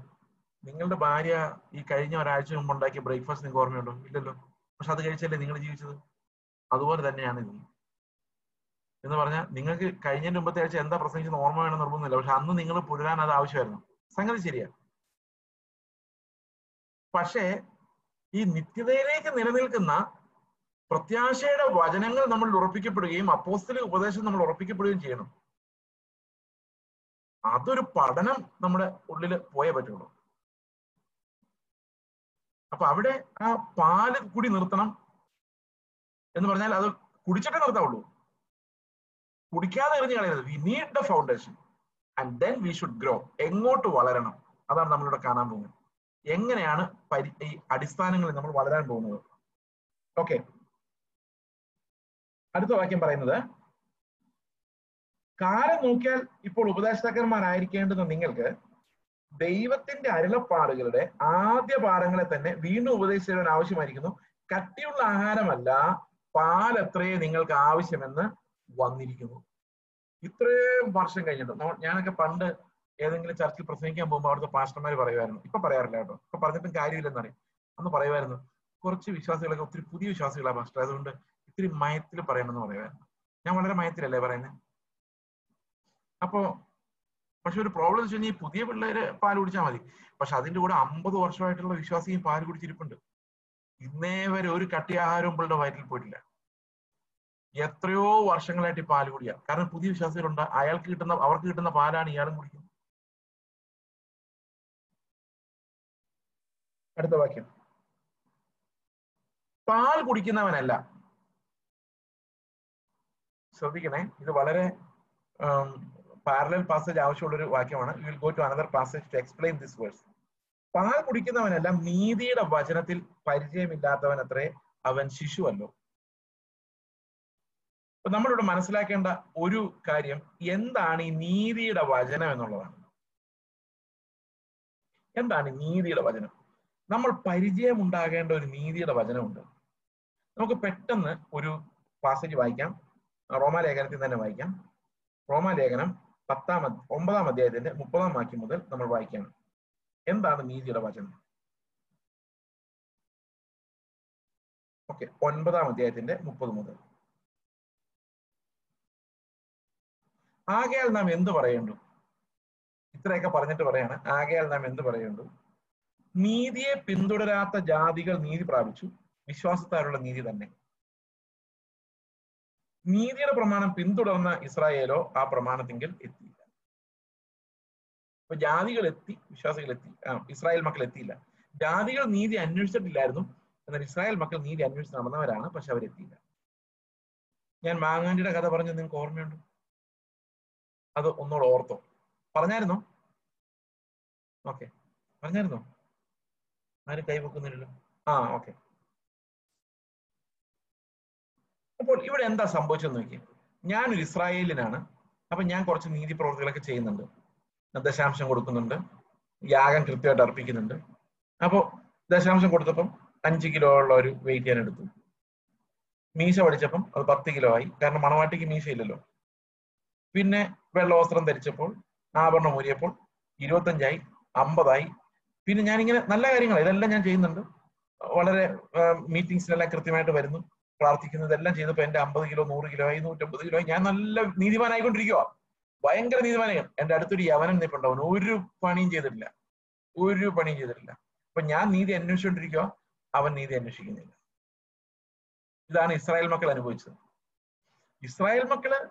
നിങ്ങളുടെ ഭാര്യ ഈ കഴിഞ്ഞ ഒരാഴ്ച മുമ്പ് ഉണ്ടാക്കിയ ബ്രേക്ക്ഫാസ്റ്റ് നിങ്ങൾക്ക് ഓർമ്മയുണ്ടോ? ഇല്ലല്ലോ. പക്ഷെ അത് കഴിച്ചല്ലേ നിങ്ങൾ ജീവിച്ചത്? അതുപോലെ തന്നെയാണ് ഇത്. എന്ന് പറഞ്ഞാൽ നിങ്ങൾക്ക് കഴിഞ്ഞതിന്റെ മുമ്പത്തെ ആഴ്ച എന്താ പ്രസംഗിച്ചത് ഓർമ്മ വേണം നിർബന്ധമില്ല. പക്ഷെ അന്ന് നിങ്ങൾ പുലരാൻ അത് ആവശ്യമായിരുന്നു. സംഗതി ശരിയാ. പക്ഷേ ഈ നിത്യതയിലേക്ക് നിലനിൽക്കുന്ന പ്രത്യാശയുടെ വചനങ്ങൾ നമ്മൾ ഉറപ്പിക്കപ്പെടുകയും അപ്പോസ്തലിക ഉപദേശം നമ്മൾ ഉറപ്പിക്കപ്പെടുകയും ചെയ്യണം. അതൊരു പഠനം നമ്മുടെ ഉള്ളിൽ പോയേ പറ്റുള്ളൂ. അപ്പൊ അവിടെ ആ പാൽ കുടി നിർത്തണം എന്ന് പറഞ്ഞാൽ അത് കുടിച്ചിട്ടേ നിർത്താവുള്ളൂ. കുടിക്കാതെ എറിഞ്ഞു കളയരുത്. We need the foundation and then we should grow എങ്ങോട്ട് വളരണം? അതാണ് നമ്മളിവിടെ കാണാൻ പോകുന്നത്. എങ്ങനെയാണ് പരി ഈ അടിസ്ഥാനങ്ങളിൽ നമ്മൾ വളരാൻ പോകുന്നത്? ഓക്കെ അടുത്ത വാക്യം പറയുന്നത് കാലം നോക്കിയാൽ ഇപ്പോൾ ഉപദേഷ്ടാക്കന്മാരായിരിക്കേണ്ടുന്ന നിങ്ങൾക്ക് ദൈവത്തിന്റെ അരുളപ്പാടുകളുടെ ആദ്യ പാഠങ്ങളെ തന്നെ വീണ്ടും ഉപദേശിക്കാൻ ആവശ്യമായിരിക്കുന്നു. കട്ടിയുള്ള ആഹാരമല്ല പാൽ എത്രയേ നിങ്ങൾക്ക് ആവശ്യമെന്ന് വന്നിരിക്കുന്നു. ഇത്രയും വർഷം കഴിഞ്ഞിട്ട് ഞാനൊക്കെ പണ്ട് ഏതെങ്കിലും ചർച്ചിൽ പ്രസംഗിക്കാൻ പോകുമ്പോൾ അവിടുത്തെ പാസ്റ്റർമാർ പറയുമായിരുന്നു. ഇപ്പൊ പറയാറില്ല കേട്ടോ. ഇപ്പൊ പറഞ്ഞിട്ടും കാര്യമില്ലെന്നറിയാം അന്ന് പറയുമായിരുന്നു കുറച്ച് വിശ്വാസികളൊക്കെ ഒത്തിരി പുതിയ വിശ്വാസികളാണ് പാസ്റ്റർ. അതുകൊണ്ട് ഇത്തിരി മയത്തിൽ പറയണമെന്ന് പറയുമായിരുന്നു. ഞാൻ വളരെ മയത്തിലല്ലേ പറയുന്നത് അപ്പോ പക്ഷെ ഒരു പ്രോബ്ലം വെച്ച് കഴിഞ്ഞാൽ പുതിയ പിള്ളേര് പാൽ കുടിച്ചാൽ മതി. പക്ഷെ അതിന്റെ കൂടെ അമ്പത് വർഷമായിട്ടുള്ള വിശ്വാസിയും പാൽ കുടിച്ചിരിപ്പുണ്ട്. ഇന്നേ വരെ ഒരു കട്ടി ആഹാരവും പിള്ളേരുടെ വയറ്റിൽ പോയിട്ടില്ല. എത്രയോ വർഷങ്ങളായിട്ട് പാൽ കുടിക്കുക കാരണം പുതിയ വിശ്വാസികളുണ്ട്. അയാൾക്ക് കിട്ടുന്ന അവർക്ക് കിട്ടുന്ന പാലാണ് ഇയാളും കുടിക്കുന്നത്. അടുത്ത വാക്യം. പാൽ കുടിക്കുന്നവനല്ല. ശ്രദ്ധിക്കണേ. ഇത് വളരെ പാരലൽ പാസേജ് ആവശ്യമുള്ള ഒരു വാക്യമാണ്. You will go to another passage to explain this verse പാൽ കുടിക്കുന്നവനെല്ലാം നീതിയുടെ വചനത്തിൽ പരിചയമില്ലാത്തവൻ അത്രേ അവൻ ശിശുവല്ലോ. അപ്പൊ നമ്മളിവിടെ മനസ്സിലാക്കേണ്ട ഒരു കാര്യം എന്താണ് ഈ നീതിയുടെ വചനം എന്നുള്ളതാണ്. എന്താണ് നീതിയുടെ വചനം? നമ്മൾ പരിചയമുണ്ടാകേണ്ട ഒരു നീതിയുടെ വചനമുണ്ട്. നമുക്ക് പെട്ടെന്ന് ഒരു പാസേജ് വായിക്കാം. റോമാലേഖനത്തിൽ തന്നെ വായിക്കാം. റോമാലേഖനം പത്താം ഒമ്പതാം അധ്യായത്തിന്റെ മുപ്പതാം വാക്യം മുതൽ നമ്മൾ വായിക്കണം. എന്താണ് നീതിയുടെ വചനം? ഓക്കെ ഒൻപതാം അധ്യായത്തിന്റെ മുപ്പത് മുതൽ. ആകയാൽ നാം എന്ത് പറയേണ്ടു? ഇത്രയൊക്കെ പറഞ്ഞിട്ട് പറയാണ്. ആകയാൽ നാം എന്ത് പറയേണ്ടു? നീതിയെ പിന്തുടരാത്ത ജാതികൾ നീതി പ്രാപിച്ചു. വിശ്വാസത്താലുള്ള നീതി തന്നെ. നീതിയുടെ പ്രമാണം പിന്തുടർന്ന ഇസ്രായേലോ ആ പ്രമാണത്തിങ്കിൽ എത്തിയില്ല. അപ്പൊ ജാതികൾ എത്തി വിശ്വാസികൾ എത്തി ഇസ്രായേൽ മക്കൾ എത്തിയില്ല. ജാതികൾ നീതി അന്വേഷിച്ചിട്ടില്ലായിരുന്നു. എന്നാൽ ഇസ്രായേൽ മക്കൾ നീതി അന്വേഷിച്ച് നടന്നവരാണ് പക്ഷെ അവരെത്തിയില്ല. ഞാൻ മാങ്ങാണ്ടിയുടെ കഥ പറഞ്ഞു നിങ്ങൾക്ക് ഓർമ്മയുണ്ടോ? അത് ഒന്നുകൂടെ ഓർത്തോ. പറഞ്ഞായിരുന്നോ? ഓക്കെ. പറഞ്ഞായിരുന്നോ? ആരും കൈവെക്കുന്നില്ലല്ലോ ആ ഓക്കെ. അപ്പോൾ ഇവിടെ എന്താ സംഭവിച്ചെന്ന് നോക്കി ഞാനൊരു ഇസ്രായേലിനാണ്. അപ്പൊ ഞാൻ കുറച്ച് നീതി പ്രവർത്തികളൊക്കെ ചെയ്യുന്നുണ്ട്. ദശാംശം കൊടുക്കുന്നുണ്ട്. യാഗം കൃത്യമായിട്ട് അർപ്പിക്കുന്നുണ്ട്. അപ്പോൾ ദശാംശം കൊടുത്തപ്പം അഞ്ച് കിലോ ഉള്ള ഒരു വെയിറ്റ് ഞാൻ എടുത്തു. മീശ പഠിച്ചപ്പം അത് പത്ത് കിലോ ആയി. കാരണം മണവാട്ടിക്ക് മീശ ഇല്ലല്ലോ പിന്നെ വെള്ളവസ്ത്രം ധരിച്ചപ്പോൾ ആഭരണം ഊരിയപ്പോൾ ഇരുപത്തഞ്ചായി അമ്പതായി. പിന്നെ ഞാനിങ്ങനെ നല്ല കാര്യങ്ങൾ ഇതെല്ലാം ഞാൻ ചെയ്യുന്നുണ്ട്. വളരെ മീറ്റിംഗ്സിലെല്ലാം കൃത്യമായിട്ട് വരുന്നു. പ്രാർത്ഥിക്കുന്നതെല്ലാം ചെയ്തപ്പോൾ എന്റെ അമ്പത് കിലോ നൂറ് കിലോ ആയി നൂറ്റമ്പത് കിലോ ഞാൻ നല്ല നീതിമാനായിക്കൊണ്ടിരിക്കുക ഭയങ്കര നീതിമാനായി. എന്റെ അടുത്തൊരു യവനം നിപ്പുണ്ടാവും ഒരു പണിയും ചെയ്തിട്ടില്ല. ഒരു പണിയും ചെയ്തിട്ടില്ല. അപ്പൊ ഞാൻ നീതി അന്വേഷിച്ചുകൊണ്ടിരിക്കുക അവൻ നീതി അന്വേഷിക്കുന്നില്ല. ഇതാണ് ഇസ്രായേൽ മക്കൾ അനുഭവിച്ചത്. ഇസ്രായേൽ മക്കൾ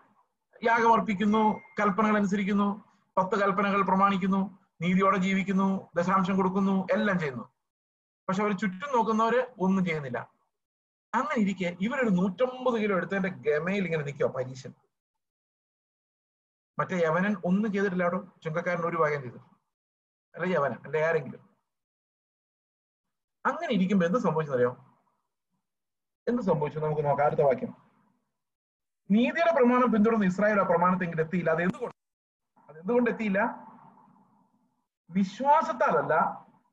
യാഗമർപ്പിക്കുന്നു കൽപ്പനകൾ അനുസരിക്കുന്നു പത്ത് കൽപ്പനകൾ പ്രമാണിക്കുന്നു നീതിയോടെ ജീവിക്കുന്നു ദശാംശം കൊടുക്കുന്നു എല്ലാം ചെയ്യുന്നു. പക്ഷെ അവർ ചുറ്റും നോക്കുന്നവര് ഒന്നും ചെയ്യുന്നില്ല. അങ്ങനെ ഇരിക്കെ ഇവരൊരു നൂറ്റമ്പത് കിലോ എടുത്തതിന്റെ ഗമയിൽ ഇങ്ങനെ നിൽക്കുക പരീശൻ. മറ്റേ യവനൻ ഒന്നും ചെയ്തിട്ടില്ല അവിടെ ചുങ്കക്കാരൻ ഒരു ഭാഗം ചെയ്തു. അല്ല യവനൻ അല്ലെ ആരെങ്കിലും. അങ്ങനെ ഇരിക്കുമ്പോ എന്ത് സംഭവിച്ചെന്നറിയോ? എന്ത് സംഭവിച്ചു? നമുക്ക് നോക്കാം. അടുത്ത വാക്യം. നീതിയുടെ പ്രമാണം പിന്തുടർന്ന് ഇസ്രായേൽ ആ പ്രമാണത്തെങ്കിലും എത്തിയില്ല. അത് എന്തുകൊണ്ട്? അത് എന്തുകൊണ്ട് എത്തിയില്ല? വിശ്വാസത്താലല്ല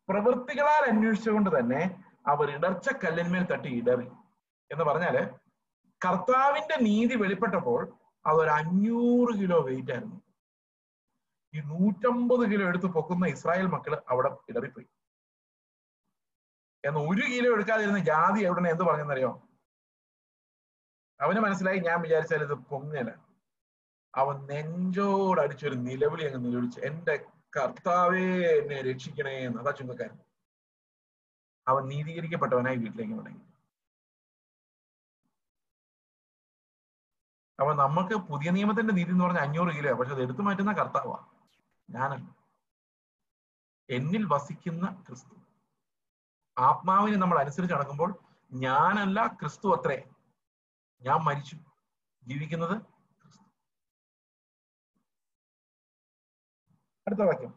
പ്രവൃത്തികളാൽ അന്വേഷിച്ചുകൊണ്ട് തന്നെ അവർ ഇടർച്ച കല്ലിന്മേൽ തട്ടി ഇടറി. എന്ന് പറഞ്ഞാൽ കർത്താവിന്റെ നീതി വെളിപ്പെട്ടപ്പോൾ അതൊരു അഞ്ഞൂറ് കിലോ വെയിറ്റ് ആയിരുന്നു. ഈ നൂറ്റമ്പത് കിലോ എടുത്ത് പൊക്കുന്ന ഇസ്രായേൽ മക്കൾ അവിടെ ഇടറിപ്പോയി. എന്ന് ഒരു കിലോ എടുക്കാതിരുന്ന ജാതി എവിടെ എന്ത് പറഞ്ഞെന്നറിയോ? അവന് മനസ്സിലായി ഞാൻ വിചാരിച്ചാൽ ഇത് പൊങ്ങല. അവൻ നെഞ്ചോട് അടിച്ചൊരു നിലവിളി അങ്ങ് നിലവിളിച്ചു എന്റെ കർത്താവേ എന്നെ രക്ഷിക്കണേ എന്ന്. അതാ ചുങ്കക്കാരൻ. അവൻ നീതീകരിക്കപ്പെട്ടവനായി വീട്ടിലേക്ക് മടങ്ങി. അപ്പൊ നമുക്ക് പുതിയ നിയമത്തിന്റെ നീതി എന്ന് പറഞ്ഞാൽ അഞ്ഞൂറ് കിലോ പക്ഷെ അത് എടുത്തു മാറ്റുന്ന കർത്താവാണ് ഞാനല്ല എന്നിൽ വസിക്കുന്ന ക്രിസ്തു. ആത്മാവിനെ നമ്മൾ അനുസരിച്ച് നടക്കുമ്പോൾ ഞാനല്ല ക്രിസ്തു അത്രേ. ഞാൻ മരിച്ചു. ജീവിക്കുന്നത് അടുത്ത വാക്യം.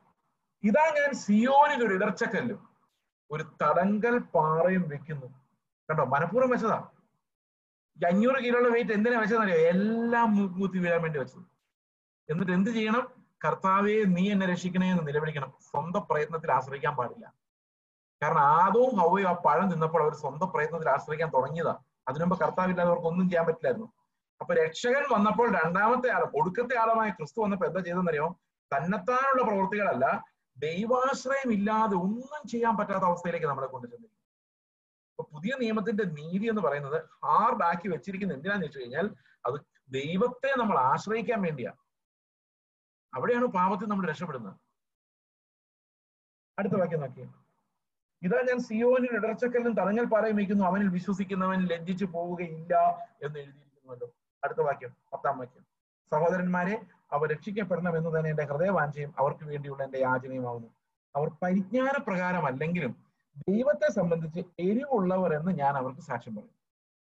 ഇതാ ഞാൻ സിയോനിൽ ഒരു ഇടർച്ചക്കല്ലും ഒരു തടങ്കൽ പാറയും വെക്കുന്നു. കണ്ടോ? മനഃപൂർവം വെച്ചതാ. ഈ അഞ്ഞൂറ് കിലോയുടെ വെയിറ്റ് എന്തിനാ വെച്ചതെന്നറിയോ? എല്ലാം മൂത്തി വീഴാൻ വേണ്ടി വെച്ചത് എന്നിട്ട് എന്ത് ചെയ്യണം? കർത്താവെ നീ എന്നെ രക്ഷിക്കണേ എന്ന് നിലവിളിക്കണം. സ്വന്തം പ്രയത്നത്തിൽ ആശ്രയിക്കാൻ പാടില്ല. കാരണം ആദവും ഹവയും ആ പഴം തിന്നപ്പോൾ അവർ സ്വന്തം പ്രയത്നത്തിൽ ആശ്രയിക്കാൻ തുടങ്ങിയതാ. അതിനുമ്പ് കർത്താവില്ലാതെ അവർക്ക് ഒന്നും ചെയ്യാൻ പറ്റില്ലായിരുന്നു. അപ്പൊ രക്ഷകൻ വന്നപ്പോൾ രണ്ടാമത്തെ ആളും ഒടുക്കത്തെ ആളുമായ ക്രിസ്തു വന്നപ്പോൾ എന്താ ചെയ്തെന്നറിയോ തന്നെത്താനുള്ള പ്രവൃത്തികളല്ല ദൈവാശ്രയം ഇല്ലാതെ ഒന്നും ചെയ്യാൻ പറ്റാത്ത അവസ്ഥയിലേക്ക് നമ്മളെ കൊണ്ടുചെന്നിരിക്കും അപ്പൊ പുതിയ നിയമത്തിന്റെ നീതി എന്ന് പറയുന്നത് ഹാർഡ് ആക്കി വെച്ചിരിക്കുന്ന എന്തിനാന്ന് വെച്ച് കഴിഞ്ഞാൽ അത് ദൈവത്തെ നമ്മൾ ആശ്രയിക്കാൻ വേണ്ടിയാ. അവിടെയാണ് പാപത്തിൽ നമ്മൾ രക്ഷപ്പെടുന്നത്. അടുത്ത വാക്യം നോക്കിയേ ഇതാ ഞാൻ സിയോനിൽ ഇടർച്ചക്കല്ലും തടങ്ങൽ പാറയും വയ്ക്കുന്നു അവനിൽ വിശ്വസിക്കുന്നവൻ ലജ്ജിച്ചു പോവുകയില്ല എന്ന് എഴുതിയിരിക്കുന്നുവല്ലോ. അടുത്ത വാക്യം പത്താം വാക്യം. സഹോദരന്മാരെ അവർ രക്ഷിക്കപ്പെടണം എന്ന് തന്നെ എന്റെ ഹൃദയവാഞ്ചയും അവർക്ക് വേണ്ടിയുള്ള എന്റെ യാചനയുമാവുന്നു അവർ പരിജ്ഞാന പ്രകാരമല്ലെങ്കിലും ദൈവത്തെ സംബന്ധിച്ച് എരിവുള്ളവർ എന്ന് ഞാൻ അവർക്ക് സാക്ഷ്യം പറയും.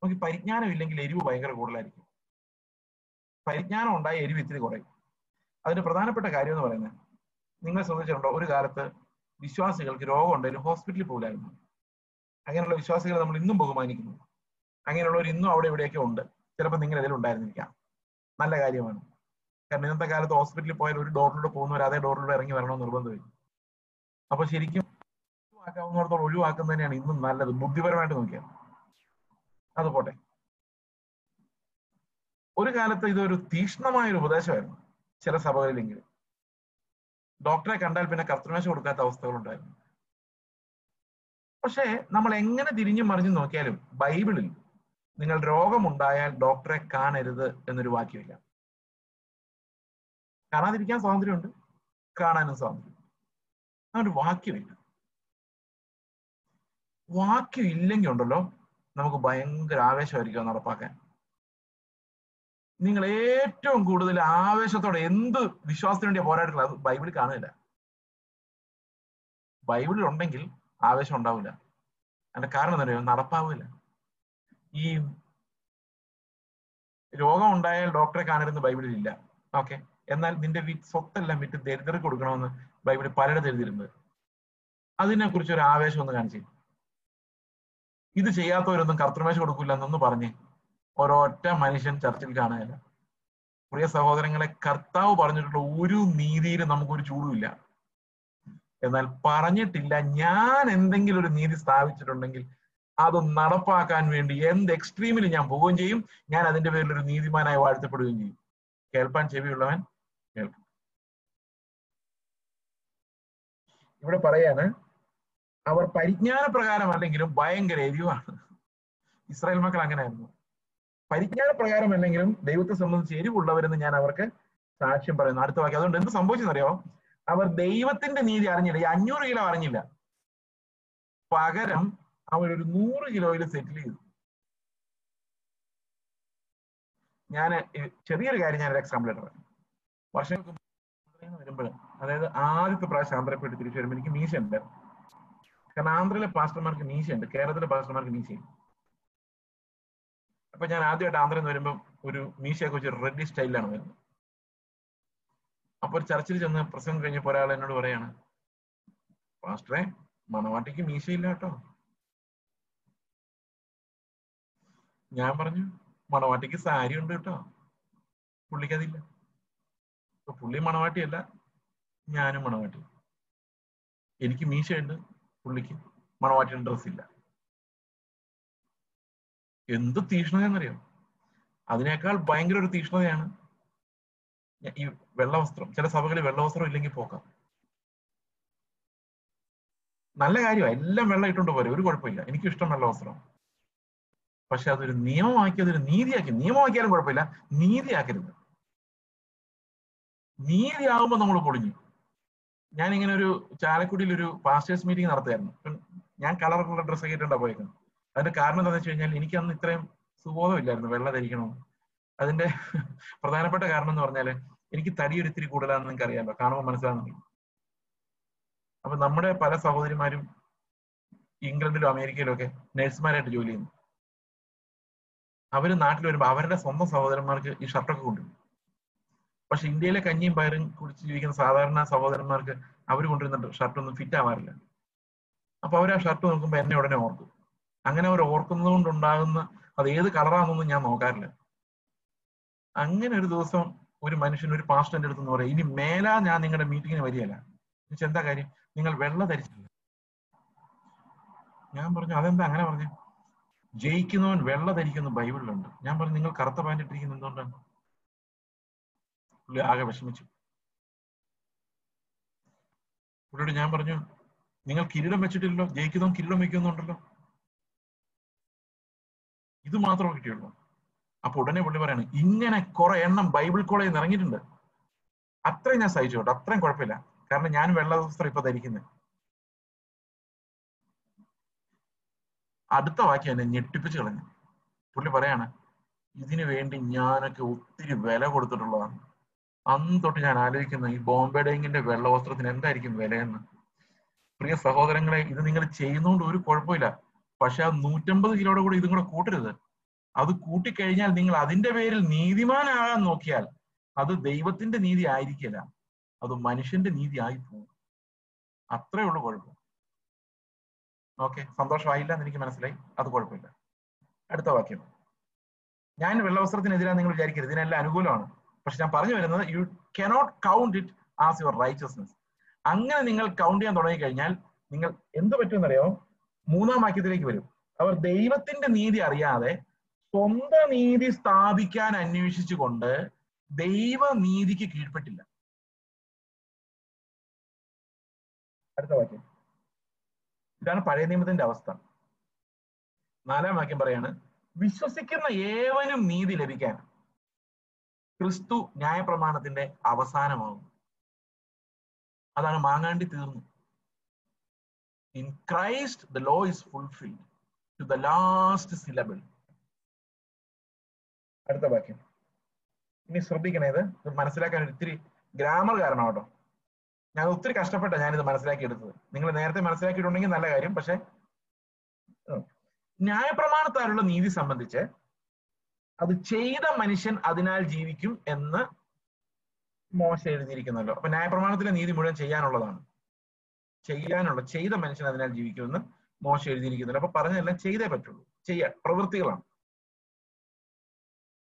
നമുക്ക് പരിജ്ഞാനം ഇല്ലെങ്കിൽ എരിവ് ഭയങ്കര കൂടുതലായിരിക്കും. പരിജ്ഞാനം ഉണ്ടായ എരിവ് ഇത്തിരി കുറയും. അതിന്റെ പ്രധാനപ്പെട്ട കാര്യം എന്ന് പറയുന്നത് നിങ്ങൾ ശ്രദ്ധിച്ചിട്ടുണ്ടോ? ഒരു കാലത്ത് വിശ്വാസികൾക്ക് രോഗം ഉണ്ടെങ്കിലും ഹോസ്പിറ്റലിൽ പോകില്ലായിരുന്നു. അങ്ങനെയുള്ള വിശ്വാസികളെ നമ്മൾ ഇന്നും ബഹുമാനിക്കുന്നു. അങ്ങനെയുള്ളവർ ഇന്നും അവിടെ ഇവിടെയൊക്കെ ഉണ്ട്. ചിലപ്പോൾ നിങ്ങൾ ഇതിൽ ഉണ്ടായിരുന്നിരിക്കാം. നല്ല കാര്യമാണ്. കാരണം ഇന്നത്തെ കാലത്ത് ഹോസ്പിറ്റലിൽ പോയാൽ ഒരു ഡോറിലൂടെ പോകുന്നവർ അതേ ഡോറിലൂടെ ഇറങ്ങി വരണമെന്ന് നിർബന്ധമില്ല. അപ്പൊ ശരിക്കും ഒഴിവാക്കാവുന്നിടത്തോളം ഒഴിവാക്കുന്നത് തന്നെയാണ് ഇന്നും നല്ലത്. ബുദ്ധിപരമായിട്ട് നോക്കിയാൽ അത് പോട്ടെ. ഒരു കാലത്ത് ഇതൊരു തീക്ഷ്ണമായ ഒരു ഉപദേശമായിരുന്നു. ചില സഭകളിലെങ്കിലും. ഡോക്ടറെ കണ്ടാൽ പിന്നെ കർത്തമേശ കൊടുക്കാത്ത അവസ്ഥകളുണ്ടായിരുന്നു. പക്ഷേ നമ്മൾ എങ്ങനെ തിരിഞ്ഞു മറിഞ്ഞു നോക്കിയാലും ബൈബിളിൽ നിങ്ങൾ രോഗമുണ്ടായാൽ ഡോക്ടറെ കാണരുത് എന്നൊരു വാക്യമില്ല. കാണാതിരിക്കാൻ സ്വാതന്ത്ര്യമുണ്ട്. കാണാനും സ്വാതന്ത്ര്യം ആ ഒരു വാക്യമില്ല. വാക്യം ഇല്ലെങ്കിൽ ഉണ്ടല്ലോ നമുക്ക് ഭയങ്കര ആവേശമായിരിക്കും നടപ്പാക്കാൻ. നിങ്ങൾ ഏറ്റവും കൂടുതൽ ആവേശത്തോടെ എന്ത് വിശ്വാസത്തിന് വേണ്ടിയാ പോരായിട്ടുള്ളത് അത് ബൈബിളിൽ കാണുന്നില്ല ബൈബിളിൽ ഉണ്ടെങ്കിൽ ആവേശം ഉണ്ടാവില്ല. അതിന്റെ കാരണം എന്താ നടപ്പാവില്ല. ഈ രോഗം ഉണ്ടായാൽ ഡോക്ടറെ കാണരുതെന്ന് ബൈബിളിൽ ഇല്ല ഓക്കെ. എന്നാൽ നിന്റെ സ്വത്തെല്ലാം വിറ്റ് ദരിദ്രർക്ക് കൊടുക്കണമെന്ന് ബൈബിളിൽ പലയിടത്ത് എഴുതിയിരുന്നത് അതിനെ കുറിച്ച് ഒരു ആവേശം ഒന്ന് കാണിച്ചു ഇത് ചെയ്യാത്തവരൊന്നും കർത്തൃമേശ കൊടുക്കില്ല എന്നൊന്ന് പറഞ്ഞ് ഒരൊറ്റ മനുഷ്യൻ ചർച്ചിൽ കാണുകയില്ല പ്രിയ സഹോദരങ്ങളെ കർത്താവ് പറഞ്ഞിട്ടുള്ള ഒരു നീതിയിലും നമുക്കൊരു ചൂടുമില്ല. എന്നാൽ പറഞ്ഞിട്ടില്ല ഞാൻ എന്തെങ്കിലും ഒരു നീതി സ്ഥാപിച്ചിട്ടുണ്ടെങ്കിൽ അത് നടപ്പാക്കാൻ വേണ്ടി എന്ത് എക്സ്ട്രീമിൽ ഞാൻ പോവുകയും ചെയ്യും. ഞാൻ അതിന്റെ പേരിൽ ഒരു നീതിമാനായി വാഴ്ത്തപ്പെടുകയും ചെയ്യും. കേൾപ്പാൻ ചെവിയുള്ളവൻ കേൾക്കും. ഇവിടെ പറയാണ് അവർ പരിജ്ഞാന പ്രകാരം അല്ലെങ്കിലും ഭയങ്കര എരിവാണ്. ഇസ്രായേൽ മക്കൾ അങ്ങനെയായിരുന്നു. പരിജ്ഞാന പ്രകാരം അല്ലെങ്കിലും ദൈവത്തെ സംബന്ധിച്ച് എരിവുള്ളവരെന്ന് ഞാൻ അവർക്ക് സാക്ഷ്യം പറയുന്നു. അടുത്ത വാക്യം. അതുകൊണ്ട് എന്ത് സംഭവിച്ചെന്നറിയോ? അവർ ദൈവത്തിന്റെ നീതി അറിഞ്ഞില്ല. ഈ അഞ്ഞൂറ് കിലോ അറിഞ്ഞില്ല. പകരം അവരൊരു നൂറ് കിലോയിൽ സെറ്റിൽ ചെയ്തു. ഞാൻ ചെറിയൊരു കാര്യം ഞാനൊരു എക്സാമ്പിൾ ആയിട്ട് പറയാം. വർഷങ്ങൾക്ക് വരുമ്പോൾ അതായത് ആദ്യത്തെ പ്രാവശ്യം ആന്ധ്രപ്പെട്ട് തിരിച്ചു വരുമ്പോൾ എനിക്ക് മീശ ഉണ്ട് കാരണം ആന്ധ്രയിലെ പാസ്റ്റർമാർക്ക് മീശയുണ്ട് കേരളത്തിലെ പാസ്റ്റർമാർക്ക് മീശയുണ്ട്. അപ്പൊ ഞാൻ ആദ്യമായിട്ട് ആന്ധ്രയിൽ നിന്ന് വരുമ്പോൾ ഒരു മീശയൊക്കെ വെച്ച് റെഡി സ്റ്റൈലിലാണ് വരുന്നത്. അപ്പൊ ഒരു ചർച്ചിൽ ചെന്ന് പ്രസംഗം കഴിഞ്ഞപ്പോ ഒരാൾ എന്നോട് പറയാണ് പാസ്റ്ററെ മണവാട്ടിക്ക് മീശയില്ല കേട്ടോ. ഞാൻ പറഞ്ഞു മണവാട്ടിക്ക് സാരി ഉണ്ട് കേട്ടോ പുള്ളിക്കതില്ല പുള്ളി മണവാട്ടിയല്ല ഞാനും മണവാട്ടി. എനിക്ക് മീശയുണ്ട് പുള്ളിക്ക് മണവാട്ടിയുടെ ഡ്രസ് ഇല്ല. എന്ത് തീഷ്ണതയെന്നറിയാം അതിനേക്കാൾ ഭയങ്കര ഒരു തീഷ്ണതയാണ് ഈ വെള്ളവസ്ത്രം. ചില സഭകളിൽ വെള്ളവസ്ത്രം ഇല്ലെങ്കിൽ പോക്കാം. നല്ല കാര്യമാണ് എല്ലാം വെള്ളം ഇട്ടുകൊണ്ട് പോരെ. ഒരു കുഴപ്പമില്ല. എനിക്കും ഇഷ്ടം വെള്ളവസ്ത്രം. പക്ഷെ അതൊരു നിയമമാക്കി അതൊരു നീതിയാക്കി. നിയമമാക്കിയാലും കുഴപ്പമില്ല. നീതിയാക്കരുത്. നീതിയാകുമ്പോൾ നമ്മൾ പൊളിഞ്ഞു. ഞാൻ ഇങ്ങനെ ഒരു ചാലക്കുടിയിൽ ഒരു പാസ്റ്റേഴ്സ് മീറ്റിംഗ് നടത്തുമായിരുന്നു ഞാൻ കളറുള്ള ഡ്രസ്സ് ഇട്ടുണ്ടാ പോയിരുന്നു അതിന്റെ കാരണം എന്താണെന്ന് വെച്ച് കഴിഞ്ഞാൽ എനിക്ക് അന്ന് ഇത്രയും സുബോധമില്ലായിരുന്നു വെള്ള ധരിക്കണം? അതിന്റെ [LAUGHS] പ്രധാനപ്പെട്ട കാരണം എന്ന് പറഞ്ഞാൽ എനിക്ക് തടിയൊരു ഇത്തിരി കൂടുതലാണെന്ന് നിങ്ങൾക്ക് അറിയാമല്ലോ കാണുമ്പോൾ മനസ്സിലാകുന്നുണ്ട് അപ്പൊ നമ്മുടെ പല സഹോദരിമാരും ഇംഗ്ലണ്ടിലും അമേരിക്കയിലും ഒക്കെ നഴ്സുമാരായിട്ട് ജോലി ചെയ്യുന്നു. അവർ നാട്ടിൽ വരുമ്പോൾ അവരുടെ സ്വന്തം സഹോദരന്മാർക്ക് ഈ ഷർട്ടൊക്കെ കൊണ്ടുവരും. പക്ഷെ ഇന്ത്യയിലെ കഞ്ഞിയും പയറും കുടിച്ച് ജീവിക്കുന്ന സാധാരണ സഹോദരന്മാർക്ക് അവർ ഷർട്ട് ഒന്നും ഫിറ്റ് ആവാറില്ല. അപ്പൊ അവർ ആ ഷർട്ട് നോക്കുമ്പോൾ എന്നെ ഉടനെ ഓർക്കും. അങ്ങനെ അവർ ഓർക്കുന്നത് കൊണ്ടുണ്ടാകുന്ന അത് ഏത് കളറാണെന്നൊന്നും ഞാൻ നോക്കാറില്ല. അങ്ങനെ ഒരു ദിവസം ഒരു മനുഷ്യൻ ഒരു പാസ്റ്ററിന്റെ അടുത്ത് പറയാം ഇനി മേലാ ഞാൻ നിങ്ങളുടെ മീറ്റിങ്ങിന് വരികയല്ല. എന്നുവെച്ചാൽ എന്താ കാര്യം? നിങ്ങൾ വെള്ള ധരിച്ചില്ല ഞാൻ പറഞ്ഞു അതെന്താ അങ്ങനെ പറഞ്ഞു? ജയിക്കുന്നവൻ വെള്ള ധരിക്കുന്ന ബൈബിളിലുണ്ട്. ഞാൻ പറഞ്ഞു നിങ്ങൾ കറുത്ത പാന്റ് ഇട്ടിരിക്കുന്നത് എന്തുകൊണ്ടാണ്? പുള്ളി ആകെ വിഷമിച്ചു. പുള്ളിയോട് ഞാൻ പറഞ്ഞു നിങ്ങൾ കിരീടം വെച്ചിട്ടില്ലല്ലോ ജയിക്കുന്നവൻ കിരീടം വെക്കുന്നുണ്ടല്ലോ ഇത് മാത്രമേ കിട്ടിയുള്ളൂ. അപ്പൊ ഉടനെ പുള്ളി പറയാണ് ഇങ്ങനെ കുറെ എണ്ണം ബൈബിൾ കോളേജിൽ നിന്ന് ഇറങ്ങിയിട്ടുണ്ട്. അത്രയും ഞാൻ സഹിച്ചു കേട്ടോ അത്രയും കുഴപ്പമില്ല. കാരണം ഞാൻ വെള്ള വസ്ത്രം ഇപ്പൊ ധരിക്കുന്നത് അടുത്ത വാക്യം എന്നെ ഞെട്ടിപ്പിച്ച് കളഞ്ഞു. പുള്ളി പറയാണ് ഇതിനു വേണ്ടി ഞാനൊക്കെ ഒത്തിരി വില കൊടുത്തിട്ടുള്ളതാണ്. അന്ന് തൊട്ട് ഞാൻ ആലോചിക്കുന്നത് ഈ ബോംബെ ഡേങ്ങിന്റെ വെള്ളവസ്ത്രത്തിന് എന്തായിരിക്കും വിലയെന്ന്. പ്രിയ സഹോദരങ്ങളെ ഇത് നിങ്ങൾ ചെയ്യുന്നതുകൊണ്ട് ഒരു കുഴപ്പമില്ല. പക്ഷെ ആ നൂറ്റമ്പത് കിലോയുടെ കൂടെ ഇതും കൂടെ കൂട്ടരുത്. അത് കൂട്ടിക്കഴിഞ്ഞാൽ നിങ്ങൾ അതിന്റെ പേരിൽ നീതിമാനാകാൻ നോക്കിയാൽ അത് ദൈവത്തിന്റെ നീതി ആയിരിക്കില്ല. അത് മനുഷ്യന്റെ നീതി ആയി പോകും അത്രേ ഉള്ളൂ കുഴപ്പം. ഓക്കെ സന്തോഷമായില്ല എന്ന് എനിക്ക് മനസ്സിലായി. അത് കുഴപ്പമില്ല. അടുത്ത വാക്യം. ഞാൻ വെള്ളവസ്ത്രത്തിനെതിരാ നിങ്ങൾ വിചാരിക്കരുത്. ഇതിനെല്ലാം അനുകൂലമാണ്. പക്ഷെ ഞാൻ പറഞ്ഞു വരുന്നത് you cannot count it as your righteousness അങ്ങനെ നിങ്ങൾ കൗണ്ട് ചെയ്യാൻ തുടങ്ങി കഴിഞ്ഞാൽ നിങ്ങൾ എന്ത് പറ്റുമെന്നറിയോ? മൂന്നാം വാക്യത്തിലേക്ക് വരും. അവർ ദൈവത്തിന്റെ നീതി അറിയാതെ സ്വന്തം നീതി സ്ഥാപിക്കാൻ അന്വേഷിച്ചുകൊണ്ട് ദൈവനീതിക്ക് കീഴ്പ്പെട്ടില്ല. അടുത്ത വാക്യം. ഇതാണ് പഴയ നിയമത്തിന്റെ അവസ്ഥ. നാലാം വാക്യം പറയാണ് വിശ്വസിക്കുന്ന ഏവനും നീതി ലഭിക്കാൻ. ക്രിസ്തു ന്യായപ്രമാണത്തിന്റെ അവസാനമാകും. അതാണ് മാങ്ങാണ്ടി തീർന്നു. In Christ the law is fulfilled to the last syllable അടുത്ത വാക്യം. ഇനി ശ്രദ്ധിക്കണേ ഇത്. മനസ്സിലാക്കാൻ ഒത്തിരി ഗ്രാമർ കാരണം കേട്ടോ. ഞാൻ ഒത്തിരി കഷ്ടപ്പെട്ട ഞാനിത് മനസ്സിലാക്കി എടുത്തത് നിങ്ങൾ നേരത്തെ മനസ്സിലാക്കിയിട്ടുണ്ടെങ്കിൽ നല്ല കാര്യം. പക്ഷെ ന്യായപ്രമാണത്താലുള്ള നീതി സംബന്ധിച്ച് അത് ചെയ്ത മനുഷ്യൻ അതിനാൽ ജീവിക്കും എന്ന് മോശ എഴുതിയിരിക്കുന്നല്ലോ. അപ്പൊ ന്യായപ്രമാണത്തിലെ നീതി മുഴുവൻ ചെയ്യാനുള്ളതാണ്. ചെയ്യാനുള്ള ചെയ്ത മനുഷ്യൻ അതിനാൽ ജീവിക്കുമെന്ന് മോശ എഴുതിയിരിക്കുന്നില്ല അപ്പൊ പറഞ്ഞതെല്ലാം ചെയ്തേ പറ്റുള്ളൂ. ചെയ്യാൻ പ്രവൃത്തികളാണ്.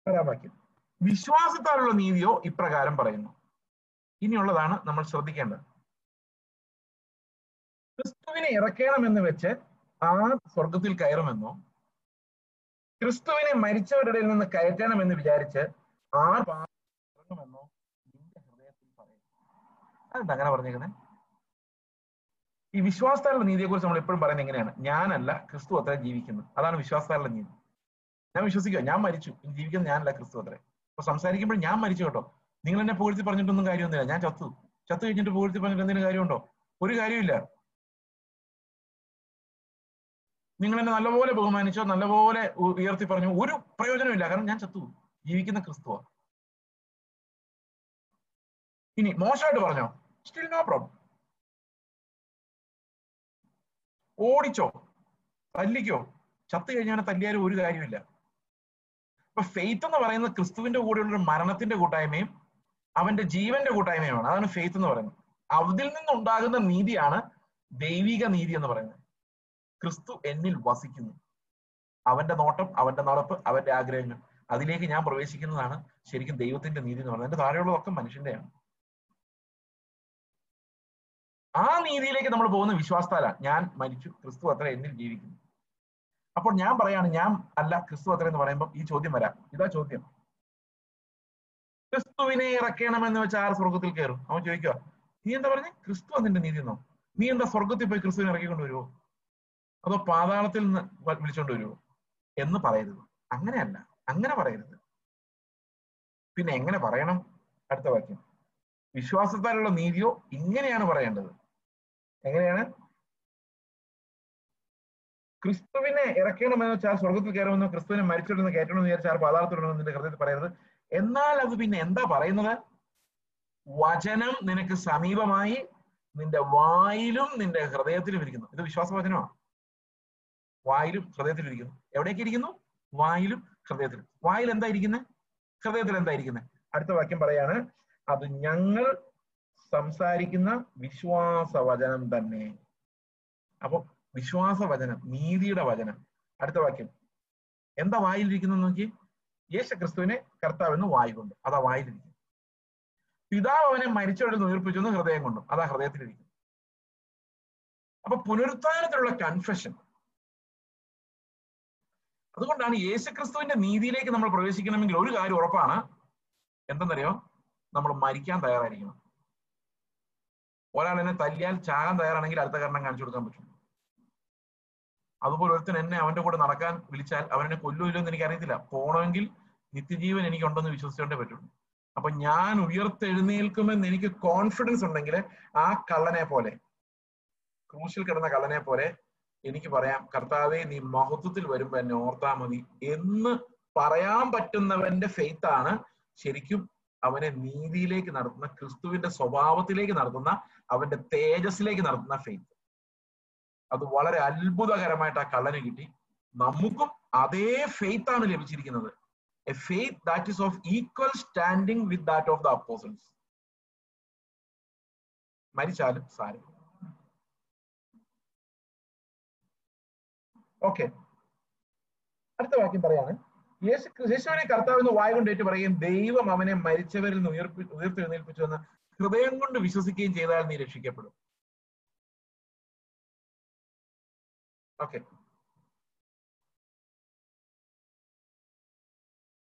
പരാവാക്യം. വിശ്വാസത്താലുള്ള നീതിയോ ഇപ്രകാരം പറയുന്നു. ഇനിയുള്ളതാണ് നമ്മൾ ശ്രദ്ധിക്കേണ്ടത്. ക്രിസ്തുവിനെ ഇറക്കണമെന്ന് വെച്ച് ആ സ്വർഗത്തിൽ കയറുമെന്നോ ക്രിസ്തുവിനെ മരിച്ചവരുടെ നിന്ന് കയറ്റണം എന്ന് വിചാരിച്ച് ആ ഇറങ്ങുമെന്നോ നിന്റെ ഹൃദയത്തിൽ പറയും. അങ്ങനെ പറഞ്ഞേക്കുന്നത് ഈ വിശ്വാസത്താലുള്ള നീതിയെ കുറിച്ച് നമ്മൾ എപ്പോഴും പറയുന്നത് എങ്ങനെയാണ്? ഞാനല്ല ക്രിസ്തു അത്ര ജീവിക്കുന്നത്. അതാണ് വിശ്വാസത്താലുള്ള നീതി. ഞാൻ വിശ്വസിക്കുക. ഞാൻ മരിച്ചു. ജീവിക്കുന്നത് ഞാനല്ല ക്രിസ്തു അത്ര. അപ്പൊ സംസാരിക്കുമ്പോൾ ഞാൻ മരിച്ചു കേട്ടോ. നിങ്ങൾ എന്നെ പുകഴ്ത്തി പറഞ്ഞിട്ടൊന്നും കാര്യമൊന്നുമില്ല. ഞാൻ ചത്തു. ചത്തു കഴിഞ്ഞിട്ട് പുകഴ്ത്തി പറഞ്ഞിട്ട് എന്തെങ്കിലും കാര്യമുണ്ടോ? ഒരു കാര്യമില്ല നിങ്ങൾ എന്നെ നല്ലപോലെ ബഹുമാനിച്ചോ നല്ലപോലെ ഉയർത്തി പറഞ്ഞു ഒരു പ്രയോജനമില്ല കാരണം ഞാൻ ചത്തു ജീവിക്കുന്ന ക്രിസ്തുവ. ഇനി മോശമായിട്ട് പറഞ്ഞോ. സ്റ്റിൽ നോ പ്രോബ്ലം ഓടിച്ചോ. തല്ലിക്കോ. ചത്തു കഴിഞ്ഞാൽ തല്ലിയാലും ഒരു കാര്യമില്ല അപ്പൊ ഫെയ്ത്ത് എന്ന് പറയുന്നത് ക്രിസ്തുവിന്റെ കൂടെയുള്ള മരണത്തിന്റെ കൂട്ടായ്മയും അവന്റെ ജീവന്റെ കൂട്ടായ്മയുമാണ്. അതാണ് ഫെയ്ത്ത് എന്ന് പറയുന്നത്. അതിൽ നിന്നുണ്ടാകുന്ന നീതിയാണ് ദൈവിക നീതി എന്ന് പറയുന്നത്. ക്രിസ്തു എന്നിൽ വസിക്കുന്നു. അവന്റെ നോട്ടം അവന്റെ നടപ്പ് അവന്റെ ആഗ്രഹങ്ങൾ. അതിലേക്ക് ഞാൻ പ്രവേശിക്കുന്നതാണ് ശരിക്കും ദൈവത്തിന്റെ നീതി എന്ന് പറയുന്നത്. എന്റെ താഴെയുള്ളതൊക്കെ മനുഷ്യന്റെയാണ് ആ നീതിയിലേക്ക് നമ്മൾ പോകുന്ന വിശ്വാസത്താലാണ് ഞാൻ മരിച്ചു ക്രിസ്തു അത്ര എന്നിൽ ജീവിക്കുന്നു. അപ്പോൾ ഞാൻ പറയാണ് ഞാൻ അല്ല ക്രിസ്തു അത്ര എന്ന് പറയുമ്പോൾ ഈ ചോദ്യം വരാം. ഇതാ ചോദ്യം. ക്രിസ്തുവിനെ ഇറക്കണമെന്ന് വെച്ചാൽ ആർ സ്വർഗത്തിൽ കയറും? അവൻ ചോദിക്കുക നീ എന്താ പറഞ്ഞേ? ക്രിസ്തു അതിന്റെ നീതി എന്നോ നീ എന്താ സ്വർഗത്തിൽ പോയി ക്രിസ്തുവിനെ ഇറക്കിക്കൊണ്ട് വരുമോ അതോ പാതാളത്തിൽ നിന്ന് വിളിച്ചോണ്ട് വരുമോ എന്ന് പറയരുത്. അങ്ങനെയല്ല. അങ്ങനെ പറയരുത്. പിന്നെ എങ്ങനെ പറയണം? അടുത്ത വാക്യം. വിശ്വാസത്താലുള്ള നീതിയോ ഇങ്ങനെയാണ് പറയേണ്ടത്. എങ്ങനെയാണ്? ക്രിസ്തുവിനെ ഇറക്കണമെന്ന് വെച്ചാൽ സ്വർഗത്തിൽ കയറുമെന്നോ ക്രിസ്തുവിനെ മരിച്ചിടുന്ന കയറ്റണമെന്ന് വിചാരിച്ചാൽ പാതാളത്തിലുണ്ടെന്ന് നിന്റെ ഹൃദയത്തിൽ പറയരുത്. എന്നാൽ അത് പിന്നെ എന്താ പറയുന്നത്? വചനം നിനക്ക് സമീപമായി നിന്റെ വായിലും നിന്റെ ഹൃദയത്തിലും ഇരിക്കുന്നു. ഇത് വിശ്വാസവചനമാണ് വായിലും ഹൃദയത്തിലും ഇരിക്കുന്നു. എവിടേക്ക് ഇരിക്കുന്നു? വായിലും ഹൃദയത്തിലും വായിൽ എന്താ ഇരിക്കുന്നത് ഹൃദയത്തിൽ എന്താ ഇരിക്കുന്നത് അടുത്ത വാക്യം പറയാണ് അത് ഞങ്ങൾ സംസാരിക്കുന്ന വിശ്വാസ വചനം തന്നെ. അപ്പൊ വിശ്വാസ വചനം നീതിയുടെ വചനം. അടുത്ത വാക്യം. എന്താ വായിലിരിക്കുന്നത് നോക്കി യേശു ക്രിസ്തുവിനെ കർത്താവെന്ന് വായു കൊണ്ട് അതാ വായിലിരിക്കും പിതാവ് അവനെ മരിച്ചവരിൽ ഉയർപ്പിച്ചെന്ന് ഹൃദയം കൊണ്ടും. അതാ ഹൃദയത്തിലിരിക്കും അപ്പൊ പുനരുത്ഥാനത്തിലുള്ള കൺഫെഷൻ അതുകൊണ്ടാണ് യേശുക്രിസ്തുവിന്റെ നീതിയിലേക്ക് നമ്മൾ പ്രവേശിക്കണമെങ്കിൽ ഒരു കാര്യം ഉറപ്പാണ്. എന്തെന്നറിയോ? നമ്മൾ മരിക്കാൻ തയ്യാറായിരിക്കണം. ഒരാൾ എന്നെ തല്ലിയാൽ ചാകാൻ തയ്യാറാണെങ്കിൽ അടുത്ത കാരണം കാണിച്ചു കൊടുക്കാൻ പറ്റും. അതുപോലെ ഒരുത്തൻ എന്നെ അവന്റെ കൂടെ നടക്കാൻ വിളിച്ചാൽ അവനെ കൊല്ലുമില്ലോ എന്ന് എനിക്ക് അറിയത്തില്ല പോണമെങ്കിൽ നിത്യജീവൻ എനിക്ക് ഉണ്ടെന്ന് വിശ്വസിച്ചോണ്ടേ പറ്റുള്ളൂ. അപ്പൊ ഞാൻ ഉയർത്തെഴുന്നേൽക്കുമെന്ന് എനിക്ക് കോൺഫിഡൻസ് ഉണ്ടെങ്കിൽ ആ കള്ളനെ പോലെ ക്രൂശിൽ കിടന്ന കള്ളനെ പോലെ എനിക്ക് പറയാം കർത്താവെ നീ മഹത്വത്തിൽ വരുമ്പോ എന്നെ ഓർത്താ മതി. എന്ന് പറയാൻ പറ്റുന്നവന്റെ ഫെയ്ത്ത് ആണ് ശരിക്കും അവനെ നീതിയിലേക്ക് നടത്തുന്ന ക്രിസ്തുവിന്റെ സ്വഭാവത്തിലേക്ക് നടത്തുന്ന അവന്റെ തേജസ്സിലേക്ക് നടത്തുന്ന ഫെയ്ത്ത്. അത് വളരെ അത്ഭുതകരമായിട്ട് ആ കള്ളന് കിട്ടി. നമുക്കും അതേ ഫെയ്ത്ത് ആണ് ലഭിച്ചിരിക്കുന്നത്. A faith that is of equal standing with that of the apostles മരിച്ചാലും സാരം ഓക്കെ അടുത്ത വാക്യം പറയാണ്. യേശു യേശുവിനെ കർത്താവ് എന്ന് വായ കൊണ്ട് ഏറ്റു പറയുകയും ദൈവം അവനെ മരിച്ചവരിൽ നിന്ന് ഉയർപ്പി ഉയർത്തെഴുന്നേൽപ്പിച്ചു എന്ന് ഹൃദയം കൊണ്ട് വിശ്വസിക്കുകയും ചെയ്താൽ നീ രക്ഷിക്കപ്പെടും. ഓക്കെ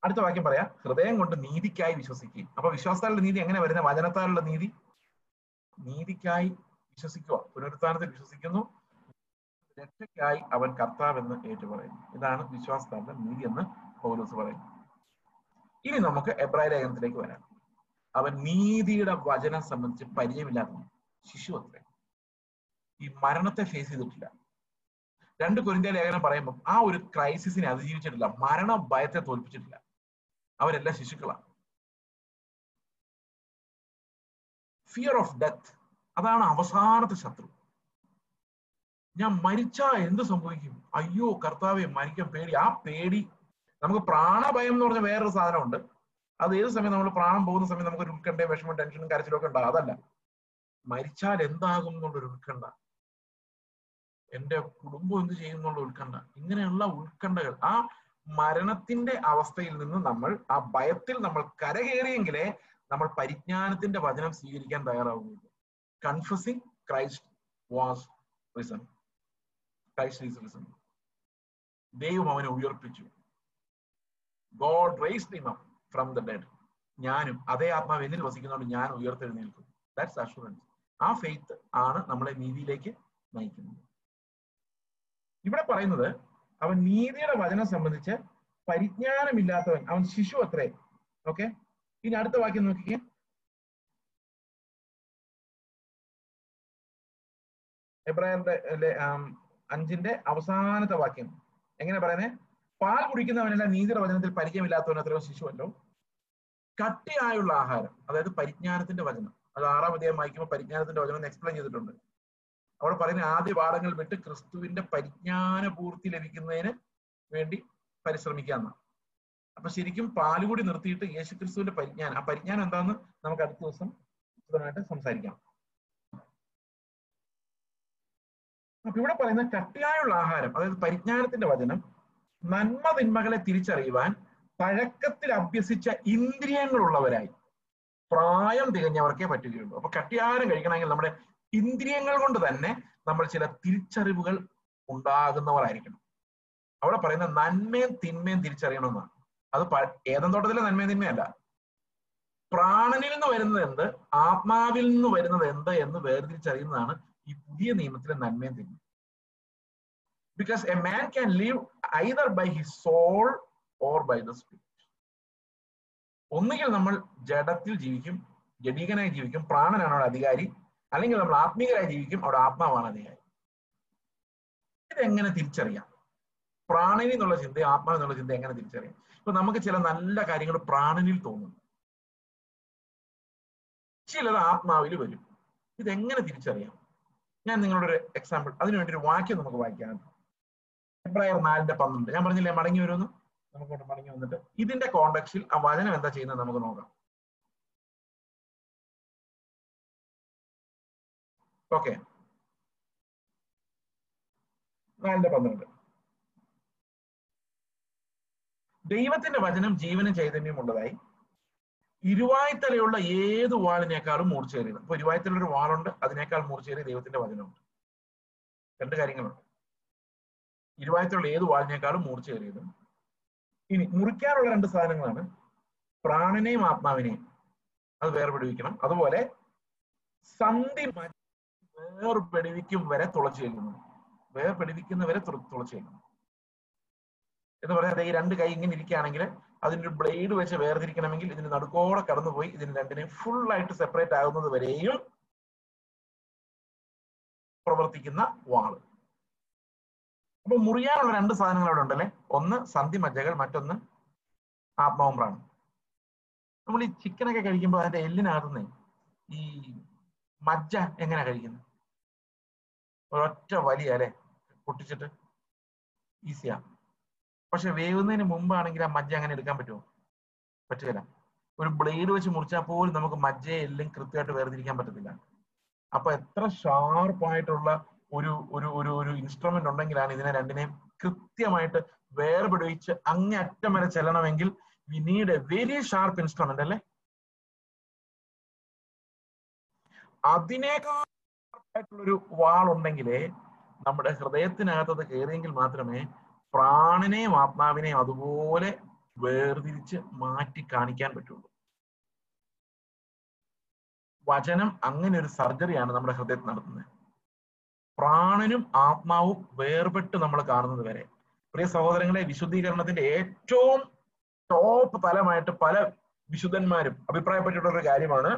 അടുത്ത വാക്യം പറയാം. ഹൃദയം കൊണ്ട് നീതിക്കായി വിശ്വസിക്കുകയും. അപ്പൊ വിശ്വാസത്താലുള്ള നീതി എങ്ങനെ വരുന്ന? വചനത്താലുള്ള നീതി? നീതിക്കായി വിശ്വസിക്കുക. പുനരുത്ഥാനത്തിൽ വിശ്വസിക്കുന്നു. രക്ഷയ്ക്കായി അവൻ കർത്താവ് എന്ന് ഏറ്റുപറയുന്നു. ഇതാണ് വിശ്വാസത്തിന്റെ നീതി എന്ന് പൗലോസ് പറയുന്നു. ഇനി നമുക്ക് എബ്രായ ലേഖനത്തിലേക്ക് വരാം. അവൻ നീതിയുടെ വചനം സംബന്ധിച്ച് പരിചയമില്ലാത്ത ശിശു അത്രേ. ഈ മരണത്തെ ഫേസ് ചെയ്തിട്ടില്ല. രണ്ട് കുരിന്ത ലേഖനം പറയുമ്പോൾ ആ ഒരു ക്രൈസിസിനെ അതിജീവിച്ചിട്ടില്ല മരണ ഭയത്തെ തോൽപ്പിച്ചിട്ടില്ല. അവരെല്ലാം ശിശുക്കളാണ്. ഫിയർ ഓഫ് ഡെത്ത് അതാണ് അവസാനത്തെ ശത്രു. ഞാൻ മരിച്ചാ എന്ത് സംഭവിക്കും? അയ്യോ കർത്താവെ മരിക്കാൻ പേടി. ആ പേടി നമുക്ക് പ്രാണഭയം എന്ന് പറഞ്ഞ വേറൊരു സാധനമുണ്ട്. അത് ഏത് സമയം നമ്മൾ പ്രാണം പോകുന്ന സമയം നമുക്ക് ഉത്കണ്ഠയും വിഷമം ടെൻഷനും കരച്ചിലൊക്കെ ഉണ്ടാകും അതല്ല. മരിച്ചാൽ എന്താകും എന്നുള്ളൊരു ഉത്കണ്ഠ. എന്റെ കുടുംബം എന്ത് ചെയ്യും എന്നുള്ള ഉത്കണ്ഠ. ഇങ്ങനെയുള്ള ഉത്കണ്ഠകൾ. ആ മരണത്തിന്റെ അവസ്ഥയിൽ നിന്ന് നമ്മൾ ആ ഭയത്തിൽ നമ്മൾ കരകയറിയെങ്കിലേ നമ്മൾ പരിജ്ഞാനത്തിന്റെ വചനം സ്വീകരിക്കാൻ തയ്യാറാവുകയുള്ളൂ. Confessing Christ was risen Christ is risen ദൈവം അവനെ ഉയർപ്പിച്ചു. God raised him up from the dead ഞാനും അതേ ആത്മാവ് എന്നിൽ വസിക്കുന്നതുകൊണ്ട് ഞാൻ ഉയർത്തെഴുന്നേൽക്കും ദാറ്റ്സ് അഷുറൻസ് ആ ഫെയ്ത്ത് ആണ് നമ്മളെ നീതിയിലേക്ക് നയിക്കുന്നത്. ഇവിടെ പറയുന്നത് അവൻ നീതിയുടെ വചനം സംബന്ധിച്ച് പരിജ്ഞാനമില്ലാത്തവൻ. അവൻ ശിശു അത്രേ. ഓക്കെ ഇനി അടുത്ത വാക്യം നോക്കിക്കേ. എബ്രായരുടെ അഞ്ചിന്റെ അവസാനത്തെ വാക്യം. എങ്ങനെ പറയുന്നത് പാൽ കുടിക്കുന്നവനല്ല നീതിയുടെ പരിചയമില്ലാത്തവൻ ശിശുവല്ലോ. കട്ടിയായുള്ള ആഹാരം അതായത് പരിജ്ഞാനത്തിന്റെ വചനം. അത് ആറാം അധ്യായം വായിക്കുമ്പോൾ പരിജ്ഞാനത്തിന്റെ വചനം എക്സ്പ്ലെയിൻ ചെയ്തിട്ടുണ്ട്. അവിടെ പറയുന്ന ആദ്യ പാഠങ്ങൾ വിട്ട് ക്രിസ്തുവിന്റെ പരിജ്ഞാന പൂർത്തി ലഭിക്കുന്നതിന് വേണ്ടി പരിശ്രമിക്കാന്ന അപ്പൊ ശരിക്കും പാലുകൂടി നിർത്തിയിട്ട് യേശു ക്രിസ്തുവിന്റെ പരിജ്ഞാനം ആ പരിജ്ഞാനം എന്താണെന്ന് നമുക്ക് അടുത്ത ദിവസം സംസാരിക്കാം. അപ്പൊ ഇവിടെ പറയുന്ന കട്ടിയായുള്ള ആഹാരം അതായത് പരിജ്ഞാനത്തിന്റെ വചനം നന്മ തിന്മകളെ തിരിച്ചറിയുവാൻ പഴക്കത്തിൽ അഭ്യസിച്ച ഇന്ദ്രിയങ്ങളുള്ളവരായി. പ്രായം തികഞ്ഞവർക്കേ പറ്റുകയുള്ളൂ. അപ്പൊ കട്ടിയാഹാരം കഴിക്കണമെങ്കിൽ നമ്മുടെ ഇന്ദ്രിയങ്ങൾ കൊണ്ട് തന്നെ നമ്മൾ ചില തിരിച്ചറിവുകൾ ഉണ്ടാകുന്നവരായിരിക്കണം. അവിടെ പറയുന്ന നന്മയും തിന്മയും തിരിച്ചറിയണമെന്നാണ്. അത് ഏതം തോട്ടത്തിലെ നന്മയും തിന്മയല്ല പ്രാണനിൽ നിന്ന് വരുന്നത് എന്ത്? ആത്മാവിൽ നിന്ന് വരുന്നത് എന്ത് എന്ന് വേർതിരിച്ചറിയുന്നതാണ് ഈ പുതിയ നിയമത്തിലെ നന്മയും തിന്മ because a man can live either by his soul or by the spirit ഒന്നുകിൽ നമ്മൾ ജഡത്തിൽ ജീവിക്കും ജഡീകനായി ജീവിക്കും പ്രാണനാണ് അവിടെ അധികാരി. അല്ലെങ്കിൽ നമ്മൾ ആത്മീകരായി ജീവിക്കും അവിടെ ആത്മാവാണ് അധികാരി. ഇതെങ്ങനെ തിരിച്ചറിയാം? പ്രാണനിൽ എന്നുള്ള ചിന്ത ആത്മാവ് എന്നുള്ള ചിന്ത എങ്ങനെ തിരിച്ചറിയാം? ഇപ്പൊ നമുക്ക് ചില നല്ല കാര്യങ്ങൾ പ്രാണനിൽ തോന്നുന്നു. ചിലത് ആത്മാവിൽ വരും. ഇതെങ്ങനെ തിരിച്ചറിയാം? ഞാൻ നിങ്ങളുടെ ഒരു എക്സാമ്പിൾ അതിനുവേണ്ടി ഒരു വാക്യം നമുക്ക് വായിക്കാം എബ്രായർ നാലിന്റെ പന്ത്രണ്ട്. ഞാൻ പറഞ്ഞില്ലേ മടങ്ങി വരുമെന്ന് നമുക്കോട്ട് മടങ്ങി വന്നിട്ട്. ഇതിന്റെ കോണ്ടക്സിൽ ആ വചനം എന്താ ചെയ്യുന്നത് നമുക്ക് നോക്കാം. ഓക്കെ നാലിന്റെ പന്ത്രണ്ട്. ദൈവത്തിന്റെ വചനം ജീവനും ചൈതന്യവും ഉള്ളതായി ഇരുവായ്ത്തലയുള്ള ഏത് വാളിനേക്കാളും മൂർച്ചയേറിയത്. അപ്പൊ ഇരുവായ്ത്തല ഒരു വാളുണ്ട് അതിനേക്കാൾ മൂർച്ചയേറിയ ദൈവത്തിന്റെ വചനമുണ്ട്. രണ്ട് കാര്യങ്ങളുണ്ട്. ഇരുവായത്തുള്ള ഏത് വാളിനേക്കാളും മൂർച്ചയേറിയതും. ഇനി മുറിക്കാനുള്ള രണ്ട് സാധനങ്ങളാണ്. പ്രാണനെയും ആത്മാവിനെയും അത് വേർപെടുവിക്കണം. അതുപോലെ സന്ധി വേർപെടുവിക്കും വരെ തുളച്ചു ചെല്ലുന്നു വേർപിടിവിക്കുന്നവരെ തുളച്ചു ചെല്ലുന്നു എന്ന് പറയാൻ ഈ രണ്ട് കൈ ഇങ്ങനെ ഇരിക്കുകയാണെങ്കിൽ അതിന്റെ ഒരു ബ്ലേഡ് വെച്ച് വേർതിരിക്കണമെങ്കിൽ ഇതിന് നടുക്കോടെ കടന്നുപോയി ഇതിന് രണ്ടിനെയും ഫുൾ ആയിട്ട് സെപ്പറേറ്റ് ആകുന്നത് വരെയും പ്രവർത്തിക്കുന്ന വാൾ അപ്പൊ മുറിയാനുള്ള രണ്ട് സാധനങ്ങൾ അവിടെ ഉണ്ടല്ലേ? ഒന്ന് സന്ധി മജ്ജകൾ മറ്റൊന്ന് ആത്മാവും പ്രാണൻ നമ്മൾ ഈ ചിക്കനൊക്കെ കഴിക്കുമ്പോൾ അതിന്റെ എല്ലിനകത്തുനിന്ന് ഈ മജ്ജ എങ്ങനെയാ കഴിക്കുന്നത്? ഒരൊറ്റ വലിയ അല്ലെ പൊട്ടിച്ചിട്ട് ഈസിയാ പക്ഷെ വേവുന്നതിന് മുമ്പാണെങ്കിൽ ആ മജ്ജ അങ്ങനെ എടുക്കാൻ പറ്റുമോ? പറ്റില്ല. ഒരു ബ്ലേഡ് വെച്ച് മുറിച്ചാൽ പോലും നമുക്ക് മജ്ജയെ എല്ലാം കൃത്യമായിട്ട് വേർതിരിക്കാൻ പറ്റത്തില്ല. അപ്പൊ എത്ര ഷാർപ്പായിട്ടുള്ള ഒരു ഒരു ഒരു ഒരു ഇൻസ്ട്രുമെന്റ് ഉണ്ടെങ്കിലാണ് ഇതിനെ രണ്ടിനെയും കൃത്യമായിട്ട് വേർപെടുവിച്ച് അങ്ങേ അറ്റം വരെ ചെല്ലണമെങ്കിൽ we need a very sharp instrument അല്ലേ? അതിനേക്കാൾ ഒരു വാൾ ഉണ്ടെങ്കിലേ നമ്മുടെ ഹൃദയത്തിനകത്തത് കയറിയെങ്കിൽ മാത്രമേ പ്രാണനെയും ആത്മാവിനെയും അതുപോലെ വേർതിരിച്ച് മാറ്റി കാണിക്കാൻ പറ്റുള്ളൂ. വചനം അങ്ങനെ ഒരു സർജറിയാണ് നമ്മുടെ ഹൃദയത്തിൽ നടത്തുന്നത്. പ്രാണനും ആത്മാവും വേർപെട്ട് നമ്മൾ കാണുന്നത് വരെ. പ്രിയ സഹോദരങ്ങളെ വിശുദ്ധീകരണത്തിന്റെ ഏറ്റവും ടോപ്പ് തലമായിട്ട് പല വിശുദ്ധന്മാരും അഭിപ്രായപ്പെട്ടിട്ടുള്ള ഒരു കാര്യമാണ്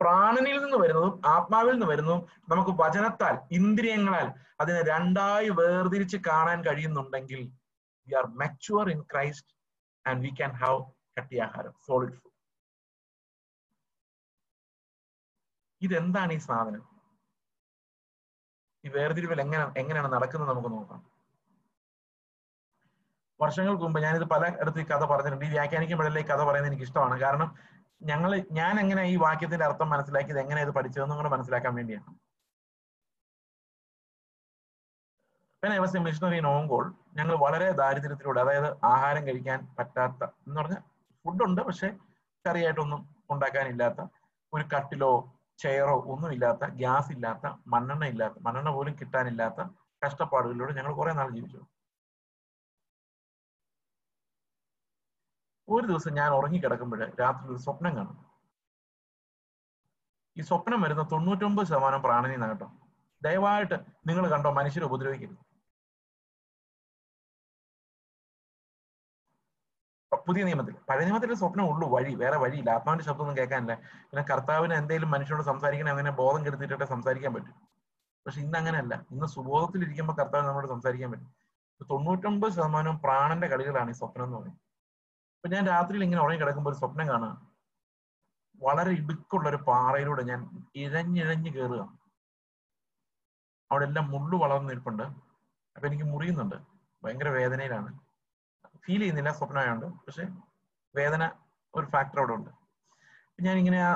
പ്രാണനിൽ നിന്ന് വരുന്നതും ആത്മാവിൽ നിന്ന് വരുന്നതും നമുക്ക് വചനത്താൽ ഇന്ദ്രിയങ്ങളാൽ അതിനെ രണ്ടായി വേർതിരിച്ച് കാണാൻ കഴിയുന്നുണ്ടെങ്കിൽ we are mature in Christ and we can have കട്ടിയാഹാരം solid food ഇതെന്താണ് ഈ സാധനം? ഈ വേർതിരിവൽ എങ്ങനെ എങ്ങനെയാണ് നടക്കുന്നത് നമുക്ക് നോക്കാം. വർഷങ്ങൾക്ക് മുമ്പ് ഞാനിത് പല ഇടത്ത് ഈ കഥ പറഞ്ഞിട്ടുണ്ട്. ഈ വ്യാഖ്യാനിക്കുമ്പോഴല്ലേ ഈ കഥ പറയുന്നത് എനിക്ക് ഇഷ്ടമാണ് കാരണം ഞങ്ങൾ ഞാൻ എങ്ങനെ ഈ വാക്യത്തിന്റെ അർത്ഥം മനസ്സിലാക്കിയത്? എങ്ങനെ ഇത് പഠിച്ചതെന്നും കൂടെ മനസ്സിലാക്കാൻ വേണ്ടിയാണ്. പിന്നെ I was a missionary Ongole ഞങ്ങൾ വളരെ ദാരിദ്ര്യത്തിലൂടെ അതായത് ആഹാരം കഴിക്കാൻ പറ്റാത്ത എന്ന് പറഞ്ഞാൽ ഫുഡുണ്ട് പക്ഷെ കറിയായിട്ടൊന്നും ഉണ്ടാക്കാനില്ലാത്ത ഒരു കട്ടിലോ ചെയറോ ഒന്നും ഇല്ലാത്ത ഗ്യാസ് ഇല്ലാത്ത മണ്ണെണ്ണ ഇല്ലാത്ത മണ്ണെണ്ണ പോലും കിട്ടാനില്ലാത്ത കഷ്ടപ്പാടുകളിലൂടെ ഞങ്ങൾ കുറെ നാൾ ജീവിച്ചു. ഒരു ദിവസം ഞാൻ ഉറങ്ങിക്കിടക്കുമ്പോൾ രാത്രി ഒരു സ്വപ്നം കാണും. ഈ സ്വപ്നം വരുന്ന തൊണ്ണൂറ്റൊമ്പത് ശതമാനം പ്രാണനിൽ കേട്ടോ. ദയവായിട്ട് നിങ്ങൾ കണ്ടോ മനുഷ്യരെ ഉപദ്രവിക്കരുത്. പുതിയ നിയമത്തിൽ പഴയ നിയമത്തിലെ സ്വപ്നം ഉള്ളൂ വഴി വേറെ വഴിയില്ല. ആത്മാവിന്റെ ശബ്ദമൊന്നും കേൾക്കാനില്ല. പിന്നെ കർത്താവിന് എന്തെങ്കിലും മനുഷ്യനോട് സംസാരിക്കണേ അങ്ങനെ ബോധം കെടുത്തിട്ടേ സംസാരിക്കാൻ പറ്റും. പക്ഷെ ഇന്ന് അങ്ങനെയല്ല. ഇന്ന് സുബോധത്തിൽ ഇരിക്കുമ്പോൾ കർത്താവ് നമ്മളോട് സംസാരിക്കാൻ പറ്റും. തൊണ്ണൂറ്റൊമ്പത് ശതമാനം പ്രാണന്റെ കളികളാണ് ഈ സ്വപ്നം എന്ന് പറയുന്നത്. അപ്പൊ ഞാൻ രാത്രിയിൽ ഇങ്ങനെ ഉറങ്ങി കിടക്കുമ്പോൾ ഒരു സ്വപ്നം കാണുക. വളരെ ഇടുക്കുള്ള ഒരു പാറയിലൂടെ ഞാൻ ഇഴഞ്ഞിഴഞ്ഞ് കയറുക അവിടെ എല്ലാം മുള്ളു വളർന്നു നിൽപ്പുണ്ട്. അപ്പൊ എനിക്ക് മുറിയുന്നുണ്ട്. ഭയങ്കര വേദനയിലാണ്. ഫീൽ ചെയ്യുന്നില്ല സ്വപ്നമായുണ്ട്. പക്ഷെ വേദന ഒരു ഫാക്ടർ അവിടെ ഉണ്ട്. ഞാൻ ഇങ്ങനെ ആ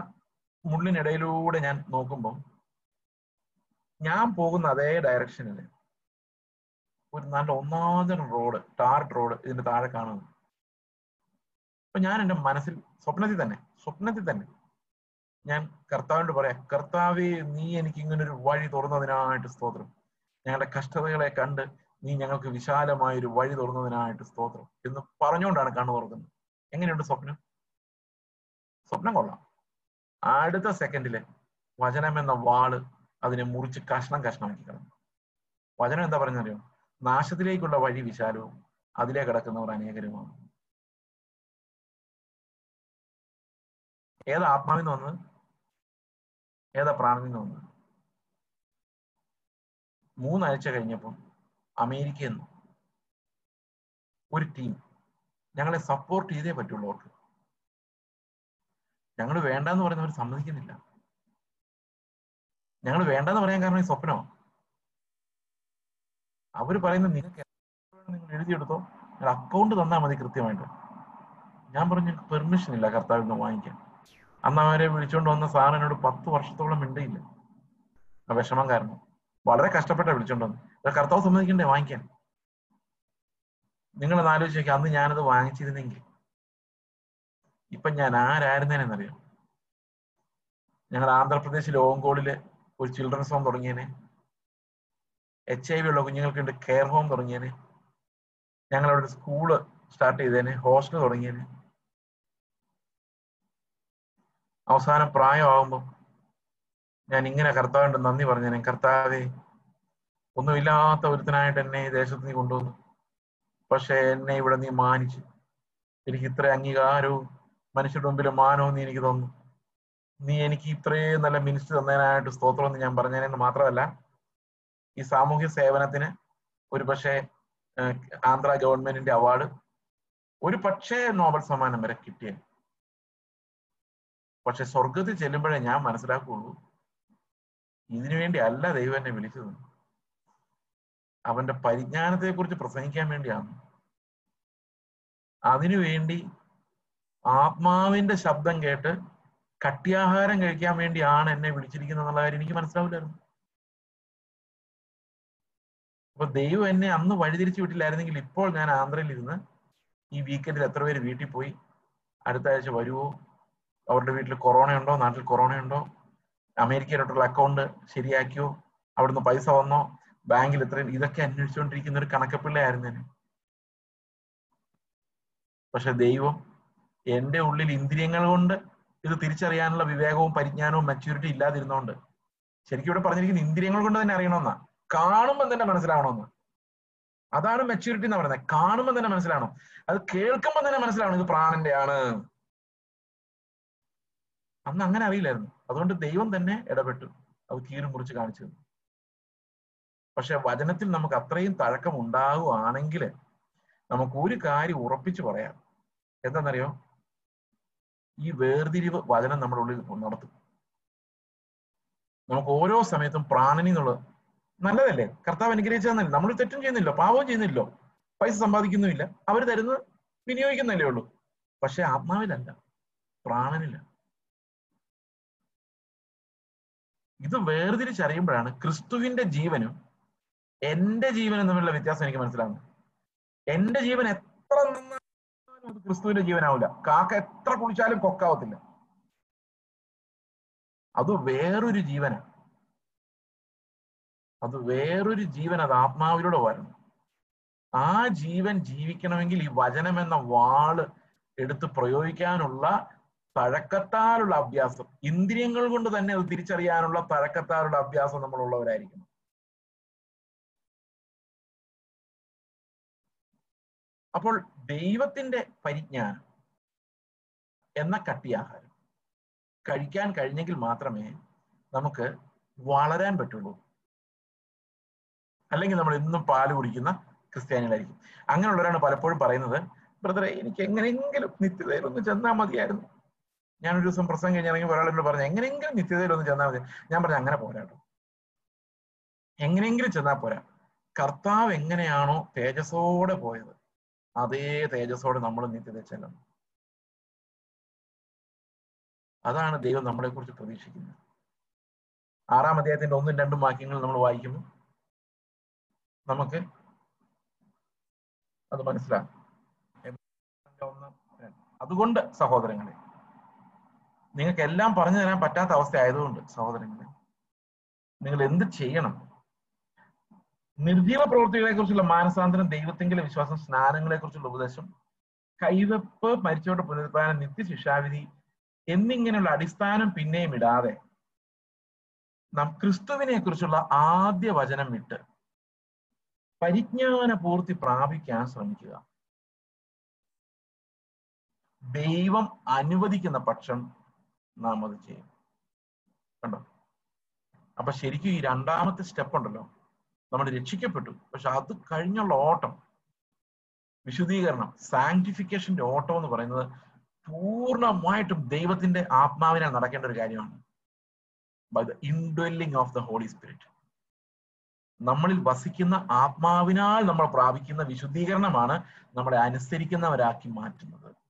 മുള്ളിനിടയിലൂടെ ഞാൻ നോക്കുമ്പോൾ ഞാൻ പോകുന്ന അതേ ഡയറക്ഷനിൽ ഒരു നല്ല ഒന്നാന്തരം റോഡ് ടാർഡ് റോഡ് ഇതിന്റെ താഴെ കാണുന്നു അപ്പൊ ഞാൻ എന്റെ മനസ്സിൽ സ്വപ്നത്തിൽ തന്നെ സ്വപ്നത്തിൽ തന്നെ ഞാൻ കർത്താവിനോട് പറയാം കർത്താവേ നീ എനിക്ക് ഇങ്ങനെ ഒരു വഴി തുറന്നതിനായിട്ട് സ്തോത്രം. ഞങ്ങളുടെ കഷ്ടതകളെ കണ്ട് നീ ഞങ്ങൾക്ക് വിശാലമായ ഒരു വഴി തുറന്നതിനായിട്ട് സ്തോത്രം. എന്ന് പറഞ്ഞുകൊണ്ടാണ് കണ്ണു തുറക്കുന്നത്. എങ്ങനെയുണ്ട് സ്വപ്നം? സ്വപ്നം കൊള്ളാം. അടുത്ത സെക്കൻഡിൽ വചനം എന്ന വാൾ അതിനെ മുറിച്ച് കഷ്ണം കഷ്ണമാക്കി കിടന്നു വചനം എന്താ പറഞ്ഞറിയോ നാശത്തിലേക്കുള്ള വഴി വിശാലവും അതിലേ കിടക്കുന്നവർ അനേകരുമാണ്. ഏതാ ആത്മാവിൽ നിന്ന് വന്നത്? ഏതാ പ്രാണനിൽ നിന്ന് വന്നത്? മൂന്നാഴ്ച കഴിഞ്ഞപ്പം അമേരിക്കയിൽ നിന്ന് ഒരു ടീം ഞങ്ങളെ സപ്പോർട്ട് ചെയ്തേ പറ്റുള്ളൂ അവർക്ക്. ഞങ്ങൾ വേണ്ടെന്ന് പറയുന്നവർ സമ്മതിക്കുന്നില്ല. ഞങ്ങൾ വേണ്ടെന്ന് പറയാൻ കാരണം ഈ സ്വപ്നമാണ്. അവർ പറയുന്നത് നിങ്ങൾക്ക് നിങ്ങൾ എഴുതിയെടുത്തോ അക്കൗണ്ട് തന്നാൽ മതി കൃത്യമായിട്ട്. ഞാൻ പറഞ്ഞു പെർമിഷൻ ഇല്ല കർത്താവിൽ നിന്ന് വാങ്ങിക്കാൻ. അന്ന് അവരെ വിളിച്ചുകൊണ്ട് വന്ന സാർ എന്നോട് പത്ത് വർഷത്തോളം മിണ്ടയില്ല. ആ വിഷമം കാരണം. വളരെ കഷ്ടപ്പെട്ട വിളിച്ചോണ്ട് വന്നു. കർത്താവ് സമ്മതിക്കണ്ടേ? വാങ്ങിക്കാൻ. നിങ്ങൾ ആലോചിച്ച് നോക്കി. അന്ന് ഞാനത് വാങ്ങിച്ചിരുന്നെങ്കിൽ. ഇപ്പൊ ഞാൻ ആരായിരുന്നേനെന്നറിയാം? ഞങ്ങൾ ആന്ധ്രാപ്രദേശിലെ ഓങ്കോളിൽ ഒരു ചിൽഡ്രൻസ് ഹോം തുടങ്ങിയനെ. എച്ച് ഐ വി ഉള്ള കുഞ്ഞുങ്ങൾക്ക് വേണ്ടി കെയർ ഹോം തുടങ്ങിയനെ. ഞങ്ങളവിടെ സ്കൂൾ സ്റ്റാർട്ട് ചെയ്തേനെ. ഹോസ്റ്റൽ തുടങ്ങിയേനെ. അവസാനം പ്രായമാകുമ്പോൾ ഞാൻ ഇങ്ങനെ കർത്താവിന്റെ നന്ദി പറഞ്ഞു ഞാൻ കർത്താവെ ഒന്നുമില്ലാത്ത ഒരുത്തനായിട്ട് എന്നെ ഈ ദേശത്ത് നീ കൊണ്ടുവന്നു. പക്ഷെ എന്നെ ഇവിടെ നീ മാനിച്ചു. എനിക്ക് ഇത്ര അംഗീകാരവും മനുഷ്യരുടെ മുമ്പിൽ മാനവും നീ എനിക്ക് തന്നു. നീ എനിക്ക് ഇത്രയും നല്ല മിനിസ്റ്റർ തന്നതിനായിട്ട് സ്തോത്രം എന്ന് ഞാൻ പറഞ്ഞതിന് മാത്രമല്ല ഈ സാമൂഹ്യ സേവനത്തിന് ഒരു പക്ഷേ ആന്ധ്ര ഗവൺമെന്റിന്റെ അവാർഡ് ഒരു പക്ഷേ നോബൽ സമ്മാനം വരെ കിട്ടിയ പക്ഷെ സ്വർഗത്തിൽ ചെല്ലുമ്പോഴേ ഞാൻ മനസ്സിലാക്കുള്ളൂ. ഇതിനു വേണ്ടി അല്ല ദൈവം എന്നെ വിളിച്ചത്. അവന്റെ പരിജ്ഞാനത്തെ കുറിച്ച് പ്രസംഗിക്കാൻ വേണ്ടിയാണ്. അതിനുവേണ്ടി ആത്മാവിന്റെ ശബ്ദം കേട്ട് കട്ടിയാഹാരം കഴിക്കാൻ വേണ്ടിയാണ് എന്നെ വിളിച്ചിരിക്കുന്നത് എന്നുള്ള കാര്യം എനിക്ക് മനസ്സിലാവില്ലായിരുന്നു. അപ്പൊ ദൈവം എന്നെ അന്ന് വഴിതിരിച്ചു വിട്ടില്ലായിരുന്നെങ്കിൽ ഇപ്പോൾ ഞാൻ ആന്ധ്രയിൽ ഇരുന്ന് ഈ വീക്കെൻഡിൽ എത്ര പേര് വീട്ടിൽ പോയി അടുത്ത ആഴ്ച വരുവോ? അവരുടെ വീട്ടിൽ കൊറോണ ഉണ്ടോ നാട്ടിൽ കൊറോണ ഉണ്ടോ അമേരിക്കയിലോട്ടുള്ള അക്കൗണ്ട് ശരിയാക്കിയോ? അവിടുന്ന് പൈസ വന്നോ? ബാങ്കിൽ ഇത്രയും ഇതൊക്കെ അന്വേഷിച്ചുകൊണ്ടിരിക്കുന്ന ഒരു കണക്കപ്പിള്ളയായിരുന്നു ഞാൻ. പക്ഷെ ദൈവം എന്റെ ഉള്ളിൽ ഇന്ദ്രിയങ്ങൾ കൊണ്ട് ഇത് തിരിച്ചറിയാനുള്ള വിവേകവും പരിജ്ഞാനവും മെച്യൂരിറ്റി ഇല്ലാതിരുന്നോണ്ട് ശരിക്കും ഇവിടെ പറഞ്ഞിരിക്കുന്ന ഇന്ദ്രിയങ്ങൾ കൊണ്ട് തന്നെ അറിയണമെന്നാ. കാണുമ്പോൾ തന്നെ മനസ്സിലാവണമെന്ന്. അതാണ് മെച്യൂരിറ്റി എന്ന് പറയുന്നത്. കാണുമ്പോൾ തന്നെ മനസ്സിലാവണം. അത് കേൾക്കുമ്പോൾ തന്നെ മനസ്സിലാവണം ഇത് പ്രാണന്റെ ആണ് അന്ന് അങ്ങനെ അറിയില്ലായിരുന്നു. അതുകൊണ്ട് ദൈവം തന്നെ ഇടപെട്ടു. അത് കീറും കുറിച്ച് കാണിച്ചു തന്നു. പക്ഷെ വചനത്തിൽ നമുക്ക് അത്രയും തഴക്കം ഉണ്ടാകുകയാണെങ്കിൽ നമുക്ക് ഒരു കാര്യം ഉറപ്പിച്ചു പറയാം. എന്താണെന്നറിയോ? ഈ വേർതിരിവ് വചനം നമ്മുടെ ഉള്ളിൽ നടത്തും. നമുക്ക് ഓരോ സമയത്തും പ്രാണനി എന്നുള്ളത് നല്ലതല്ലേ? കർത്താവ് അനുഗ്രഹിച്ചതെന്നല്ലേ നമ്മൾ തെറ്റും ചെയ്യുന്നില്ല പാവവും ചെയ്യുന്നില്ലോ. പൈസ സമ്പാദിക്കുന്നുമില്ല. അവർ തരുന്നത് വിനിയോഗിക്കുന്നല്ലേ ഉള്ളൂ. പക്ഷെ ആത്മാവിലല്ല. പ്രാണനില്ല. ഇത് വേർതിരിച്ചറിയുമ്പോഴാണ് ക്രിസ്തുവിന്റെ ജീവനും എന്റെ ജീവനും തമ്മിലുള്ള വ്യത്യാസം എനിക്ക് മനസ്സിലാകുന്നത് എന്റെ ജീവൻ എത്ര നന്നായാലും അത് ക്രിസ്തുവിന്റെ ജീവനാവില്ല കാക്ക എത്ര കുളിച്ചാലും കൊക്കാവത്തില്ല. അത് വേറൊരു ജീവനാണ് അത് വേറൊരു ജീവൻ അത് ആത്മാവിലൂടെ വരണം. ആ ജീവൻ ജീവിക്കണമെങ്കിൽ ഈ വചനം എന്ന വാൾ എടുത്ത് പ്രയോഗിക്കാനുള്ള തഴക്കത്താലുള്ള അഭ്യാസം. ഇന്ദ്രിയങ്ങൾ കൊണ്ട് തന്നെ അത് തിരിച്ചറിയാനുള്ള പഴക്കത്താലുള്ള അഭ്യാസം നമ്മളുള്ളവരായിരിക്കണം. അപ്പോൾ ദൈവത്തിന്റെ പരിജ്ഞാനം എന്ന കട്ടിയാഹാരം കഴിക്കാൻ കഴിഞ്ഞെങ്കിൽ മാത്രമേ നമുക്ക് വളരാൻ പറ്റുള്ളൂ. അല്ലെങ്കിൽ നമ്മൾ ഇന്നും പാൽ കുടിക്കുന്ന ക്രിസ്ത്യാനികളായിരിക്കും. അങ്ങനെയുള്ളവരാണ് പലപ്പോഴും പറയുന്നത് ബ്രദറെ എനിക്ക് എങ്ങനെയെങ്കിലും നിത്യതയിൽ ചെന്നാൽ മതിയായിരുന്നു. ഞാനൊരു ദിവസം പ്രസംഗം കഴിഞ്ഞ് ഇറങ്ങി എന്നോട് പറഞ്ഞു എങ്ങനെയെങ്കിലും നിത്യതയിൽ ഒന്ന് ചെന്നാൽ മതി. ഞാൻ പറഞ്ഞു അങ്ങനെ പോരാട്ടോ എങ്ങനെയെങ്കിലും ചെന്നാൽ പോരാ. കർത്താവ് എങ്ങനെയാണോ തേജസ്സോടെ പോയത് അതേ തേജസ്സോടെ നമ്മൾ നിത്യത ചെല്ലണം. അതാണ് ദൈവം നമ്മളെ കുറിച്ച് പ്രതീക്ഷിക്കുന്നത്. ആറാം അദ്ദേഹത്തിന്റെ ഒന്നും രണ്ടും വാക്യങ്ങൾ നമ്മൾ വായിക്കുമ്പോൾ നമുക്ക് അത് മനസ്സിലാകും അതുകൊണ്ട് സഹോദരങ്ങളെ നിങ്ങൾക്ക് എല്ലാം പറഞ്ഞു തരാൻ പറ്റാത്ത അവസ്ഥ ആയതുകൊണ്ട് സഹോദരങ്ങളെ നിങ്ങൾ എന്ത് ചെയ്യണം? നിർജീവ പ്രവൃത്തികളെ കുറിച്ചുള്ള മാനസാന്തരം ദൈവത്തിങ്കിലെ വിശ്വാസം സ്നാനങ്ങളെ കുറിച്ചുള്ള ഉപദേശം കൈവെപ്പ് മരിച്ചവരുടെ പുനരുത്ഥാനം നിത്യശിക്ഷാവിധി എന്നിങ്ങനെയുള്ള അടിസ്ഥാനം പിന്നെയും ഇടാതെ നാം ക്രിസ്തുവിനെ കുറിച്ചുള്ള ആദ്യ വചനം വിട്ട് പരിജ്ഞാന പൂർത്തി പ്രാപിക്കാൻ ശ്രമിക്കുക. ദൈവം അനുവദിക്കുന്ന പക്ഷം നാം അത് ചെയ്യും. കണ്ടോ? അപ്പൊ ശരിക്കും ഈ രണ്ടാമത്തെ സ്റ്റെപ്പ് ഉണ്ടല്ലോ. നമ്മൾ രക്ഷിക്കപ്പെട്ടു. പക്ഷെ അത് കഴിഞ്ഞുള്ള ഓട്ടം വിശുദ്ധീകരണം സാങ്ക്ടിഫിക്കേഷന്റെ ഓട്ടം എന്ന് പറയുന്നത് പൂർണമായിട്ടും ദൈവത്തിന്റെ ആത്മാവിനെ നടക്കേണ്ട ഒരു കാര്യമാണ്. By the indwelling of the Holy Spirit നമ്മളിൽ വസിക്കുന്ന ആത്മാവിനാൽ നമ്മൾ പ്രാപിക്കുന്ന വിശുദ്ധീകരണമാണ് നമ്മളെ അനുസരിക്കുന്നവരാക്കി മാറ്റുന്നത്.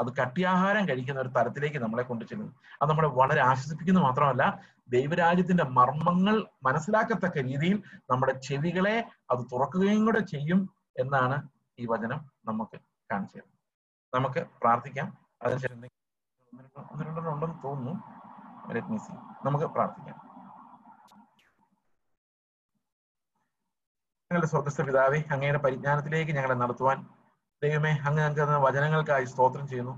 അത് കട്ടിയാഹാരം കഴിക്കുന്ന ഒരു തരത്തിലേക്ക് നമ്മളെ കൊണ്ടു ചെല്ലുന്നു അത് നമ്മളെ വളരെ ആശ്വസിപ്പിക്കുന്നു മാത്രമല്ല ദൈവരാജ്യത്തിന്റെ മർമ്മങ്ങൾ മനസ്സിലാക്കത്തക്ക രീതിയിൽ നമ്മുടെ ചെവികളെ അത് തുറക്കുകയും കൂടെ ചെയ്യും എന്നാണ് ഈ വചനം നമുക്ക് കാണിച്ചു തരുന്നത് നമുക്ക് പ്രാർത്ഥിക്കാം. അതിനുശേഷം ഉണ്ടെന്ന് തോന്നുന്നു. നമുക്ക് പ്രാർത്ഥിക്കാം. ഞങ്ങളുടെ സ്വർഗസ്ഥ പിതാവെ അങ്ങയുടെ പരിജ്ഞാനത്തിലേക്ക് ഞങ്ങളെ നടത്തുവാൻ ദൈവമേ അങ്ങ് ഞങ്ങൾക്ക് തന്ന വചനങ്ങൾക്കായി സ്തോത്രം ചെയ്യുന്നു.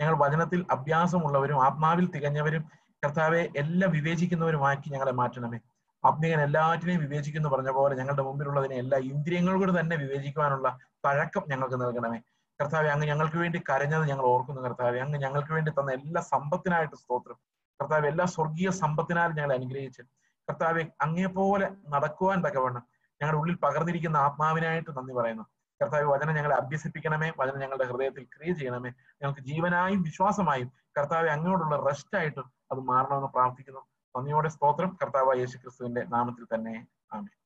ഞങ്ങൾ വചനത്തിൽ അഭ്യാസമുള്ളവരും ആത്മാവിൽ തികഞ്ഞവരും കർത്താവെ എല്ലാം വിവേചിക്കുന്നവരുമാക്കി ഞങ്ങളെ മാറ്റണമേ. ആത്മീകൻ എല്ലാറ്റിനെയും വിവേചിക്കുന്നു പറഞ്ഞ പോലെ ഞങ്ങളുടെ മുമ്പിലുള്ളതിനെ എല്ലാ ഇന്ദ്രിയങ്ങളോട് തന്നെ വിവേചിക്കുവാനുള്ള പഴക്കം ഞങ്ങൾക്ക് നൽകണമേ. കർത്താവെ അങ്ങ് ഞങ്ങൾക്ക് വേണ്ടി കരഞ്ഞത് ഞങ്ങൾ ഓർക്കുന്നു കർത്താവെ. അങ്ങ് ഞങ്ങൾക്ക് വേണ്ടി തന്ന എല്ലാ സമ്പത്തിനായിട്ട് സ്തോത്രം. കർത്താവ് എല്ലാ സ്വർഗീയ സമ്പത്തിനാലും ഞങ്ങളെ അനുഗ്രഹിച്ച്. കർത്താവെ അങ്ങേപോലെ നടക്കുവാൻ തക്കവണ്ണം ഞങ്ങളുടെ ഉള്ളിൽ പകർന്നിരിക്കുന്ന ആത്മാവിനായിട്ട് നന്ദി പറയുന്നു. കർത്താവ് വചനം ഞങ്ങളെ അഭ്യസിപ്പിക്കണമേ വചനം ഞങ്ങളുടെ ഹൃദയത്തിൽ ക്രിയ ചെയ്യണമേ. ഞങ്ങൾക്ക് ജീവനായും വിശ്വാസമായും കർത്താവ് അങ്ങോട്ടുള്ള റെസ്റ്റ് ആയിട്ട് അത് മാറണമെന്ന് പ്രാർത്ഥിക്കുന്നു. നന്ദിയോടെ സ്തോത്രം. കർത്താവ് യേശു ക്രിസ്തുവിന്റെ നാമത്തിൽ തന്നെ. ആമേ